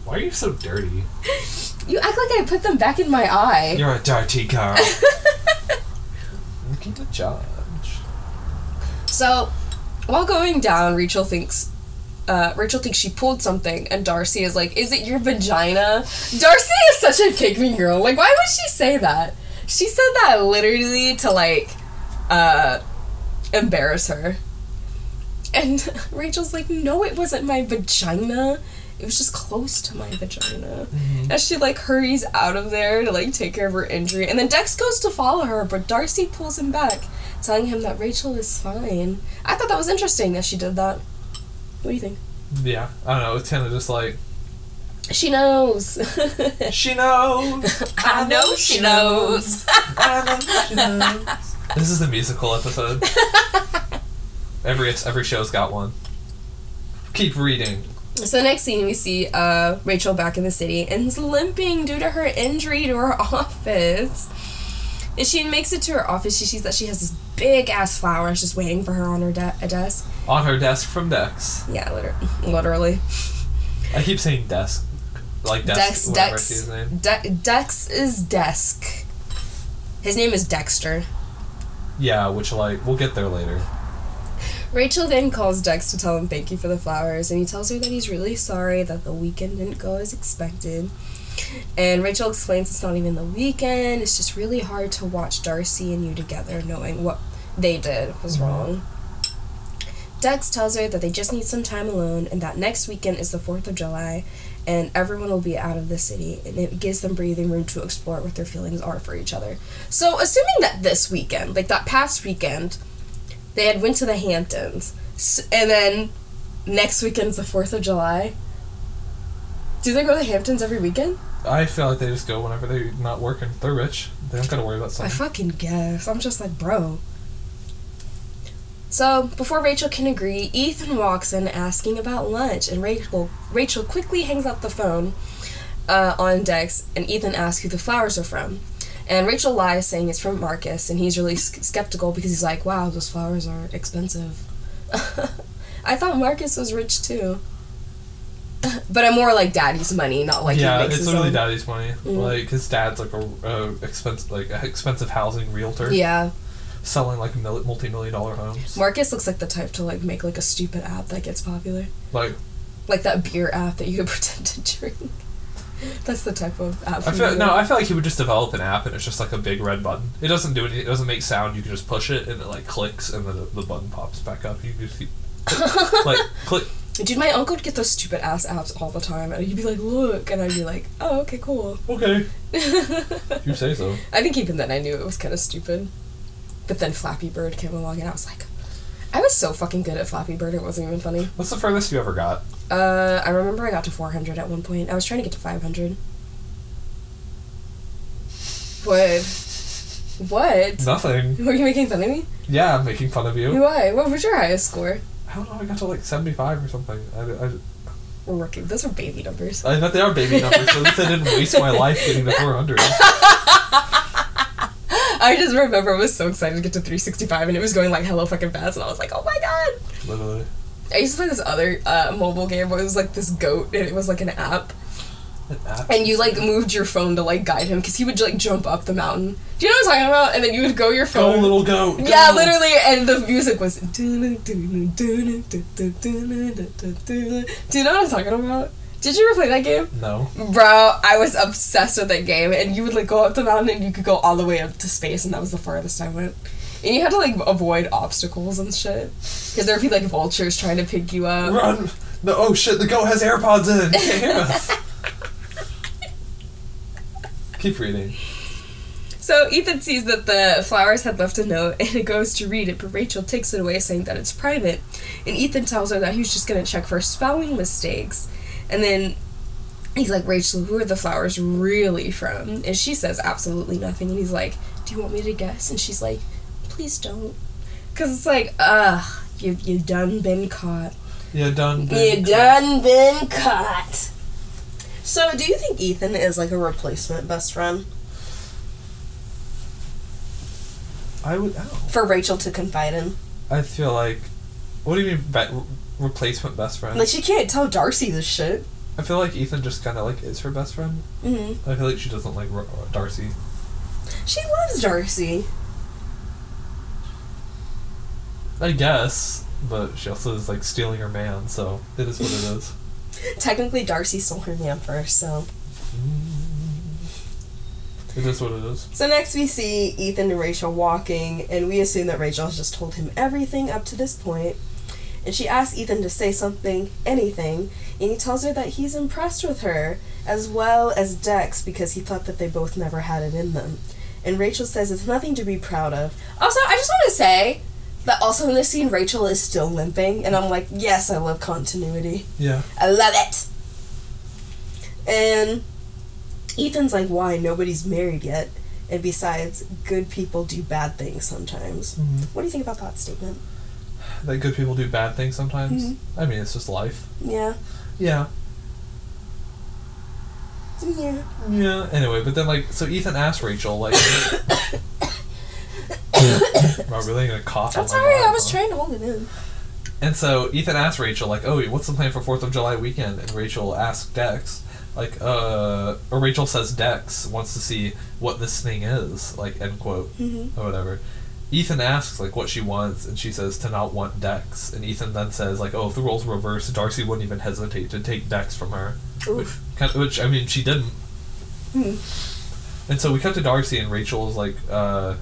Why are you so dirty? You act like I put them back in my eye. You're a dirty girl. Looking to judge. So, while going down, Rachel thinks. Uh, Rachel thinks she pulled something, and Darcy is like, "Is it your vagina?" Darcy is such a pick me girl. Like, why would she say that? She said that literally to like, uh, embarrass her. And Rachel's like, "No, it wasn't my vagina. It was just close to my vagina." As she like hurries out of there to like take care of her injury, and then Dex goes to follow her, but Darcy pulls him back, telling him that Rachel is fine. I thought that was interesting that she did that. What do you think? Yeah, I don't know. It's kind of just like She knows. she knows. I know she knows. I know she knows. This is the musical episode. every every show's got one. Keep reading. So the next scene we see uh, Rachel back in the city and is limping due to her injury to her office. And she makes it to her office. She sees that she has this big ass flowers just waiting for her on her de- a desk. On her desk from Dex. Yeah, liter- literally. I keep saying desk. Like desk. Dex, Dex, his name. De- Dex's desk. His name is Dexter. Yeah, which like we'll get there later. Rachel then calls Dex to tell him thank you for the flowers, and he tells her that he's really sorry that the weekend didn't go as expected. And Rachel explains it's not even the weekend, it's just really hard to watch Darcy and you together knowing what they did was mm-hmm. wrong. Dex tells her that they just need some time alone and that next weekend is the 4th of July and everyone will be out of the city and it gives them breathing room to explore what their feelings are for each other. So, assuming that this weekend, like that past weekend, they had went to the Hamptons, and then next weekend's the Fourth of July. Do they go to the Hamptons every weekend? I feel like they just go whenever they're not working. They're rich. They don't gotta worry about something. I fucking guess. I'm just like, bro. So before Rachel can agree, Ethan walks in asking about lunch, and Rachel Rachel quickly hangs up the phone uh, on Dex, and Ethan asks who the flowers are from. And Rachel lies, saying it's from Marcus, and he's really s- skeptical because he's like, "Wow, those flowers are expensive." I thought Marcus was rich too, but I'm more like Daddy's money, not like yeah, he makes it's literally own. daddy's money. Mm. Like his dad's like a, a expensive like a expensive housing realtor Yeah, selling like mil- multi million dollar homes. Marcus looks like the type to like make like a stupid app that gets popular, Like like that beer app that you could pretend to drink. That's the type of app. I feel no. I feel like he would just develop an app and it's just like a big red button. It doesn't do anything. It doesn't make sound. You can just push it and it like clicks and then the, the button pops back up. You just keep, like click. Dude, my uncle would get those stupid ass apps all the time, and he'd be like, "Look," and I'd be like, "Oh, okay, cool." Okay, you say so. I think even then I knew it was kind of stupid. But then Flappy Bird came along, and I was like, I was so fucking good at Flappy Bird, it wasn't even funny. What's the furthest you ever got? Uh, I remember I got to 400 at one point. I was trying to get to 500. What? What? Nothing. Were you making fun of me? Yeah, I'm making fun of you. Why? What was your highest score? I don't know. I got to like seventy five or something. I, I, Rookie. Those are baby numbers. I bet they are baby numbers. so at least I didn't waste my life getting to four hundred. I just remember I was so excited to get to 365 and it was going like hello fucking fast and I was like, oh my god. Literally. I used to play this other uh, mobile game where it was like this goat and it was like an app An app. and you like moved your phone to like guide him because he would like jump up the mountain. Do you know what I'm talking about? And then you would go your phone. Go little goat. go. Yeah, literally, and the music was. Do you know what I'm talking about? Did you ever play that game? No. Bro, I was obsessed with that game, and you would like go up the mountain, and you could go all the way up to space, and that was the farthest I went. And you had to like avoid obstacles and shit, because there would be like vultures trying to pick you up. Run. No. Oh shit! The goat has AirPods in. He can't hear us. Keep reading. So Ethan sees that the flowers had left a note, and it goes to read it, but Rachel takes it away, saying that it's private. And Ethan tells her that he was just gonna check for spelling mistakes, and then he's like, "Rachel, who are the flowers really from?" And she says absolutely nothing, and he's like, "Do you want me to guess?" And she's like, "Please don't," because it's like, ugh, you you done been caught. Yeah, done. Been You done been caught. So, do you think Ethan is like a replacement best friend I would. Ow. for Rachel to confide in? I feel like. What do you mean, replacement best friend? Like she can't tell Darcy this shit. I feel like Ethan just kind of like is her best friend. Mm-hmm. I feel like she doesn't like Darcy. She loves Darcy. I guess, but she also is like stealing her man, so it is what it is. Technically, Darcy stole her man first. So, It is what it is. so next we see Ethan and Rachel walking, and we assume that Rachel has just told him everything up to this point. And she asks Ethan to say something, anything, and he tells her that he's impressed with her, as well as Dex, because he thought that they both never had it in them. And Rachel says it's nothing to be proud of. Also, I just want to say that also in this scene, Rachel is still limping, and I'm like, yes, I love continuity. Yeah. I love it. And Ethan's like, why? Nobody's married yet. And besides, good people do bad things sometimes. Mhm. What do you think about that statement? That good people do bad things sometimes. Mhm. I mean, it's just life. Yeah. Yeah. Yeah. Yeah. Anyway, but then like, so Ethan asked Rachel like, "Am I really gonna cough?" I'm on my sorry, I was trying to hold it in. And so Ethan asked Rachel, like, "Oh, what's the plan for Fourth of July weekend?" And Rachel asked Dex, like, uh, or Rachel says Dex wants to see what this thing is, like, end quote, Mhm. or whatever. Ethan asks like what she wants, and she says to not want Dex. And Ethan then says like, "Oh, if the roles were reversed, Darcy wouldn't even hesitate to take Dex from her." Oof. Kind which I mean, she didn't. Hmm. And so we cut to Darcy, and Rachel's like uh,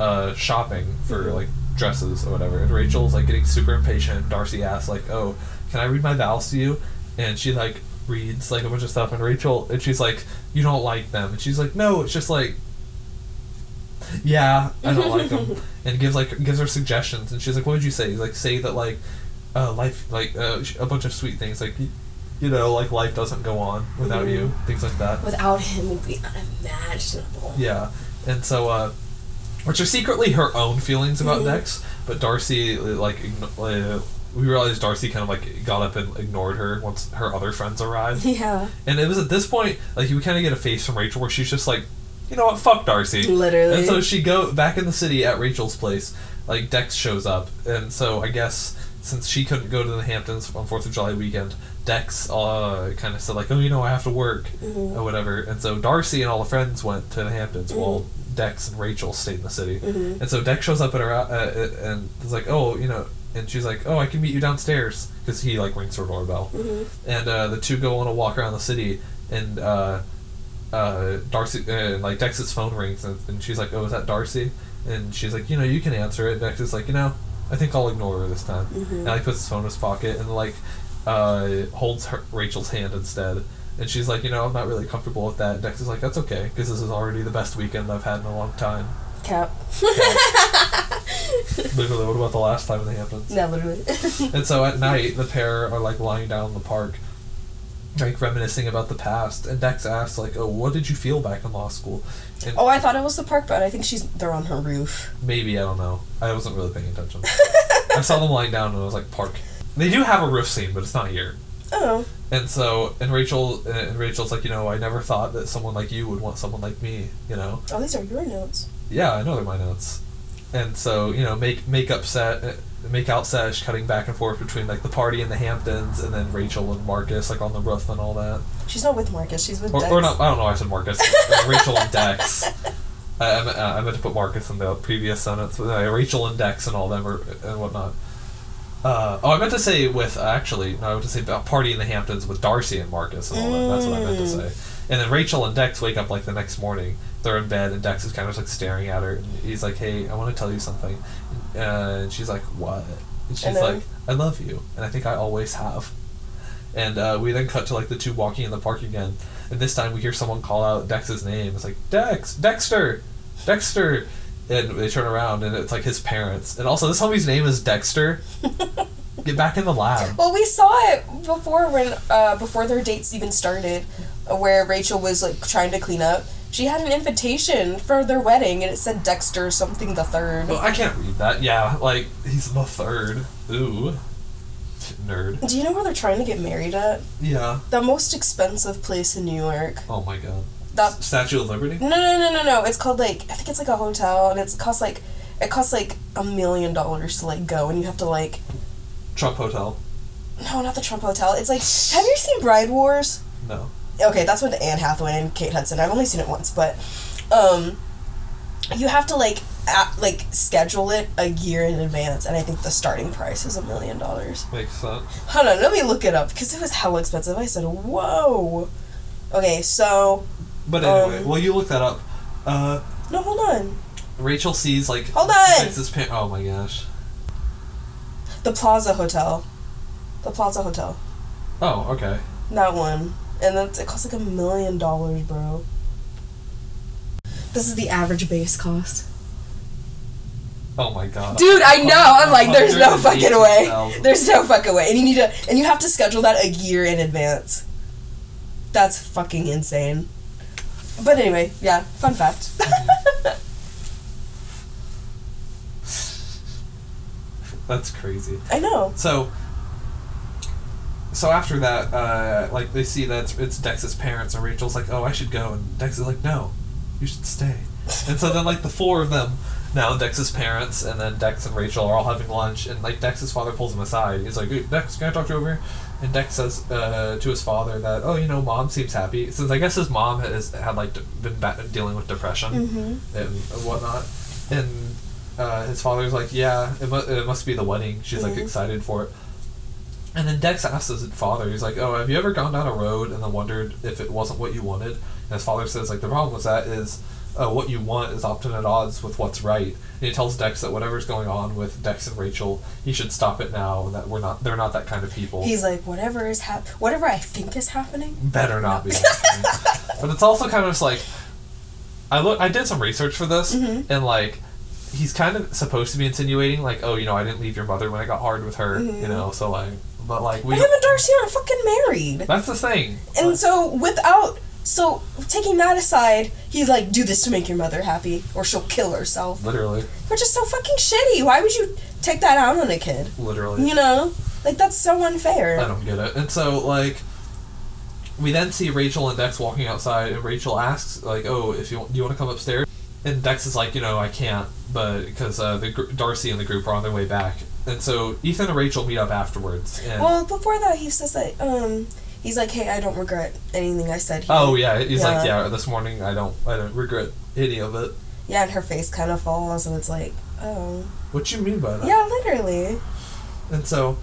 uh, shopping for Mhm. like dresses or whatever. And Rachel's like getting super impatient. Darcy asks like, "Oh, can I read my vows to you?" And she like reads like a bunch of stuff. And Rachel and she's like, "You don't like them?" And she's like, "No, it's just like." Yeah, I don't like them, and gives like gives her suggestions, and she's like, "What would you say?" He's like, "Say that like, uh, life like uh, a bunch of sweet things like, you know, like life doesn't go on without Mhm. you, things like that." Without him, would be unimaginable. Yeah, and so, uh, which are secretly her own feelings about Mhm. Dex, but Darcy like igno- uh, we realized Darcy kind of like got up and ignored her once her other friends arrived. Yeah. And it was at this point, like you kind of get a face from Rachel where she's just like, you know what, fuck Darcy. Literally. And so she go back in the city at Rachel's place. Like Dex shows up, and so I guess since she couldn't go to the Hamptons on Fourth of July weekend, Dex uh, kind of said like, oh, you know, I have to work Mm-hmm. or whatever. And so Darcy and all the friends went to the Hamptons while Dex and Rachel stayed in the city. Mm-hmm. And so Dex shows up at her uh, uh, and is like, oh, you know. And she's like, "Oh, I can meet you downstairs," because he like rings her doorbell, Mm-hmm. and uh, the two go on a walk around the city, and uh, Darcy, uh, like Dex's phone rings, and, and she's like, "Oh, is that Darcy?" And she's like, "You know, you can answer it." And Dex is like, "You know, I think I'll ignore her this time." And like puts his phone in his pocket and like uh, holds her, Rachel's hand instead. And she's like, "You know, I'm not really comfortable with that." And Dex is like, "That's okay, because this is already the best weekend I've had in a long time." Cap. Literally, what about the last time in the Hamptons? no, literally. And so at night, the pair are like lying down in the park, like reminiscing about the past. And Dex asks, like, "Oh, what did you feel back in law school?" And oh, I thought it was the park, but I think she's they're on her roof. maybe I don't know. I wasn't really paying attention. I saw them lying down, and I was like, "Park." They do have a roof scene, but it's not here. Oh. And so, and Rachel, and Rachel's like, you know, I never thought that someone like you would want someone like me. You know. Oh, these are your notes. Yeah, I know they're my notes. And so, you know, make makeup set, uh, make out sesh, cutting back and forth between like the party in the Hamptons, and then Rachel and Marcus like on the roof and all that. She's not with Marcus. She's with Or, Dex. or not, I don't know. I said Marcus. Uh, Rachel and Dex. I, I, meant, uh, I meant to put Marcus in the previous sentence. Uh, Rachel and Dex and all them are, and whatnot. Uh, oh, I meant to say with uh, actually no, I meant to say about party in the Hamptons with Darcy and Marcus and all that. That's what I meant to Mm. say. And then Rachel and Dex wake up like the next morning. They're in bed and Dex is kind of like staring at her. And he's like, "Hey, I want to tell you something." Uh, and she's like, "What?" And she's And then- like, "I love you, and I think I always have." And uh, we then cut to like the two walking in the park again, and this time we hear someone call out Dex's name. It's like Dex, Dexter, Dexter, and they turn around and it's like his parents. And also this homie's name is Dexter. Get back in the lab. Well, we saw it before when uh, before their dates even started, where Rachel was like trying to clean up. She had an invitation for their wedding, and it said Dexter something the third. Well, I can't read that. Yeah, like he's the third. Ooh, nerd. Do you know where they're trying to get married at? Yeah. The most expensive place in New York. Oh my god. That Statue of Liberty. no no no no no. It's called like I think it's like a hotel, and it's costs like it costs like a million dollars to like go, and you have to like Trump Hotel. no not the Trump Hotel. It's like have you seen Bride Wars? No. Okay, that's with Anne Hathaway and Kate Hudson. I've only seen it once, but um, you have to like at, like schedule it a year in advance, and I think the starting price is a million dollars. Makes sense. Hold on, let me look it up because it was hell expensive. I said, whoa. Okay, so But anyway, Um, well, you look that up. Uh, no, hold on. Rachel sees like. Hold on! Dex's pa- oh my gosh. The Plaza Hotel, the Plaza Hotel, Oh, okay. that one, and that's it costs like a million dollars, bro. This is the average base cost. Oh my god. Dude, I know. I'm like, there's no fucking way. There's no fucking way. And you need to, and you have to schedule that a year in advance. That's fucking insane. But anyway, yeah, fun fact. That's crazy. I know. So, so after that, uh, like they see that it's, it's Dex's parents, and Rachel's like, "Oh, I should go," and Dex is like, "No, you should stay." and so then, like the four of them, now Dex's parents, and then Dex and Rachel are all having lunch, and like Dex's father pulls him aside. He's like, hey, "Dex, can I talk to you over here?" And Dex says uh, to his father that, "Oh, you know, mom seems happy since I guess his mom has had like been ba- dealing with depression Mm-hmm. and whatnot." And uh, his father's like, "Yeah, it, mu- it must be the wedding." She's like Mhm. excited for it. And then Dex asks his father, he's like, "Oh, have you ever gone down a road and then wondered if it wasn't what you wanted?" And his father says, "Like the problem with that is, uh, what you want is often at odds with what's right." And he tells Dex that whatever's going on with Dex and Rachel, he should stop it now, and that we're not, they're not that kind of people. He's like, whatever is hap- whatever I think is happening. Better not be. but it's also kind of just like, I look, I did some research for this, Mhm. and like. He's kind of supposed to be insinuating, like, oh, you know, I didn't leave your mother when I got hard with her, you Mhm. know, so like, but like, we. But him and Darcy aren't fucking married. That's the thing. And so without so taking that aside, he's like, do this to make your mother happy, or she'll kill herself. Literally. Which is so fucking shitty. Why would you take that out on a kid. Literally. You know, like that's so unfair. I don't get it. And so like we then see Rachel and Dex walking outside, and Rachel asks like, "Oh, if you want, do you want to come upstairs?" And Dex is like, "You know, I can't, but because uh, the gr- Darcy and the group are on their way back." And so Ethan and Rachel meet up afterwards. And Well, before that, he says that um, he's like, "Hey, I don't regret anything I said." Here. oh yeah, he's like, Yeah. "Yeah, this morning I don't, I don't regret any of it." Yeah, and her face kind of falls, and it's like, oh, What you mean by that? yeah, literally. And so,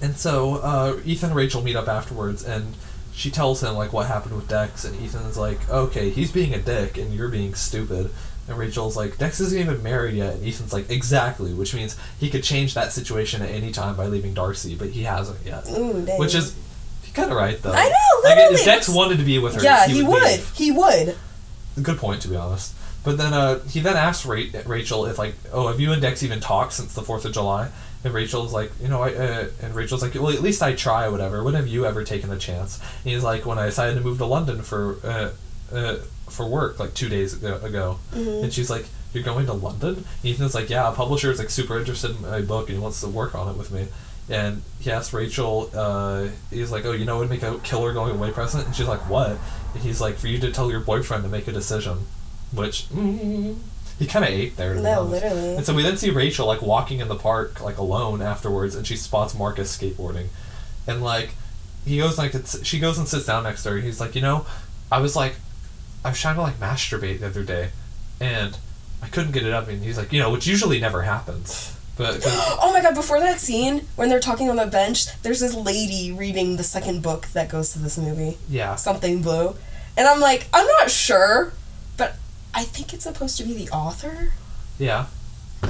and so uh, Ethan and Rachel meet up afterwards, and she tells him like what happened with Dex, and Ethan's like, okay, he's being a dick, and you're being stupid. And Rachel's like, Dex isn't even married yet, and Ethan's like, exactly, which means he could change that situation at any time by leaving Darcy, but he hasn't yet. Ooh, dang. Which is, kind of right though. I know, Like literally. if Dex wanted to be with her, yeah, he, would. leave. He would. Good point, to be honest. But then uh, he then asks Ra- Rachel if like, oh, have you and Dex even talked since the Fourth of July? And Rachel's like, you know, I uh, and Rachel's like, well, at least I try, or whatever. When have you ever taken a chance? And he's like, when I decided to move to London for uh, uh, for work, like two days ago. ago. Mm-hmm. And she's like, you're going to London? Ethan's like, yeah, a publisher is like super interested in my book and he wants to work on it with me. And he asked Rachel, uh, he's like, oh, you know, would make a killer going away present? And she's like, what? And he's like, for you to tell your boyfriend to make a decision. Which, mm, he kind of ate there. No, literally. And so we then see Rachel, like, walking in the park, like, alone afterwards, and she spots Marcus skateboarding. And, like, he goes, like, it's, she goes and sits down next to her, and he's like, you know, I was, like, I was trying to, like, masturbate the other day, and I couldn't get it up. And he's like, you know, which usually never happens. But Oh my god, before that scene, when they're talking on the bench, there's this lady reading the second book that goes to this movie. yeah. Something Blue. And I'm like, I'm not sure, but I think it's supposed to be the author. Yeah.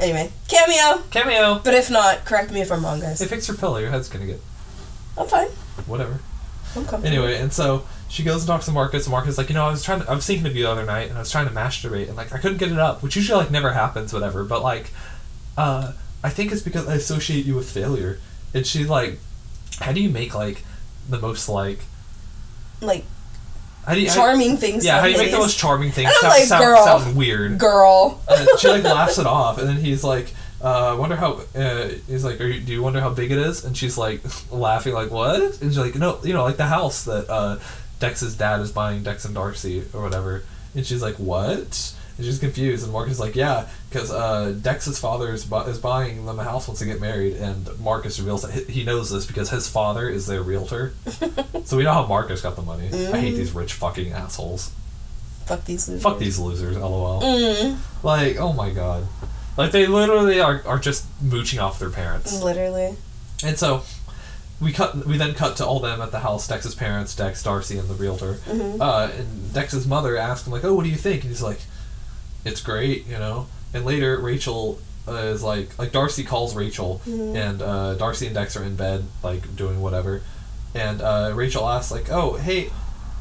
Anyway, cameo. Cameo! But if not, correct me if I'm wrong, guys. Hey, fix your pillow, your head's gonna get. I'm fine. Whatever. I'm comfortable. Anyway, and so she goes and talks to Marcus. And Marcus is like, you know, I was trying. To, I was thinking of you the other night, and I was trying to masturbate, and like I couldn't get it up, which usually like never happens, whatever. But like, uh, I think it's because I associate you with failure. And she's like, how do you make like the most like like how do you how- charming things. yeah, how do you make the most charming things sound, like, sound, girl. sound weird? girl? And she like laughs it off, and then he's like, uh, "I wonder how." Uh, he's like, Are you, "Do you wonder how big it is?" And she's like, laughing, like, "What?" And she's like, "No, you know, like the house that uh, Dex's dad is buying, Dex and Darcy or whatever." And she's like, "What?" And she's confused, and Marcus is like, "Yeah, because uh, Dex's father is, bu- is buying them a house once they get married." And Marcus reveals that he, knows this because his father is their realtor. so we know how Marcus got the money. I hate these rich fucking assholes. Fuck these losers. Fuck these losers, lol. Mm, Like, oh my god. Like, they literally are, are just mooching off their parents. literally. And so, we cut. We then cut to all them at the house, Dex's parents, Dex, Darcy, and the realtor. Mhm. Uh, and Dex's mother asked him, like, oh, what do you think? And he's like, it's great, you know? And later, Rachel uh, is like, like, Darcy calls Rachel, Mhm. and uh, Darcy and Dex are in bed, like, doing whatever. And uh, Rachel asks, like, oh, hey,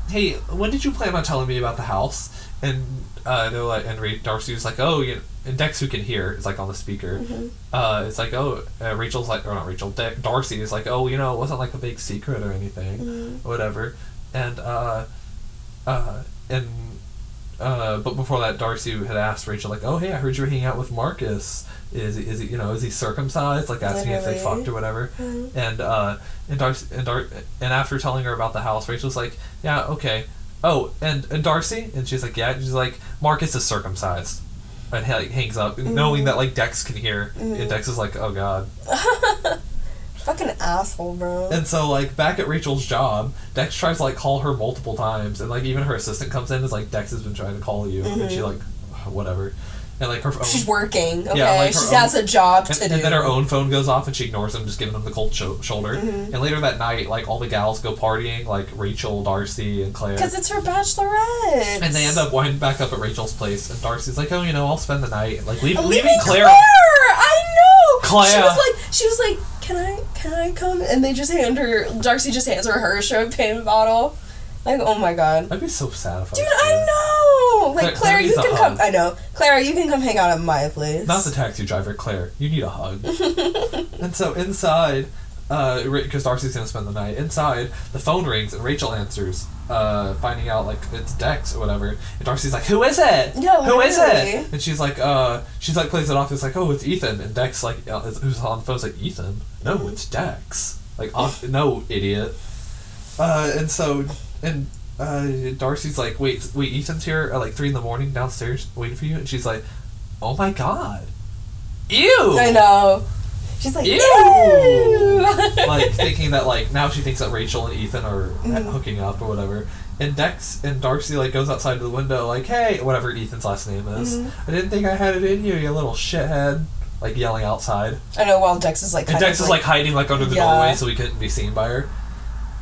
hey, when did you plan on telling me about the house? And uh, they're like, and Ra- Darcy was like, oh, you know, and Dex, who can hear, is like on the speaker. Mhm. Uh, it's like, oh, uh, Rachel's like, or not Rachel, De- Darcy is like, oh, you know, it wasn't like a big secret or anything, Mhm. or whatever. And, uh, uh, and, uh, but before that, Darcy had asked Rachel, like, oh, hey, I heard you were hanging out with Marcus. Is he, is he, you know, is he circumcised? Like, asking if they fucked or whatever. Mhm. And, uh, and Darcy, and, Dar- and after telling her about the house, Rachel's like, yeah, okay. Oh, and, and Darcy? And she's like, yeah. And she's like, Marcus is circumcised. And he like, hangs up, knowing that, like, Dex can hear. And mm-hmm. Dex is like, oh, God. Fucking asshole, bro. And so, like, back at Rachel's job, Dex tries to, like, call her multiple times. And, like, even her assistant comes in and is like, Dex has been trying to call you. And she, mm-hmm. like, whatever. And, like, her phone. She's working. Okay, Yeah, like she own- has a job and, to and do. And then her own phone goes off and she ignores him, just giving him the cold sho- shoulder. Mm-hmm. And later that night, like, all the gals go partying, like Rachel, Darcy, and Claire. Because it's her bachelorette. And they end up winding back up at Rachel's place, and Darcy's like, "Oh, you know, I'll spend the night." Like, leave, leaving, leaving Claire. Claire. I know. Claire. She was like, she was like, can I, can I come? And they just hand her. Darcy just hands her her champagne bottle. Like, oh my god. I'd be so sad if I. Dude, I know. Like Claire- Claire, you can come. I know, Clara, you can come hang out at my place. Not the taxi driver, Claire. You need a hug. and so inside, uh, because Darcy's gonna spend the night inside, the phone rings and Rachel answers, uh, finding out like it's Dex or whatever, and Darcy's like, "Who is it? Yeah, Who is literally. it?" And she's like, "Uh, she's like plays it off. It's like, oh, it's Ethan." And Dex like, uh, is- who's on the phone? is like, "Ethan? No, it's Dex. Like, off, no, idiot." Uh, and so and uh, Darcy's like, "Wait, wait, Ethan's here at like three in the morning downstairs waiting for you," and she's like, "Oh my god, ew!" I know. She's like, Ew. Ew. like thinking that like now she thinks that Rachel and Ethan are Mm-hmm. hooking up or whatever. And Dex and Darcy like goes outside to the window like, "Hey, whatever Ethan's last name is. Mm-hmm. I didn't think I had it in you, you little shithead." Like yelling outside, I know. While Dex is like, and Dex is like hiding like under the Yeah. doorway so he couldn't be seen by her.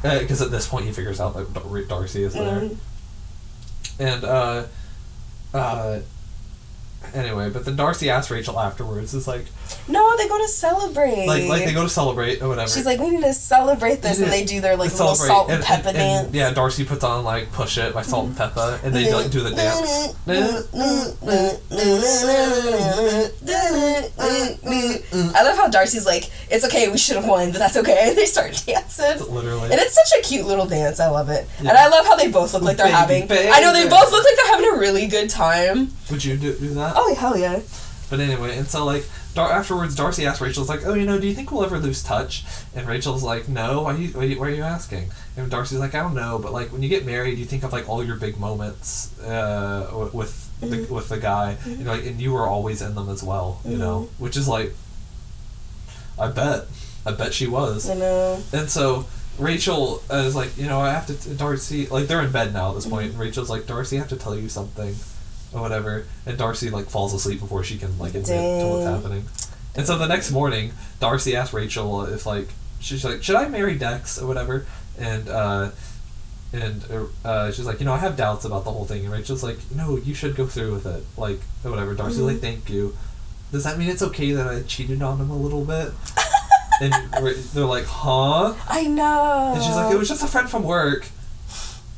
Because at this point he figures out that Dar- Darcy is there, Mhm. and uh, uh, anyway, but then Darcy asks Rachel afterwards, is like, no, they go to celebrate. like, like they go to celebrate or whatever. She's like, we need to celebrate this, and they do their like little salt and, pepper dance. yeah, Darcy puts on like "Push It" by Salt-N-Pepa, and they like do the dance. I love how Darcy's like, it's okay, we should have won, but that's okay. And they start dancing. Literally. And it's such a cute little dance. I love it. Yeah. And I love how they both look like they're Baby, having. baby. I know they both look like they're having a really good time. Would you do, do that? Oh hell yeah! But anyway, and so like Dar- afterwards, Darcy asks Rachel, Rachel's like, "Oh, you know, do you think we'll ever lose touch?" And Rachel's like, "No. Why you? Why, you, why are you asking?" And Darcy's like, "I don't know, but like when you get married, you think of like all your big moments uh, with the, mm-hmm. with the guy, mm-hmm. and like, and you were always in them as well, you know, mm-hmm. which is like, I bet, I bet she was." I know. And so Rachel is like, you know, I have to. Darcy, like, they're in bed now at this point, and Rachel's like, Darcy, I have to tell you something, or whatever. And Darcy like falls asleep before she can like admit to what's happening. And so the next morning, Darcy asks Rachel if like she's like, should I marry Dex or whatever? And uh, and uh, she's like, you know, I have doubts about the whole thing. And Rachel's like, no, you should go through with it, like or whatever. Darcy's like, thank you. Does that mean it's okay that I cheated on him a little bit? and they're like, huh? I know. And she's like, it was just a friend from work.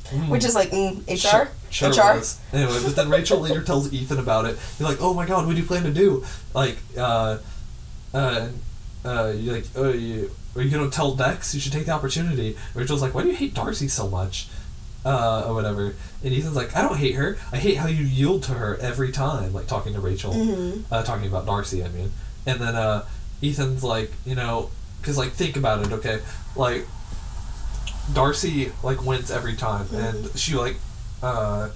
Mm. Which is like mm, HR. Sure, HR. was. Anyway, but then Rachel later tells Ethan about it. You're like, oh my god, what do you plan to do? Like, uh, uh, uh, you're like, oh, you, are you gonna tell Dex? You should take the opportunity. Rachel's like, why do you hate Darcy so much? Uh, or whatever. And Ethan's like, I don't hate her. I hate how you yield to her every time. Like talking to Rachel, Mm-hmm. uh, talking about Darcy. I mean, and then uh, Ethan's like, you know, because like think about it, okay, like Darcy like wins every time, and she like uh,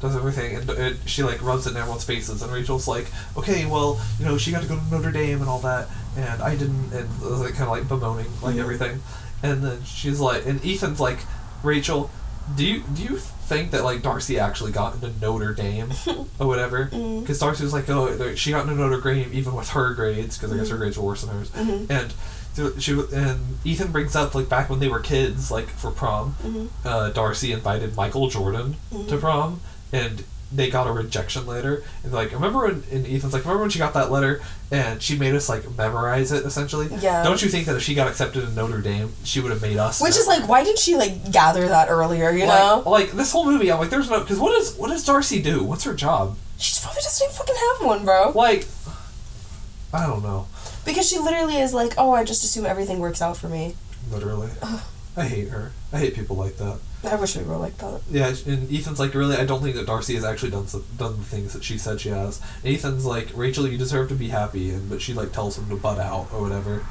does everything, and, and she like rubs it in everyone's faces, and Rachel's like, okay, well, you know, she got to go to Notre Dame and all that, and I didn't, and was, like kind of like bemoaning like everything, and then she's like, and Ethan's like, Rachel, do you do you think that like Darcy actually got into Notre Dame or whatever? Mm-hmm. Because Darcy was like, oh, she got into Notre Dame even with her grades, because I guess her mm-hmm. grades were worse than hers, mm-hmm. and. She and Ethan brings up like back when they were kids, like for prom, uh, Darcy invited Michael Jordan to prom, and they got a rejection letter. And like, remember when? And Ethan's like, remember when she got that letter and she made us like memorize it essentially? Yeah. Don't you think that if she got accepted in Notre Dame, she would have made us? Which is like, why did she like gather that earlier? You like, know, like this whole movie, I'm like, there's no because what is what does Darcy do? What's her job? she probably doesn't even fucking have one, bro. Like, I don't know. Because she literally is like, oh, I just assume everything works out for me. Literally, I hate her. I hate people like that. I wish we were like that. Yeah, and Ethan's like, really, I don't think that Darcy has actually done some, done the things that she said she has. And Ethan's like, Rachel, you deserve to be happy, and but she like tells him to butt out or whatever.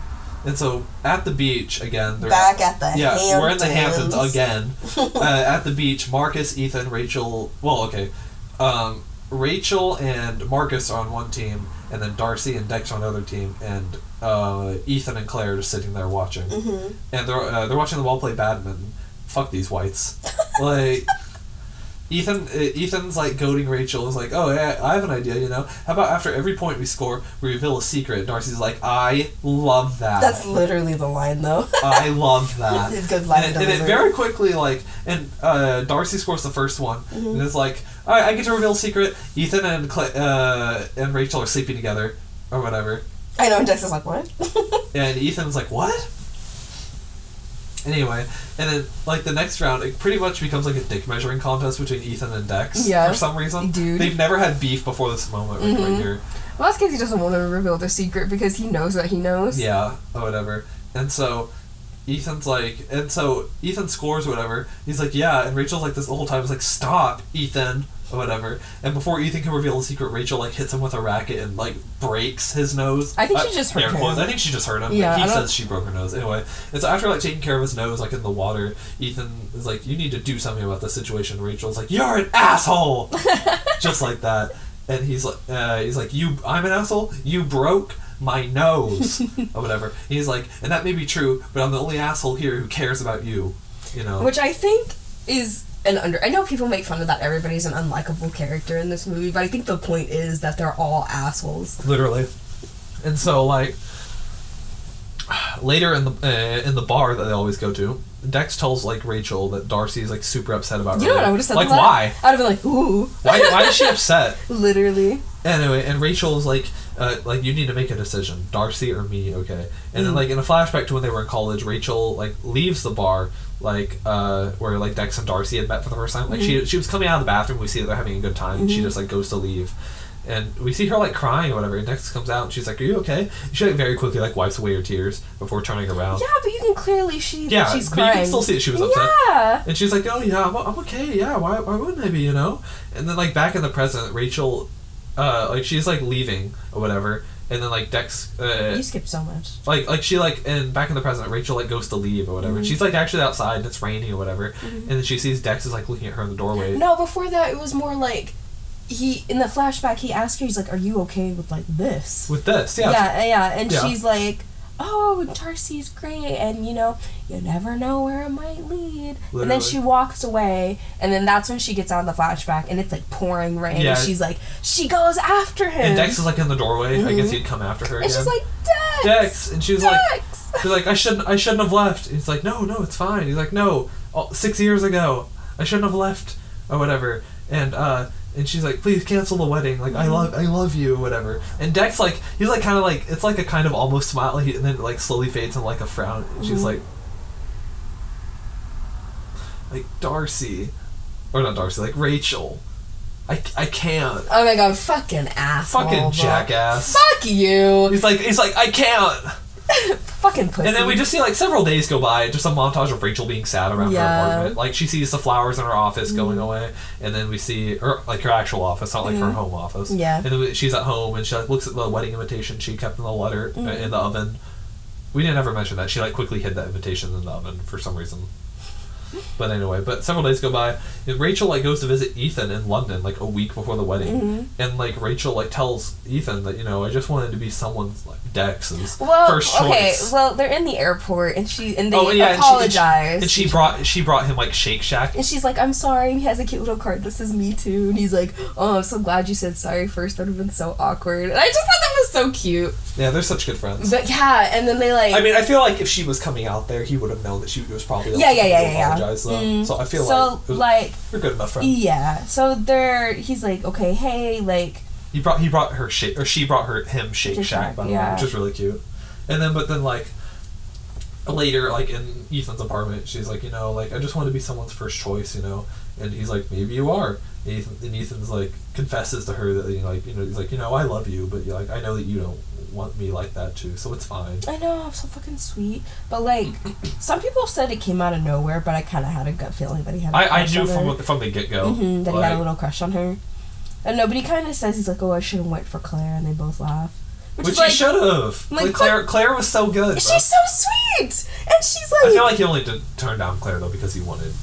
And so at the beach again, they're Back at the yeah, Hamptons. we're in the Hamptons again. uh, at the beach, Marcus, Ethan, Rachel. Well, okay, um, Rachel and Marcus are on one team, and then Darcy and Dex are on another team, and uh, Ethan and Claire are just sitting there watching, Mm-hmm. and they're uh, they're watching the ball play badminton. Fuck these whites, like. Ethan, uh, Ethan's like goading Rachel. Is like, oh, yeah, I have an idea. You know, how about after every point we score, we reveal a secret? Darcy's like, I love that. That's literally the line, though. I love that. Good line and, it, and it very quickly like and uh, Darcy scores the first one Mm-hmm. and it's like all right I get to reveal a secret Ethan and Cla- uh, and Rachel are sleeping together or whatever I know, and Dex is like, what? and Ethan's like what anyway and then like the next round it pretty much becomes like a dick measuring contest between Ethan and Dex Yeah. for some reason Dude. they've never had beef before this moment right Mhm. here well, that's because he doesn't want to reveal the secret because he knows that he knows. Yeah, or whatever. And so, Ethan's like, and so Ethan scores or whatever. He's like, yeah, and Rachel's like this the whole time is like, stop, Ethan, or whatever. And before Ethan can reveal the secret, Rachel like hits him with a racket and like breaks his nose. I think she Uh, just hurt him. I think she just hurt him. Yeah, he says she broke her nose. Anyway, and so after like taking care of his nose, like in the water, Ethan is like, you need to do something about this situation. Rachel's like, you're an asshole, just like that. And he's like, uh, he's like, you, I'm an asshole. You broke my nose, or whatever. he's like, and that may be true, but I'm the only asshole here who cares about you. You know. Which I think is an under. I know people make fun of that. Everybody's an unlikable character in this movie, but I think the point is that they're all assholes. literally. And so like later in the uh, in the bar that they always go to, Dex tells like Rachel that Darcy's like super upset about You know what I would have said? Like why? I'd have been like, ooh, Why why is she upset? literally. Anyway, and Rachel is like, uh, like you need to make a decision, Darcy or me, okay? And Mm. then like in a flashback to when they were in college, Rachel like leaves the bar, like uh, where like Dex and Darcy had met for the first time. Like Mm-hmm. she she was coming out of the bathroom, we see that they're having a good time, and she just like goes to leave. And we see her like crying or whatever, and Dex comes out and she's like, "Are you okay?" And she like very quickly like wipes away her tears before turning around. Yeah, but you can clearly see Yeah, that she's but crying. you can still see that she was upset. Yeah. And she's like, "Oh yeah, I'm, I'm okay. Yeah, why, why wouldn't I be? You know?" And then like back in the present, Rachel, uh, like she's like leaving or whatever, and then like Dex, uh, You skipped so much. like like she like and back in the present, Rachel like goes to leave or whatever. Mm-hmm. She's like actually outside and it's raining or whatever, and then she sees Dex is like looking at her in the doorway. No, before that, it was more like he in the flashback. He asked her, he's like, "Are you okay with like this?" With this, yeah, yeah, yeah, and Yeah. she's like, "Oh, Darcy's great, and you know, you never know where it might lead." And then she walks away, and then that's when she gets out of the flashback, and it's like pouring rain. Yeah. And she's like, she goes after him, And Dex is like in the doorway. I guess Mhm. he'd come after her and again. she's like, Dex, Dex, and she's like, Dex. She's like, I shouldn't, I shouldn't have left. And he's like, no, no, it's fine. He's like, no, six years ago, I shouldn't have left, or whatever. And uh, and she's like, please cancel the wedding. Like, I love, I love you, whatever. And Dex like, he's like, kind of like, it's like a kind of almost smile, he- and then it, like slowly fades in like a frown. And she's Mhm. like, like Darcy, or not Darcy, like Rachel. I, I can't. oh my god, fucking asshole, Fucking jackass. Fuck you, He's like, he's like, I can't. fucking pussy. And then we just see like several days go by, just a montage of Rachel being sad around Yeah. her apartment. Like she sees the flowers in her office going away, and then we see, her like her actual office, not like her home office. Yeah. And then we- she's at home and she like looks at the wedding invitation she kept in the letter uh, in the oven. We didn't ever mention that she like quickly hid that invitation in the oven for some reason. But anyway, but several days go by, and Rachel like goes to visit Ethan in London like a week before the wedding, Mhm. and like Rachel like tells Ethan that you know I just wanted to be someone's like Dex's well, first okay, choice. well, they're in the airport, and she and they Oh, yeah, and she- and she- apologize. And she brought she brought him like Shake Shack. And she's like, I'm sorry. He has a cute little card. This is me too. And he's like, Oh, I'm so glad you said sorry first. That would have been so awkward. And I just thought that was so cute. Yeah, they're such good friends. But yeah, and then they like. I mean, I feel like if she was coming out there, he would have known that she was probably the Yeah, yeah, yeah, yeah, yeah. Apologize. Though. Mm. So I feel so like was- like they're good enough friends. yeah. So they're he's like, okay, hey, like He brought he brought her shake or she brought her him Shake Shack, by the way, which is really cute. And then but then like later like in Ethan's apartment, she's like, you know, like I just want to be someone's first choice, you know. And he's like, maybe you are. And, Ethan, and Ethan's like confesses to her that you know, like you know he's like you know I love you, but like I know that you don't want me like that too, so it's fine. I know I'm so fucking sweet. But like, some people said it came out of nowhere, but I kind of had a gut feeling that he had. a I, knew from her. from the get go Mhm, that he had a little crush on her. And nobody kind of says he's like, oh, I should have went for Claire, and they both laugh. Which, Which like, should have. like, Like, Claire, Claire was so good. bro. she's so sweet, and she's like, I feel like he only did turn down Claire though because he wanted.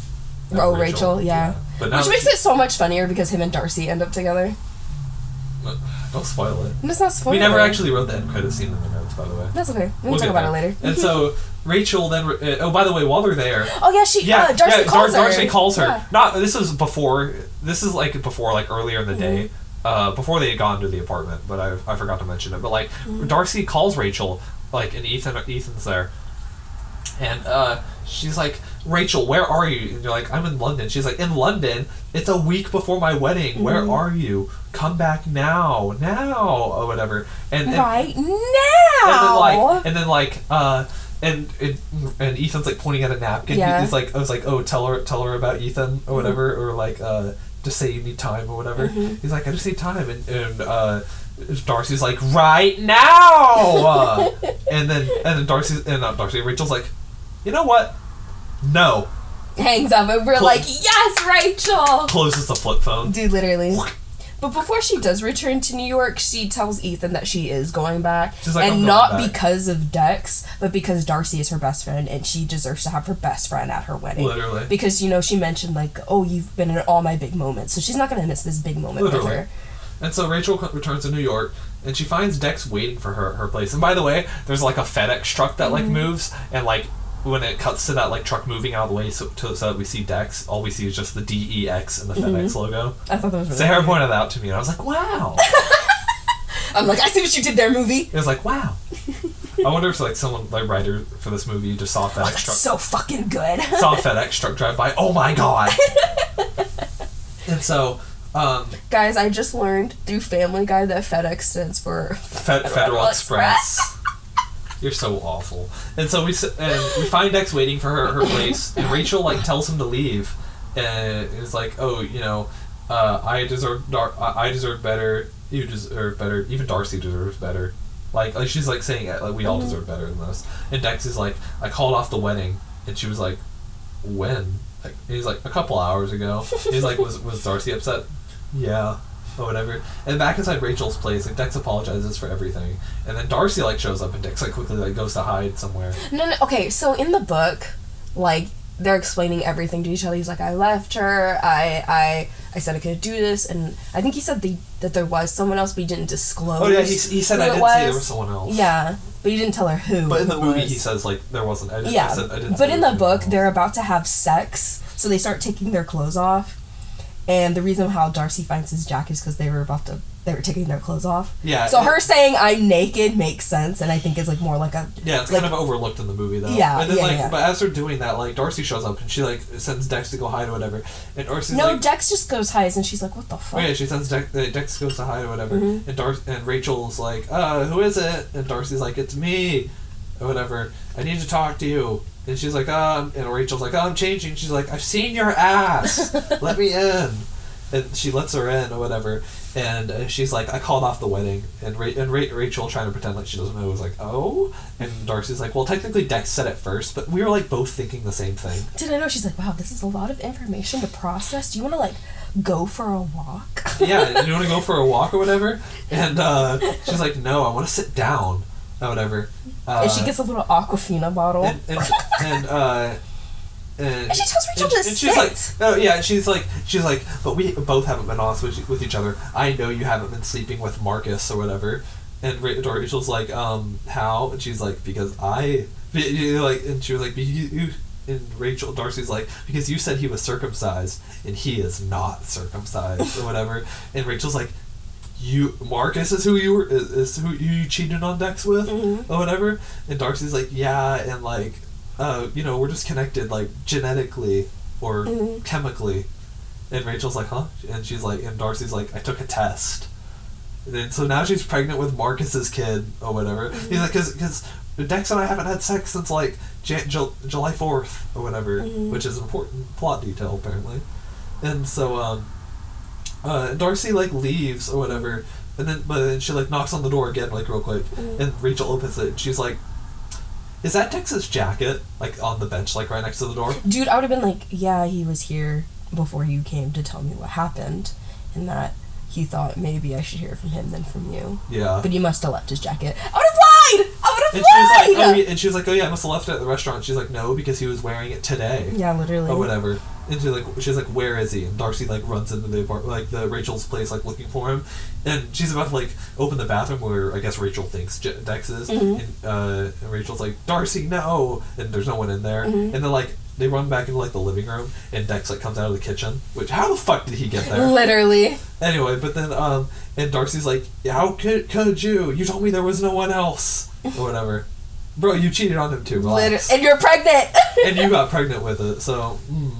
Oh, Rachel, yeah. But now which makes it so much funnier because him and Darcy end up together. Don't spoil it. And it's not spoiler. We never actually wrote the end credit scene in the notes, by the way. That's okay. We can We'll talk get about there. it later. And so Rachel then. Uh, oh, by the way, while they're there, oh yeah, she. yeah, uh, Darcy yeah, calls Dar- her. Darcy calls her. Yeah. Not this is before. This is like before, like earlier in the day, Mm-hmm. uh, before they had gone to the apartment. But I, I forgot to mention it. But like Mm-hmm. Darcy calls Rachel, like, and Ethan Ethan's there, and uh, she's like, Rachel, where are you? And you're like, I'm in London. She's like, in London. It's a week before my wedding. Where Mm-hmm. are you? Come back now, now, or whatever. And, and Right now. and then like and then like uh and and, and Ethan's like pointing at a napkin. Yeah. He's like I was like, oh tell her tell her about Ethan or whatever or like uh just say you need time or whatever. Mm-hmm. He's like I just need time and and uh Darcy's like right now uh, and then and then Darcy and not Darcy Rachel's like you know what? No. Hangs up, and we're like, yes, Rachel! Closes the flip phone. Dude, literally. But before she does return to New York, she tells Ethan that she is going back. She's like, and going not back." because of Dex, but because Darcy is her best friend and she deserves to have her best friend at her wedding. Literally. Because, you know, she mentioned, like, oh, you've been in all my big moments. So she's not going to miss this big moment with her. And so Rachel returns to New York, and she finds Dex waiting for her at her place. And by the way, there's like a FedEx truck that Mm-hmm. like moves, and like when it cuts to that like truck moving out of the way, so, to, so that we see Dex, all we see is just the D E X and the Mm-hmm. FedEx logo. I thought that was really Sarah funny. pointed that out to me, and I was like, "Wow!" I'm like, I see what you did there, movie. it was like, "Wow." I wonder if like someone like writer for this movie just saw a FedEx That's truck so fucking good. saw a FedEx truck drive by. Oh my god! and so, um, Guys, I just learned through Family Guy that FedEx stands for Fed- Federal Express. You're so awful. And so we and uh, we find Dex waiting for her at her place, and Rachel like tells him to leave, and is like, oh, you know, uh, I deserve dar- I I deserve better. You deserve better. Even Darcy deserves better. Like, like she's like saying it, like we all mm-hmm. deserve better than this. And Dex is like, I called off the wedding, and she was like, when? Like, he's like a couple hours ago. He's like, was was Darcy upset? Yeah, or whatever. And back inside Rachel's place, like Dex apologizes for everything, and then Darcy like shows up, and Dex like quickly like goes to hide somewhere. No, no. Okay, so in the book, like they're explaining everything to each other. He's like, I left her. I, I, I said I could do this, and I think he said the, that there was someone else, but he didn't disclose. Oh yeah, he, he said I didn't was. say there was someone else. Yeah, but he didn't tell her who. But in the movie, was. he says like there wasn't. I didn't, Yeah, I said, I didn't but in the book, they're about to have sex, so they start taking their clothes off. And the reason how Darcy finds his jacket is because they were about to, they were taking their clothes off. Yeah, So it- her saying "I'm naked" makes sense, and I think it's like more like a Yeah, it's like, kind of overlooked in the movie though. Yeah, and then yeah, like, yeah. but as they're doing that, like Darcy shows up and she like sends Dex to go hide or whatever, and Darcy's no. like, Dex just goes highs, and she's like, "What the Oh fuck?" yeah, she sends Dex, uh, Dex goes to hide or whatever, Mhm. and Dar- and Rachel's like, uh, who is it? And Darcy's like, it's me, or whatever. I need to talk to you. And she's like, um, and Rachel's like, oh, I'm changing. She's like, I've seen your ass. Let me in. And she lets her in or whatever. And uh, she's like, I called off the wedding. And Ra- and Ra- Rachel trying to pretend like she doesn't know was like, oh. And Darcy's like, well, technically Dex said it first, but we were like both thinking the same thing. Did I know? She's like, "Wow, this is a lot of information to process. Do you want to like go for a walk?" yeah, you want to go for a walk or whatever? And uh, she's like, no, I want to sit down or whatever. Uh, and she gets a little Aquafina bottle. and and, and uh. And, And she tells Rachel to and she's like, oh yeah, she's like, she's like, but we both haven't been honest with, with each other. I know you haven't been sleeping with Marcus or whatever. And Ra- Rachel's like, um, how? And she's like, because I, like, and she was like, you, and Rachel Darcy's like, because you said he was circumcised and he is not circumcised or whatever. And Rachel's like, you Marcus is who you were is, is who you cheated on Dex with Mhm. or whatever. And Darcy's like, yeah, and like, uh, you know, we're just connected like genetically or Mhm. chemically. And Rachel's like, huh? And she's like, and Darcy's like, I took a test. And so now she's pregnant with Marcus's kid or whatever. He's like, because Dex and I haven't had sex since like Jan- Jul- July fourth or whatever, Mhm. which is an important plot detail apparently. And so um, uh, Darcy like leaves or whatever, and then but then she like knocks on the door again like real quick, Mhm. and Rachel opens it. and She's like, "Is that Dex's jacket like on the bench like right next to the door?" Dude, I would have been like, "Yeah, he was here before you came to tell me what happened, and that he thought maybe I should hear from him than from you. Yeah. But he must have left his jacket. I would have lied. I would have she like, lied. oh, yeah, and she was like, oh yeah, I must have left it at the restaurant. She's like, no, because he was wearing it today. yeah, literally. or whatever. And she's like, she's like, where is he? And Darcy like runs into the apartment like the Rachel's place, like looking for him. And she's about to like open the bathroom where I guess Rachel thinks J- Dex is. Mhm. And, uh, and Rachel's like, Darcy, no! And there's no one in there. Mhm. And then like they run back into like the living room, and Dex like comes out of the kitchen. Which how the fuck did he get there? Literally. anyway, but then um, and Darcy's like, how could could you? You told me there was no one else or whatever. Bro, you cheated on him too. Liter- and you're pregnant. and you got pregnant with it. So, mm.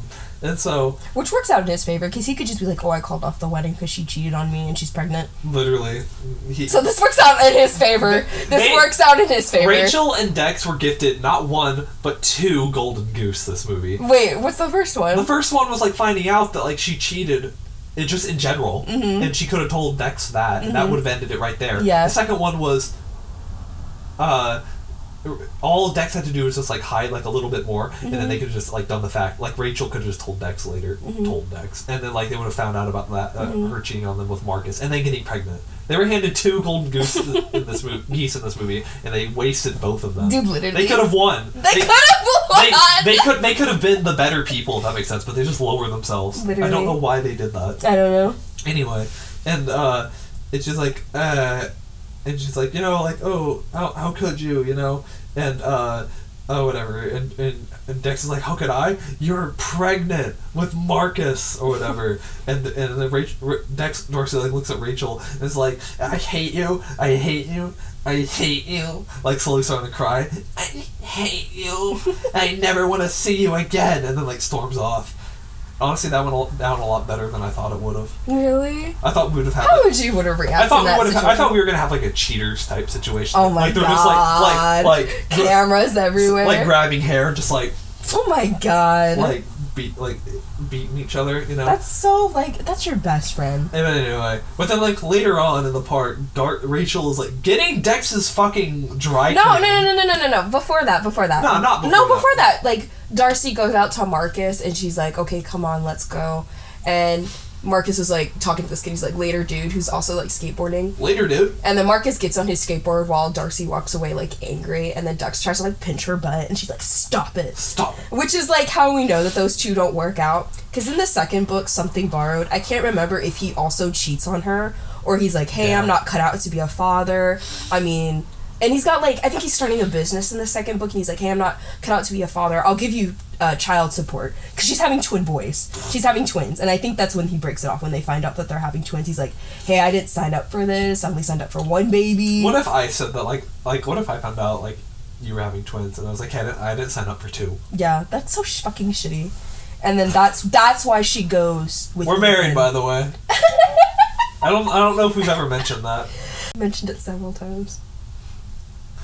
And so Which works out in his favor because he could just be like, "Oh, I called off the wedding because she cheated on me and she's pregnant." literally, he, So this works out in his favor. This They- works out in his favor. Rachel and Dex were gifted not one but two golden goose this movie. Wait, what's the first one? The first one was like finding out that like she cheated, it just in general, Mhm. and she could have told Dex that, and that Mhm. would have ended it right there. Yeah. The second one was, uh, all Dex had to do was just like hide like a little bit more, and Mm-hmm. then they could have just like done the fact like Rachel could have just told Dex later, told Dex, and then like they would have found out about that uh, Mm-hmm. her cheating on them with Marcus, and then getting pregnant. They were handed two golden goose in this movie, geese in this movie, and they wasted both of them. Dude, literally. they could have won. They, could have won. They, they could they could have been the better people if that makes sense, but they just lower themselves. I don't know why they did that. I don't know. Anyway, and uh, it's just like uh, and she's like, you know, like oh, how how could you, you know, and uh, oh whatever, and and and Dex is like, how could I? You're pregnant with Marcus or whatever, and and then Rachel, Dex Darcy like looks at Rachel and is like, I hate you, I hate you. I hate you. Like slowly starting to cry. I hate you. I never want to see you again. And then like storms off. Honestly, that went a- down a lot better than I thought it would have. Really? I thought we would have had. How like- would you would have reacted I thought we would have. I thought we were gonna have like a cheaters type situation. Oh my like, god! just like like like cameras everywhere. like grabbing hair, just like oh my god! like beat like beating each other. You know. that's so like that's your best friend. And anyway, but then like later on in the part, Dart Rachel is like getting Dex's fucking dry. No, no, cleaning. no, no, no, no, no. Before that, before that. No, not before No, that. before that. Like Darcy goes out to Marcus and she's like, "Okay, come on, let's go." And Marcus is like talking to this kid. He's like, "Later, dude," who's also like skateboarding. Later, dude. And then Marcus gets on his skateboard while Darcy walks away like angry. And then Dux tries to like pinch her butt, and she's like, "Stop it." Stop. Which is like how we know that those two don't work out. Because in the second book, Something Borrowed, I can't remember if he also cheats on her or he's like, hey, Yeah. I'm not cut out to be a father. I mean, and he's got like, I think he's starting a business in the second book and he's like, hey, I'm not cut out to be a father. I'll give you uh, child support. Because she's having twin boys. She's having twins. And I think that's when he breaks it off when they find out that they're having twins. He's like, hey, I didn't sign up for this. I only signed up for one baby. What if I said that like like what if I found out like you were having twins and I was like, hey, I didn't, I didn't sign up for two. yeah, that's so sh- fucking shitty. And then that's that's why she goes with We're married, Ethan. by the way. I don't I don't know if we've ever mentioned that. mentioned it several times.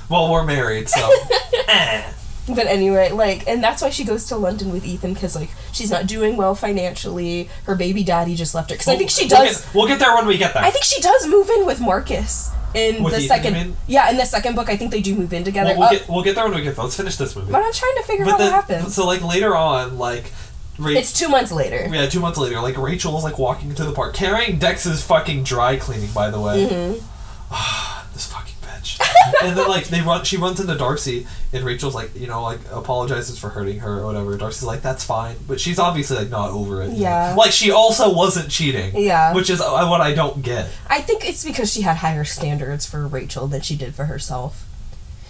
Well, we're married, so. Eh. But anyway, like, and that's why she goes to London with Ethan because like she's not doing well financially. Her baby daddy just left her because I think she We'll does. get, we'll get there when we get there. I think she does move in with Marcus in With the Ethan, second. Yeah, in the second book, I think they do move in together. We'll, we'll Uh, get we'll get there when we get there. Let's finish this movie. but I'm trying to figure But out then, what happened. so like later on, like, Ra- It's two months later. yeah, two months later, like Rachel is like walking into the park carrying Dex's fucking dry cleaning. By the way, Mm-hmm. this fucking bitch. and then like they run, she runs into Darcy, and Rachel's like, you know, like apologizes for hurting her or whatever. Darcy's like, that's fine, but she's obviously like not over it. Yeah. Like she also wasn't cheating. Yeah. Which is uh, what I don't get. I think it's because she had higher standards for Rachel than she did for herself.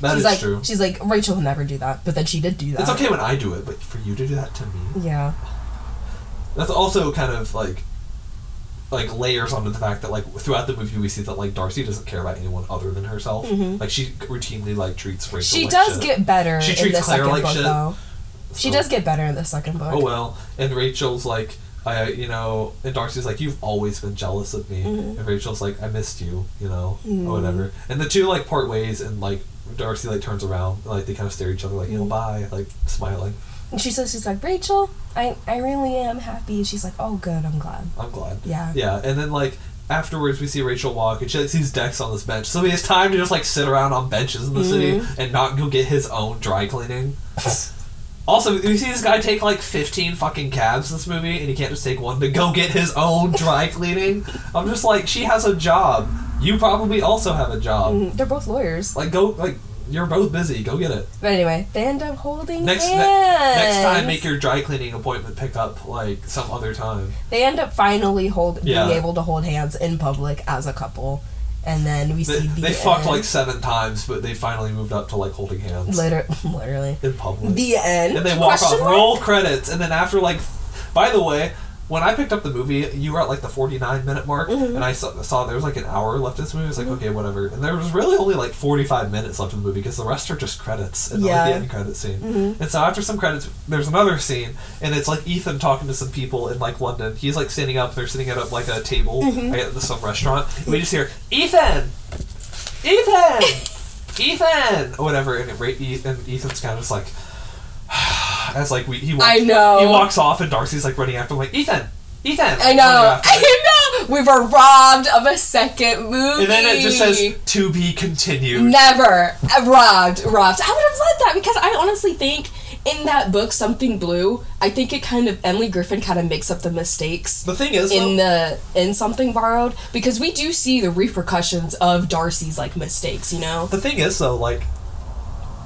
That is she's like, true. she's like Rachel will never do that, but then she did do that. It's okay when I do it, but for you to do that to me, Yeah. that's also kind of like like layers onto the fact that like throughout the movie we see that like Darcy doesn't care about anyone other than herself. Like she routinely like treats Rachel. Mm-hmm. She like does shit. get better She in treats the Claire second like book, shit. though. She So- does get better in the second book. Oh well, and Rachel's like, I you know, and Darcy's like, you've always been jealous of me, Mm-hmm. and Rachel's like, I missed you, you know, or whatever. And the two like part ways, and like Darcy like turns around, and, like they kind of stare at each other, like you know, Mm-hmm. bye, like smiling. And she says, she's like, Rachel, I, I really am happy. And she's like, oh, good, I'm glad. I'm glad. Yeah. Yeah, and then like afterwards we see Rachel walk and she like sees Dex on this bench. So he has time to just like sit around on benches in the Mm-hmm. city and not go get his own dry cleaning. also, we see this guy take like 15 fucking cabs in this movie and he can't just take one to go get his own dry cleaning. I'm just like, she has a job. You probably also have a job. Mhm, They're both lawyers. Like go like you're both busy. Go get it. But anyway, they end up holding Next ne- hands. next time make your dry cleaning appointment pick up like some other time. They end up finally hold Yeah. being able to hold hands in public as a couple. And then we They, see the they fucked like seven times, but they finally moved up to like holding hands. Liter- literally. in public. The end. and they walk Question off, mark? roll credits, and then after like, by the way, when I picked up the movie, you were at like the forty nine minute mark, Mm-hmm. and I saw, saw there was like an hour left in this movie. I was like, okay, whatever. And there was really only like forty five minutes left in the movie because the rest are just credits and like Yeah. the end credit scene. Mm-hmm. And so after some credits, there's another scene, and it's like Ethan talking to some people in like London. He's like standing up, they're sitting at a, like a table Mm-hmm. at some restaurant. And we just hear Ethan, Ethan. Ethan, or whatever, and, it, and Ethan's kind of just like, as like we he walks, I know. he walks off, and Darcy's like running after him, like Ethan, Ethan, I know. I know. We were robbed of a second movie. And then it just says to be continued. Never. Uh, Robbed. Robbed. I would have loved that because I honestly think in that book, Something Blue, I think it kind of, Emily Giffin kind of makes up the mistakes The thing is, in though, the in something borrowed because we do see the repercussions of Darcy's like mistakes you know the thing is though, like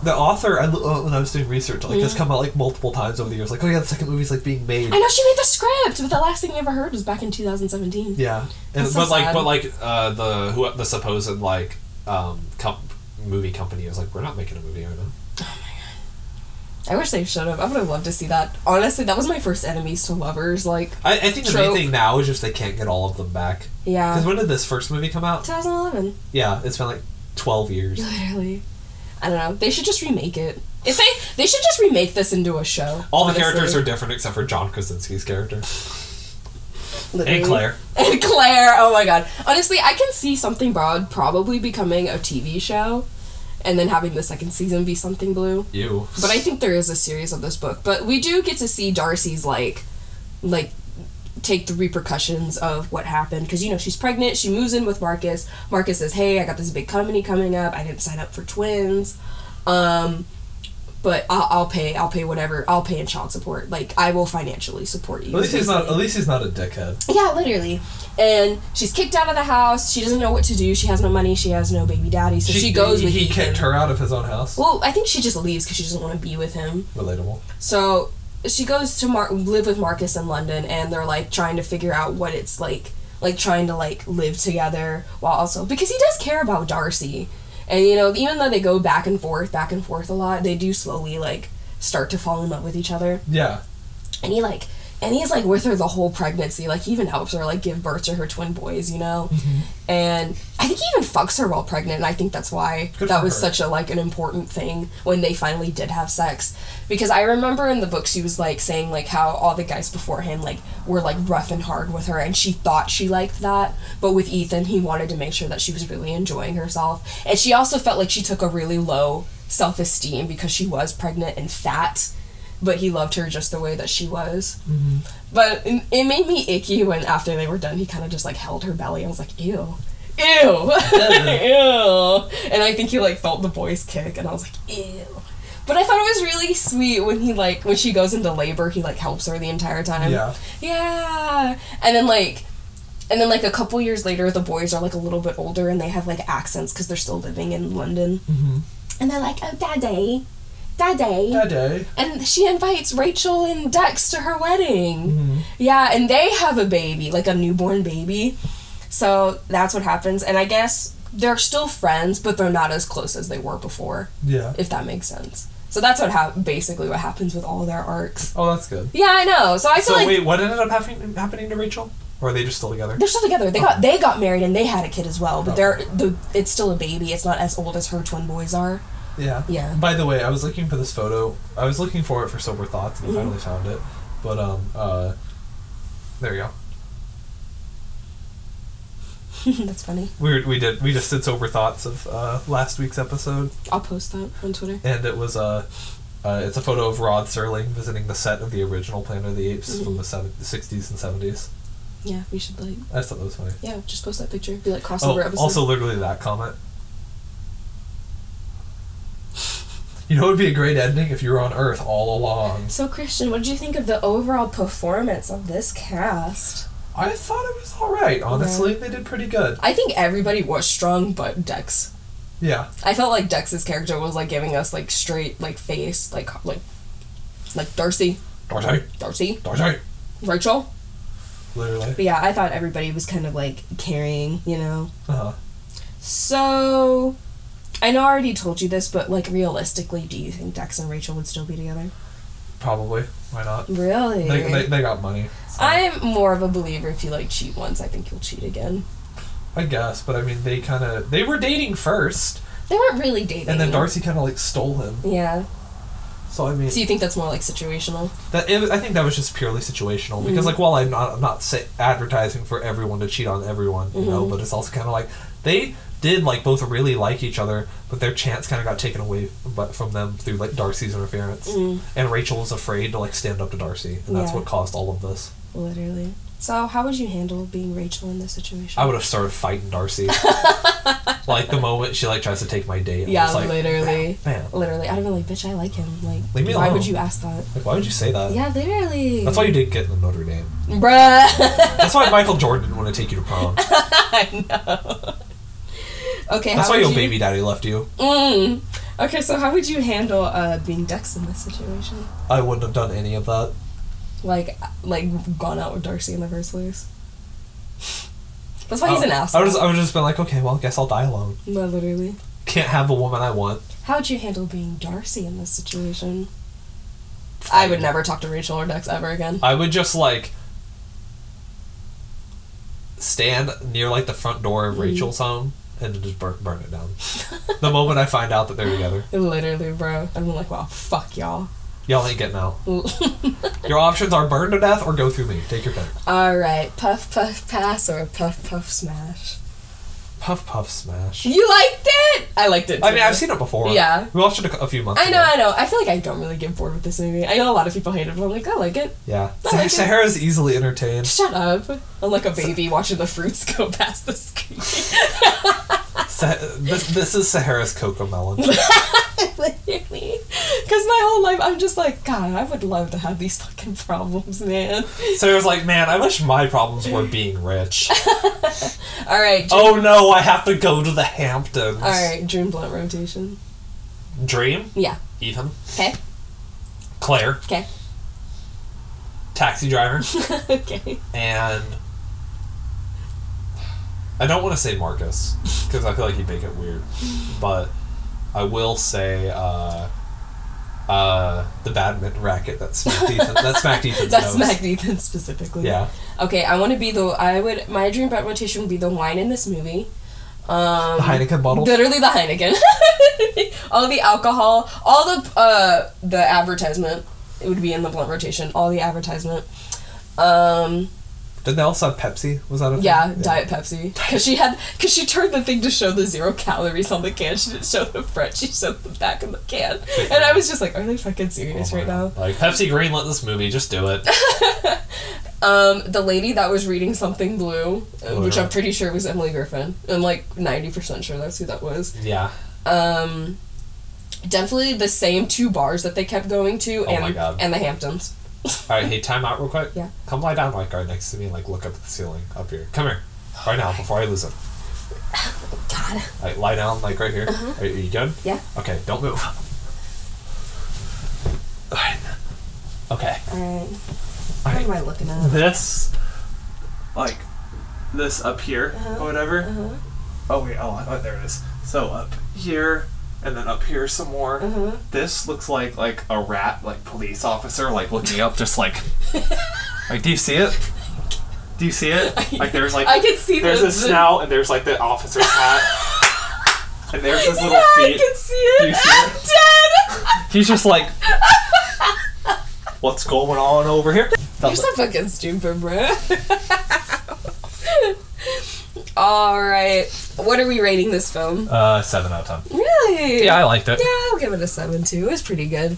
the author, I, uh, when I was doing research, like has come out like multiple times over the years. Like, oh yeah, the second movie's like being made. i know she made the script but the last thing we ever heard was back in 2017 Yeah, and so but like, but like uh, the who the supposed like um com- movie company was like, we're not making a movie right now. Oh my god! I wish they should have i would have loved to see that honestly that was my first enemies to lovers like I, I think the Trope. main thing now is just they can't get all of them back. yeah Because when did this first movie come out? 2011 Yeah, it's been like twelve years. literally i don't know they should just remake it if they they should just remake this into a show All the characters are different except for John Krasinski's character Literally. and Claire. and Claire. Oh my god. Honestly, I can see something borrowed probably becoming a TV show and then having the second season be something blue. You. But I think there is a series of this book. But we do get to see Darcy's like like take the repercussions of what happened because you know she's pregnant she moves in with marcus marcus says hey i got this big company coming up i didn't sign up for twins um but I'll, I'll pay i'll pay whatever i'll pay in child support like i will financially support you At least he's not. At least he's not a dickhead. Yeah, literally. And she's kicked out of the house. She doesn't know what to do. She has no money. She has no baby daddy. So she, goes he, with He Ethan. kicked her out of his own house. Well, I think she just leaves because she doesn't want to be with him. Relatable. So she goes to Mar- live with Marcus in London, and they're like trying to figure out what it's like, like trying to like live together while also because he does care about Darcy, and you know even though they go back and forth, back and forth a lot, they do slowly like start to fall in love with each other Yeah. and he like and he's like with her the whole pregnancy. Like he even helps her like give birth to her twin boys you know? Mm-hmm. And i think he even fucks her while pregnant and i think that's why Good that was her. such a like an important thing when they finally did have sex. Because i remember in the book she was like saying like how all the guys before him like were like rough and hard with her and she thought she liked that. But with ethan he wanted to make sure that she was really enjoying herself. And she also felt like she took a really low self-esteem because she was pregnant and fat but he loved her just the way that she was. But it it made me icky when after they were done, he kind of just like held her belly. I was like, ew, ew, ew. And I think he like felt the boy's kick, and I was like, ew. But I thought it was really sweet when he like when she goes into labor, he like helps her the entire time. Yeah. Yeah. And then like and then like a couple years later the boys are like a little bit older and they have like accents cuz they're still living in London. Mm-hmm. And they're like, "Oh, daddy. Daddy." Daddy. and she invites Rachel and Dex to her wedding. Mm-hmm. Yeah, and they have a baby, like a newborn baby. So that's what happens. And I guess they're still friends, but they're not as close as they were before, Yeah. if that makes sense. So that's what hap- basically what happens with all their arcs. Oh, that's good. Yeah, I know. So I feel So like wait, what ended up happening happening to Rachel? Or are they just still together? they're still together. They got they got married and they had a kid as well, but Okay. they're the it's still a baby. It's not as old as her twin boys are. Yeah. Yeah. By the way, I was looking for this photo. I was looking for it for sober thoughts, and I Mhm. finally found it. But um, uh, there you go. that's funny. We were, we did we just did sober thoughts of uh, last week's episode, I'll post that on Twitter. and it was uh, uh, it's a photo of Rod Serling visiting the set of the original Planet of the Apes from Mhm. the seven, the sixties and seventies. Yeah, we should like I just thought that was funny. yeah, just post that picture. Be like Oh, crossover episode. also literally that comment. You know, it would be a great ending if you were on Earth all along. So Christian, what did you think of the overall performance of this cast? I thought it was all right. Honestly, they did pretty good. I think everybody was strong, but Dex. Yeah. I felt like Dex's character was like giving us like straight like face like like like Darcy, Darcy, Darcy, Darcy. Rachel. Literally. But yeah, I thought everybody was kind of like carrying, you know. Uh huh. So, I know I already told you this, but like realistically, do you think Dex and Rachel would still be together? Probably. Why not? Really? They, they, they got money. so I'm more of a believer if you like cheat once, I think you'll cheat again. I guess, but I mean, they kind of they were dating first, They weren't really dating. and then Darcy kind of like stole him. Yeah. So I mean, So you think that's more like situational? that it, I think that was just purely situational because Mhm. like while I'm not I'm not say, advertising for everyone to cheat on everyone, you know, Mhm. but it's also kind of like they did like both really like each other, but their chance kind of got taken away from them through like Darcy's interference, Mm. and Rachel was afraid to like stand up to Darcy, and that's Yeah. what caused all of this. Literally. So, how would you handle being Rachel in this situation? I would have started fighting Darcy. like the moment she like tries to take my date. Yeah, like, literally. Man, Literally, I'd have been like, bitch, I like him. Like, Leave me why alone. would you ask that? like why would you say that? Yeah, literally. That's why you didn't get into Notre Dame. Bruh. That's why Michael Jordan didn't want to take you to prom. I know. Okay, That's how why your you... baby daddy left you. Mm. Okay, so how would you handle uh, being Dex in this situation? I wouldn't have done any of that. Like, like gone out with Darcy in the first place. That's why he's an asshole. I would just, I would just been like, okay, well, I guess I'll die alone. No, literally. Can't have the woman I want. How would you handle being Darcy in this situation? I would never talk to Rachel or Dex ever again. I would just like stand near like the front door of Mm. Rachel's home and just burn, burn it down. the moment I find out that they're together, Literally, bro. I'm like, wow, fuck y'all. y'all ain't getting out. Your options are burn to death or go through me. Take your pick. Alright, puff puff pass or puff puff smash. Puff puff smash. You liked it? I liked it. Too. I mean. I've seen it before. Yeah. we watched it a, a few months. Ago. I know, ago. I know. I feel like I don't really get bored with this movie. I know a lot of people hate it, but I'm like, I like it. Yeah, I like it. Sahara's easily entertained. Shut up. I'm like a baby watching the fruits go past the screen. Sa- this, this is Sahara's Cocomelon. Literally. Because my whole life, I'm just like, God, I would love to have these fucking problems, man. Sahara's like, man, I wish my problems were being rich. All right. Dream, oh no, I have to go to the Hamptons. All right, dream blunt rotation. Dream, Yeah. Ethan, Okay. Claire, Okay. taxi driver, okay. and I don't want to say Marcus because I feel like he'd make it weird, but I will say uh, uh, the badminton racket that smacked Ethan. That smacked Ethan's That's nose. Nathan specifically. Yeah. Okay, I want to be the. I would. My dream blunt rotation would be the wine in this movie. Um, The Heineken bottle. Literally the Heineken. all the alcohol, all the uh the advertisement. It would be in the blunt rotation. All the advertisement. Um. Did they also have Pepsi? Was that a thing? Yeah, Diet Pepsi. Because she had, because she turned the thing to show the zero calories on the can. She didn't show the front. She showed the back of the can. And I was just like, are they fucking serious Oh right now? Like Pepsi Green, let this movie, just do it. Um, the lady that was reading something blue, uh, which yeah. I'm pretty sure was Emily Giffin. I'm like ninety percent sure that's who that was. Yeah. Um, definitely the same two bars that they kept going to, Oh and my God. and the Hamptons. All right, hey, time out real quick. Yeah. Come lie down like right next to me and like look up at the ceiling up here. Come here, right now before I lose it. God. All right, lie down like right here. Are, are you good? Uh-huh. Yeah. Okay, don't move. All right. Okay. All right. All What right. am I looking at? This, like, this up here Uh-huh. or whatever. Uh-huh. Oh wait, oh, oh there it is. So up here, and then up here some more. Uh-huh. This looks like like a rat, like police officer, like looking up, just like, like, do you see it? Do you see it? Like there's like I can see there's the, a snout, and there's like the officer's hat, and there's his little yeah, I can see it. Do you see? I'm He's just like, what's going on over here? dead. You're so fucking stupid, bro. All right. What are we rating this film? Uh, seven out of ten. Really? Yeah, I liked it. Yeah, I'll give it a seven too. It was pretty good.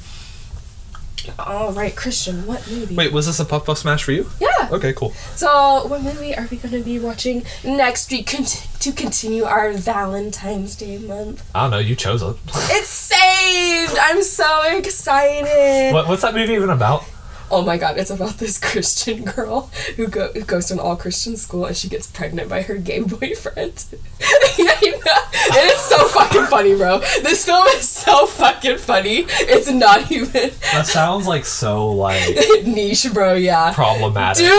All right, Christian, what movie? Wait, was this a puff puff smash for you? Yeah. Okay, cool. So, what movie are we going to be watching next week cont- to continue our Valentine's Day month? I don't know. You chose it. It's saved! I'm so excited! what, what's that movie even about? Oh my god, it's about this Christian girl who, go- who goes to an all Christian school and she gets pregnant by her gay boyfriend. I know. And it's so fucking funny, bro. This film is so fucking funny. It's not even That sounds like so like niche, bro, yeah. problematic. Dude!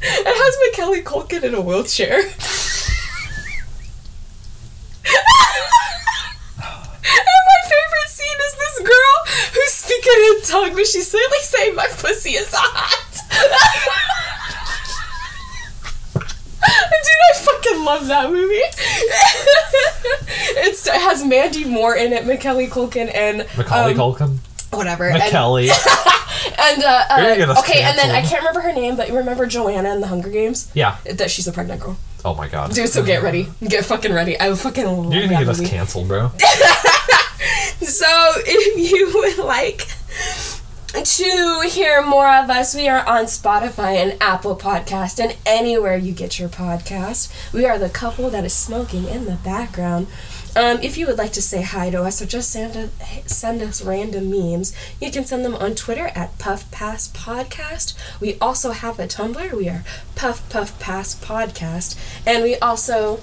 it has Macaulay Culkin in a wheelchair. And my favorite scene is this girl who's speaking in tongue, but she's literally saying my pussy is hot. Dude, I fucking love that movie. it's, it has Mandy Moore in it, Macaulay Culkin, and Macaulay um, Culkin. whatever. Macaulay. and uh, uh okay, and then I can't remember her name, but you remember Johanna in the Hunger Games? yeah. That she's a pregnant girl. Oh my god. Dude, so get ready, get fucking ready. I fucking love You're gonna get us canceled, bro. So if you would like to hear more of us, we are on Spotify and Apple Podcast and anywhere you get your podcast. We are the couple that is smoking in the background. Um, if you would like to say hi to us or just send, a, send us random memes, you can send them on Twitter at Puff Pass Podcast. We also have a Tumblr. We are Puff Puff Pass Podcast. And we also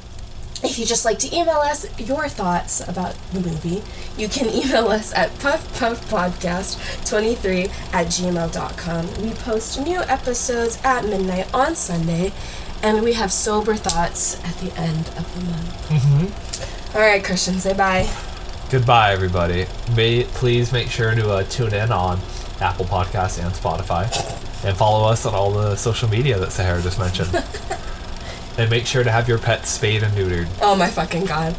if you just like to email us your thoughts about the movie, you can email us at puffpuffpodcast23 at gmail.com. We post new episodes at midnight on Sunday, and we have sober thoughts at the end of the month. Mm-hmm. All right, Christian, say bye. Goodbye, everybody. May please make sure to uh, tune in on Apple Podcasts and Spotify, and follow us on all the social media that Sahara just mentioned. and make sure to have your pets spayed and neutered. Oh my fucking god.